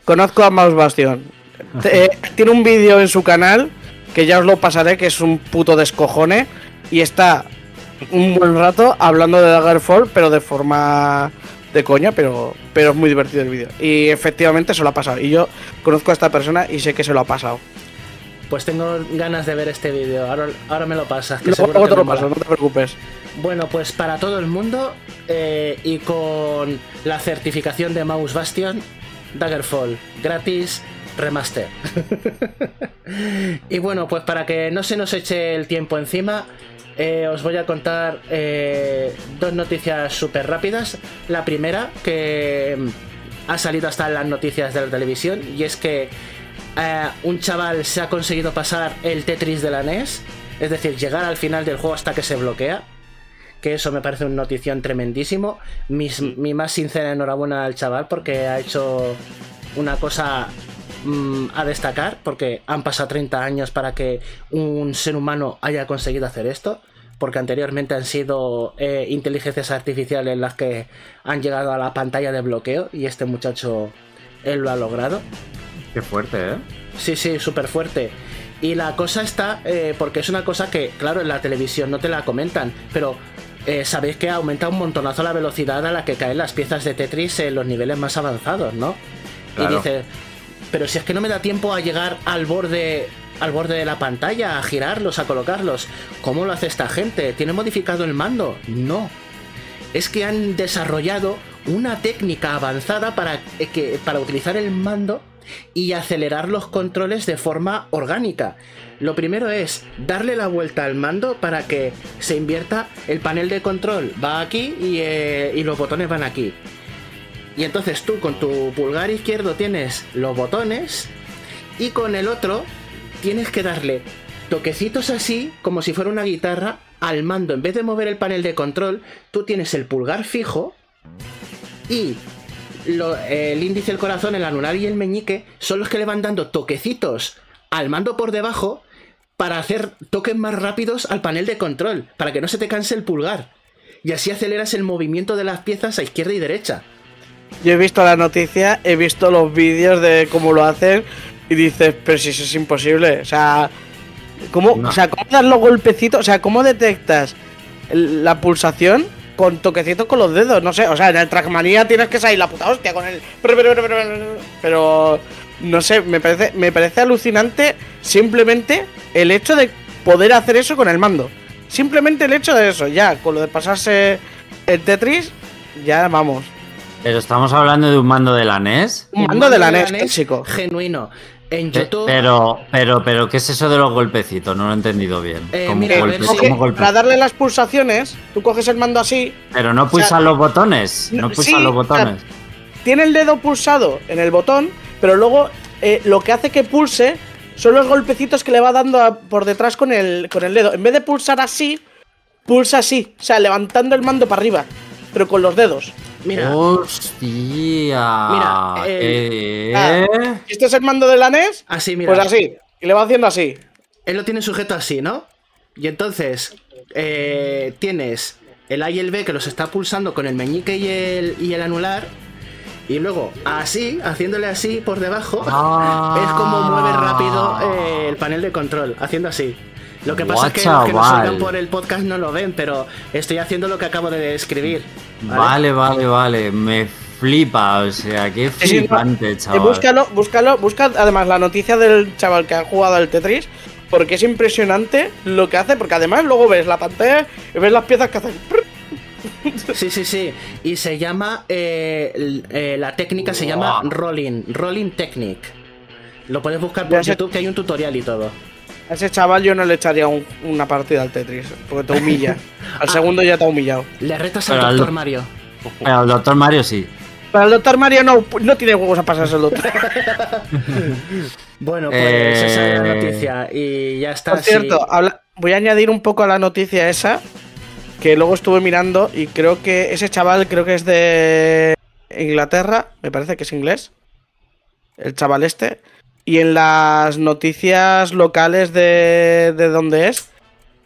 Conozco a Mouse Bastion. Eh, tiene un vídeo en su canal que ya os lo pasaré, que es un puto descojone. Y está un buen rato hablando de Daggerfall, pero de forma de coña, pero, pero es muy divertido el vídeo. Y efectivamente se lo ha pasado. Y yo conozco a esta persona y sé que se lo ha pasado. Pues tengo ganas de ver este vídeo. Ahora, ahora me lo pasas. Que Luego, lo paso, no te preocupes. Bueno, pues para todo el mundo eh, y con la certificación de Mouse Bastion, Daggerfall, gratis, remaster. y bueno, pues para que no se nos eche el tiempo encima, eh, os voy a contar eh, dos noticias súper rápidas. La primera, que mm, ha salido hasta en las noticias de la televisión, y es que eh, un chaval se ha conseguido pasar el Tetris de la NES, es decir, llegar al final del juego hasta que se bloquea que eso me parece una notición tremendísimo. Mi más sincera enhorabuena al chaval porque ha hecho una cosa mm, a destacar, porque han pasado 30 años para que un ser humano haya conseguido hacer esto, porque anteriormente han sido eh, inteligencias artificiales las que han llegado a la pantalla de bloqueo y este muchacho él lo ha logrado. Qué fuerte, ¿eh? Sí, sí, súper fuerte. Y la cosa está, eh, porque es una cosa que, claro, en la televisión no te la comentan, pero eh, sabéis que aumenta un montonazo la velocidad a la que caen las piezas de Tetris en los niveles más avanzados, ¿no? Claro. Y dices, pero si es que no me da tiempo a llegar al borde al borde de la pantalla, a girarlos, a colocarlos. ¿Cómo lo hace esta gente? ¿Tiene modificado el mando? No. Es que han desarrollado una técnica avanzada para, eh, que, para utilizar el mando y acelerar los controles de forma orgánica. Lo primero es darle la vuelta al mando para que se invierta el panel de control. Va aquí y, eh, y los botones van aquí. Y entonces tú con tu pulgar izquierdo tienes los botones y con el otro tienes que darle toquecitos así, como si fuera una guitarra, al mando. En vez de mover el panel de control, tú tienes el pulgar fijo y el índice, el corazón, el anular y el meñique son los que le van dando toquecitos al mando por debajo para hacer toques más rápidos al panel de control, para que no se te canse el pulgar. Y así aceleras el movimiento de las piezas a izquierda y derecha. Yo he visto la noticia, he visto los vídeos de cómo lo hacen y dices, pero si eso es imposible. O sea, ¿cómo, No. o sea, ¿cómo das los golpecitos? O sea, ¿cómo detectas la pulsación con toquecitos con los dedos? No sé, o sea, en el Trackmania tienes que salir la puta hostia con el... Pero, no sé, me parece, me parece alucinante simplemente el hecho de poder hacer eso con el mando. Simplemente el hecho de eso, ya, con lo de pasarse el Tetris, ya vamos. Pero estamos hablando de un mando de la NES. Un mando de la NES, chico. Genuino. En YouTube. Pero, pero, pero, ¿qué es eso de los golpecitos? No lo he entendido bien. Eh, ¿Cómo mira, a golpe- si- Coge- golpe- para darle las pulsaciones, tú coges el mando así, Pero no sea, pulsan los botones. No no, pulsan sí, los o sea, botones. tiene el dedo pulsado en el botón, pero luego eh, lo que hace que pulse son los golpecitos que le va dando a- por detrás con el, con el dedo. En vez de pulsar así, pulsa así, o sea, levantando el mando para arriba, pero con los dedos. Mira, Hostia. Mira, ¿Qué? Ah, ¿Este es el mando de la NES? así, mira. Pues así, y le va haciendo así. Él lo tiene sujeto así, ¿no? Y entonces eh, tienes el A y el B que los está pulsando con el meñique y el, y el anular. Y luego así, haciéndole así por debajo, Ah. es como mueve rápido eh, el panel de control, haciendo así. Lo que pasa es que los que nos oigan por el podcast no lo ven, pero estoy haciendo lo que acabo de describir. Vale, vale, vale. Me flipa. O sea, qué flipante, Eh, chaval. búscalo, búscalo, busca además la noticia del chaval que ha jugado al Tetris, porque es impresionante lo que hace, porque además luego ves la pantalla y ves las piezas que hacen. Sí, sí, sí. Y se llama. eh, eh, la técnica se llama. Rolling. Rolling Technique. Lo puedes buscar por Ya sé- YouTube, que hay un tutorial y todo. A ese chaval yo no le echaría un- una partida al Tetris, porque te humilla. Al Ah. segundo ya te ha humillado. Le retas al Pero al- Doctor Mario. Pero el doctor Mario sí. Para el doctor Mario no, no tiene huevos a pasarse el doctor. Bueno, pues esa es la Eh, noticia. Y ya está. Por sí. cierto, habla- voy a añadir un poco a la noticia esa. que luego estuve mirando y creo que ese chaval creo que es de Inglaterra, me parece que es inglés, el chaval este. Y en las noticias locales de, de donde es,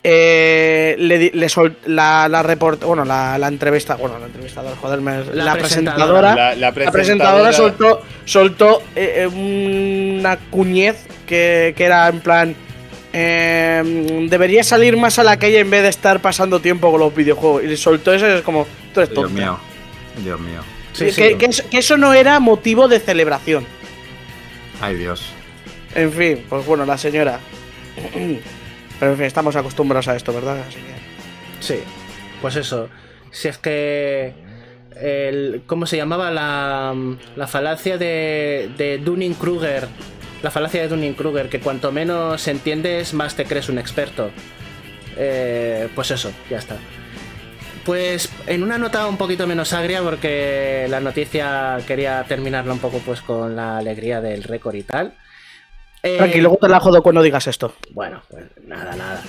eh, le, le sol- la, la report, bueno, la, la entrevista, bueno, la entrevistadora, joder, me- la, La presentadora, La, la la presentadora soltó, soltó eh, eh, una cuñez que, que era en plan. eh, debería salir más a la calle en vez de estar pasando tiempo con los videojuegos. Y le soltó eso y es como. Tú eres Dios mío. Dios mío. Sí, que, sí. que eso, que eso no era motivo de celebración. Ay, Dios. En fin, pues bueno, la señora. Pero en fin, estamos acostumbrados a esto, ¿verdad? Así que- Sí, pues eso. Si es que. El, ¿Cómo se llamaba? La, la falacia de, de Dunning-Kruger. La falacia de Dunning-Kruger, que cuanto menos entiendes, más te crees un experto. Eh, pues eso, ya está. Pues en una nota un poquito menos agria, porque la noticia quería terminarla un poco pues con la alegría del récord y tal. Eh, Tranqui, luego te la jodo cuando digas esto. bueno, pues nada, nada.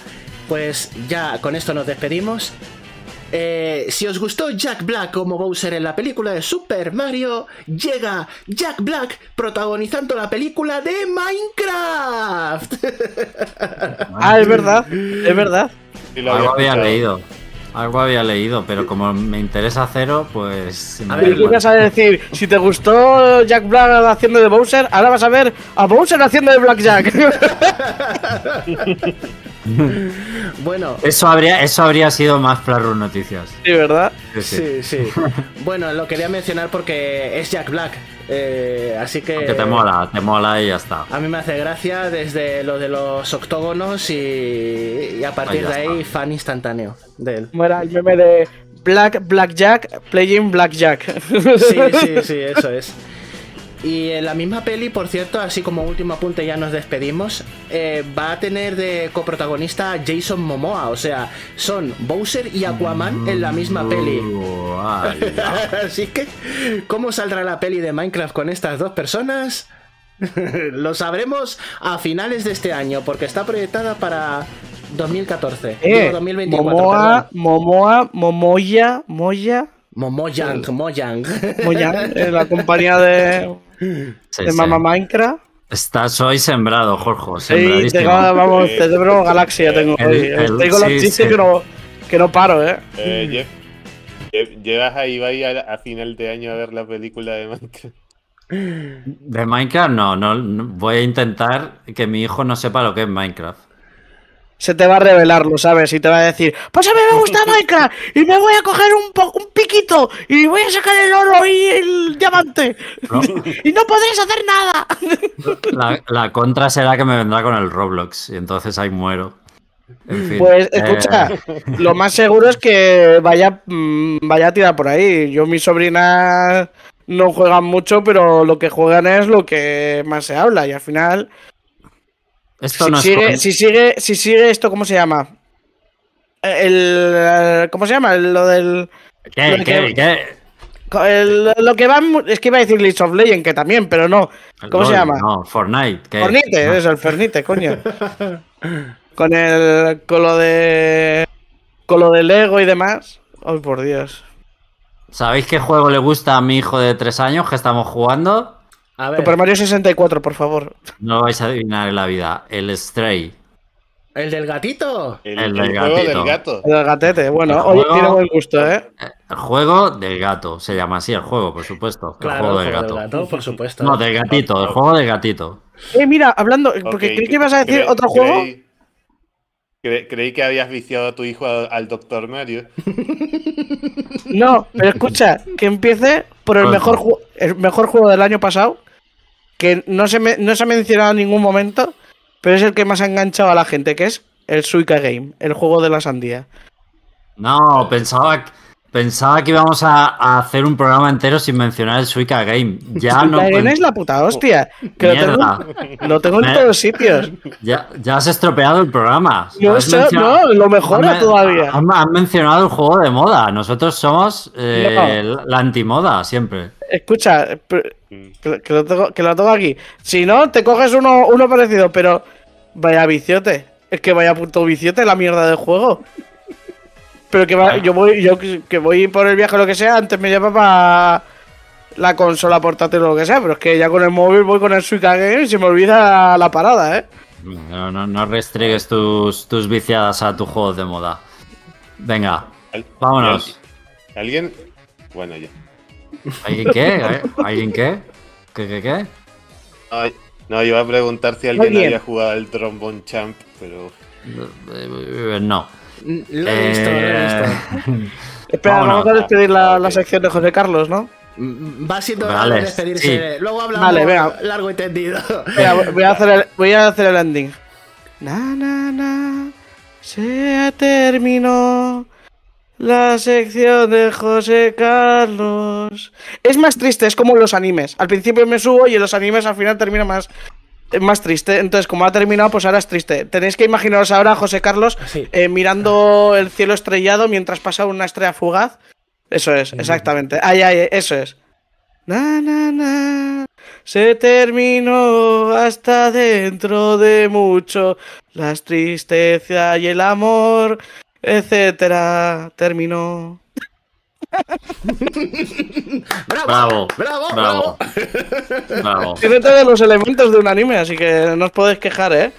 Pues ya con esto nos despedimos. Eh, si os gustó Jack Black como Bowser en la película de Super Mario, llega Jack Black protagonizando la película de Minecraft. Ah, es verdad, es verdad. Sí lo Algo había escuchado. leído. Algo había leído, pero como me interesa cero, pues. A ver, ¿Qué ibas a decir? Si te gustó Jack Black haciendo de Bowser, ahora vas a ver a Bowser haciendo de Blackjack. bueno, Eso habría, eso habría sido más Flarus Noticias. sí, ¿verdad? Sí, sí. Bueno, lo quería mencionar porque es Jack Black. eh, así que. Que te mola, te mola y ya está. A mí me hace gracia desde lo de los octógonos y, y a partir Ahí de ahí está. fan instantáneo de él. Era el meme de Black Blackjack playing Blackjack. Sí, sí, sí, eso es. Y en la misma peli, por cierto, así como último apunte ya nos despedimos, eh, va a tener de coprotagonista a Jason Momoa, o sea, son Bowser y Aquaman en la misma peli. Así que, ¿cómo saldrá la peli de Minecraft con estas dos personas? Lo sabremos a finales de este año, porque está proyectada para 2014. Eh, Digo, 2024, Momoa, perdón. Momoa, Momoya, Moya, Momoyang, Mojang. Moya, en la compañía de, sí, de sí. Mama Minecraft. Estás hoy sembrado, Jorge. Sí, Sembradísimo. tengo, vamos, cerebro galaxia tengo El- hoy. el- Estoy con los sí, chistes sí. que, no, que no paro, ¿eh? Eh, Jeff, Jeff, ¿llevas a Ibai a, a final de año a ver la película de Minecraft? De Minecraft no, no, no, voy a intentar que mi hijo no sepa lo que es Minecraft. Se te va a revelar, lo sabes, y te va a decir, pues a mí me gusta Minecraft y me voy a coger un, po- un piquito y voy a sacar el oro y el diamante ¿no? y no podréis hacer nada. La, la contra será que me vendrá con el Roblox y entonces ahí muero. En fin, Pues eh, escucha, lo más seguro es que vaya, mm, vaya a tirar por ahí. Yo, mis sobrinas no juegan mucho, pero lo que juegan es lo que más se habla. Y al final, esto si, no es sigue, con- si, sigue, si sigue esto, ¿cómo se llama? El, eh, ¿Cómo se llama? Lo del. ¿Qué, lo qué, que- qué? el- lo que va. Es que iba a decir League of Legends, que también, pero no. ¿Cómo se llama? No, Fortnite. ¿qué? Fornite, No. eso, el Fernite, coño. con el. Con lo de. Con lo de Lego y demás. Ay, por Dios. ¿Sabéis qué juego le gusta a mi hijo de tres años que estamos jugando? A ver, Super Mario 64, por favor. No lo vais a adivinar en la vida. El Stray. ¿el del gatito? El, El el del juego gatito. del gato. El gatete. Bueno, El oye, juego- tiene buen gusto, ¿eh? El juego del gato. Se llama así el juego, por supuesto. El Claro, juego del el gato. gato, por supuesto. No, del gatito. El juego del gatito. Eh, mira, hablando. Porque Ok, creí que ibas a decir cre- otro juego. Creí, cre- creí que habías viciado a tu hijo a- al Doctor Mario. No, pero escucha, que empiece por el mejor, el mejor juego del año pasado. Que no se, me- no se ha mencionado en ningún momento. Pero es el que más ha enganchado a la gente, que es el Suica Game, el juego de la sandía. No, pensaba, pensaba que íbamos a, a hacer un programa entero sin mencionar el Suica Game. Ya no. Game es la puta hostia. Que lo Mierda. tengo, lo tengo en todos sitios. Ya, ya has estropeado el programa. No, mencionado- no, lo mejora todavía. has mencionado el juego de moda. Nosotros somos eh, la- la antimoda siempre. Escucha, que, lo- que lo tengo, que lo tengo aquí. Si no, te coges uno, uno parecido, pero vaya viciote. Es que vaya puto viciote la mierda del juego. Pero que va- yo voy, yo que voy por el viaje o lo que sea, antes me llevaba la consola portátil o lo que sea, pero es que ya con el móvil voy con el Suica Game y se me olvida la parada, ¿eh? No, no, no restregues tus, tus viciadas a tus juegos de moda. Venga, Al- vámonos. ¿Alguien? Bueno, ya. ¿Alguien qué? ¿Alguien qué? ¿Qué, qué, qué? Ay, no, iba a preguntar si alguien había jugado al Trombone Champ, pero. Eh, No. Lo he visto, lo he Eh, visto. Espera, Vámonos. vamos a despedir la, la sección de José Carlos, ¿no? Mm, Va siendo Vale, hora de despedirse. sí. Luego hablamos Vale, venga. largo y tendido. Voy a hacer el, voy a hacer el ending. Na, na, na, se terminó la sección de José Carlos. Es más triste, es como los animes. Al principio me subo y en los animes al final termina más, eh, más triste. Entonces, como ha terminado, pues ahora es triste. Tenéis que imaginaros ahora a José Carlos Sí. eh, mirando el cielo estrellado mientras pasa una estrella fugaz. Eso es, exactamente. Ay, ay, eso es. Na, na, na. Se terminó hasta dentro de mucho. Las tristezas y el amor, etcétera. Terminó. ¡Bravo! Bravo, ¡Bravo! bravo, bravo. Tiene todos los elementos de un anime, así que no os podéis quejar, ¿eh?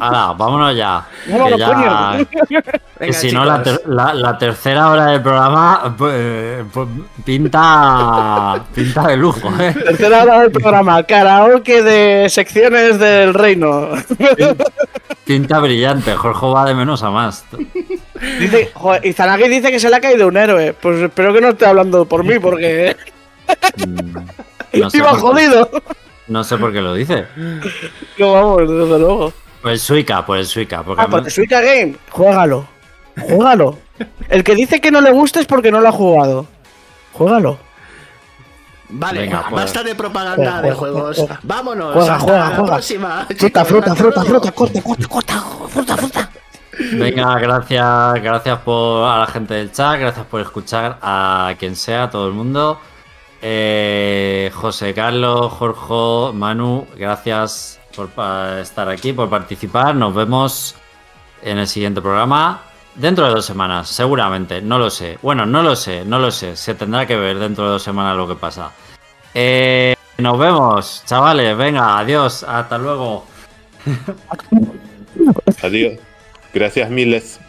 Ahora, vámonos ya. Vámonos, que ya- coño. que Venga, si no, la, chicos. ter- la- la tercera hora del programa pues, pues, pinta pinta de lujo, ¿eh? Tercera hora del programa, karaoke de secciones del reino. Pinta brillante. Jorge va de menos a más. Dice, joder, y Zanagi dice que se le ha caído un héroe. Pues espero que no esté hablando por mí, porque Mm, No sé, iba por, jodido. no sé por qué lo dice. Que vamos, desde luego. El Suica, el Suica. Porque Ah, porque Suica Game, juégalo. Juégalo. El que dice que no le gusta es porque no lo ha jugado. Juégalo. Vale, Venga, juega. basta de propaganda Juega, de juegos. juega. Vámonos. Juega, hasta juega, la juega. próxima. Fruta, fruta, fruta, fruta, corta, corta, corta, fruta, fruta. Venga, gracias, gracias por a la gente del chat, gracias por escuchar a quien sea, a todo el mundo. Eh, José Carlos, Jorge, Manu, gracias por estar aquí, por participar. Nos vemos en el siguiente programa. Dentro de dos semanas, seguramente, no lo sé. Bueno, no lo sé, no lo sé. Se tendrá que ver dentro de dos semanas lo que pasa. Eh, nos vemos, chavales. Venga, adiós, hasta luego. Adiós. Gracias miles.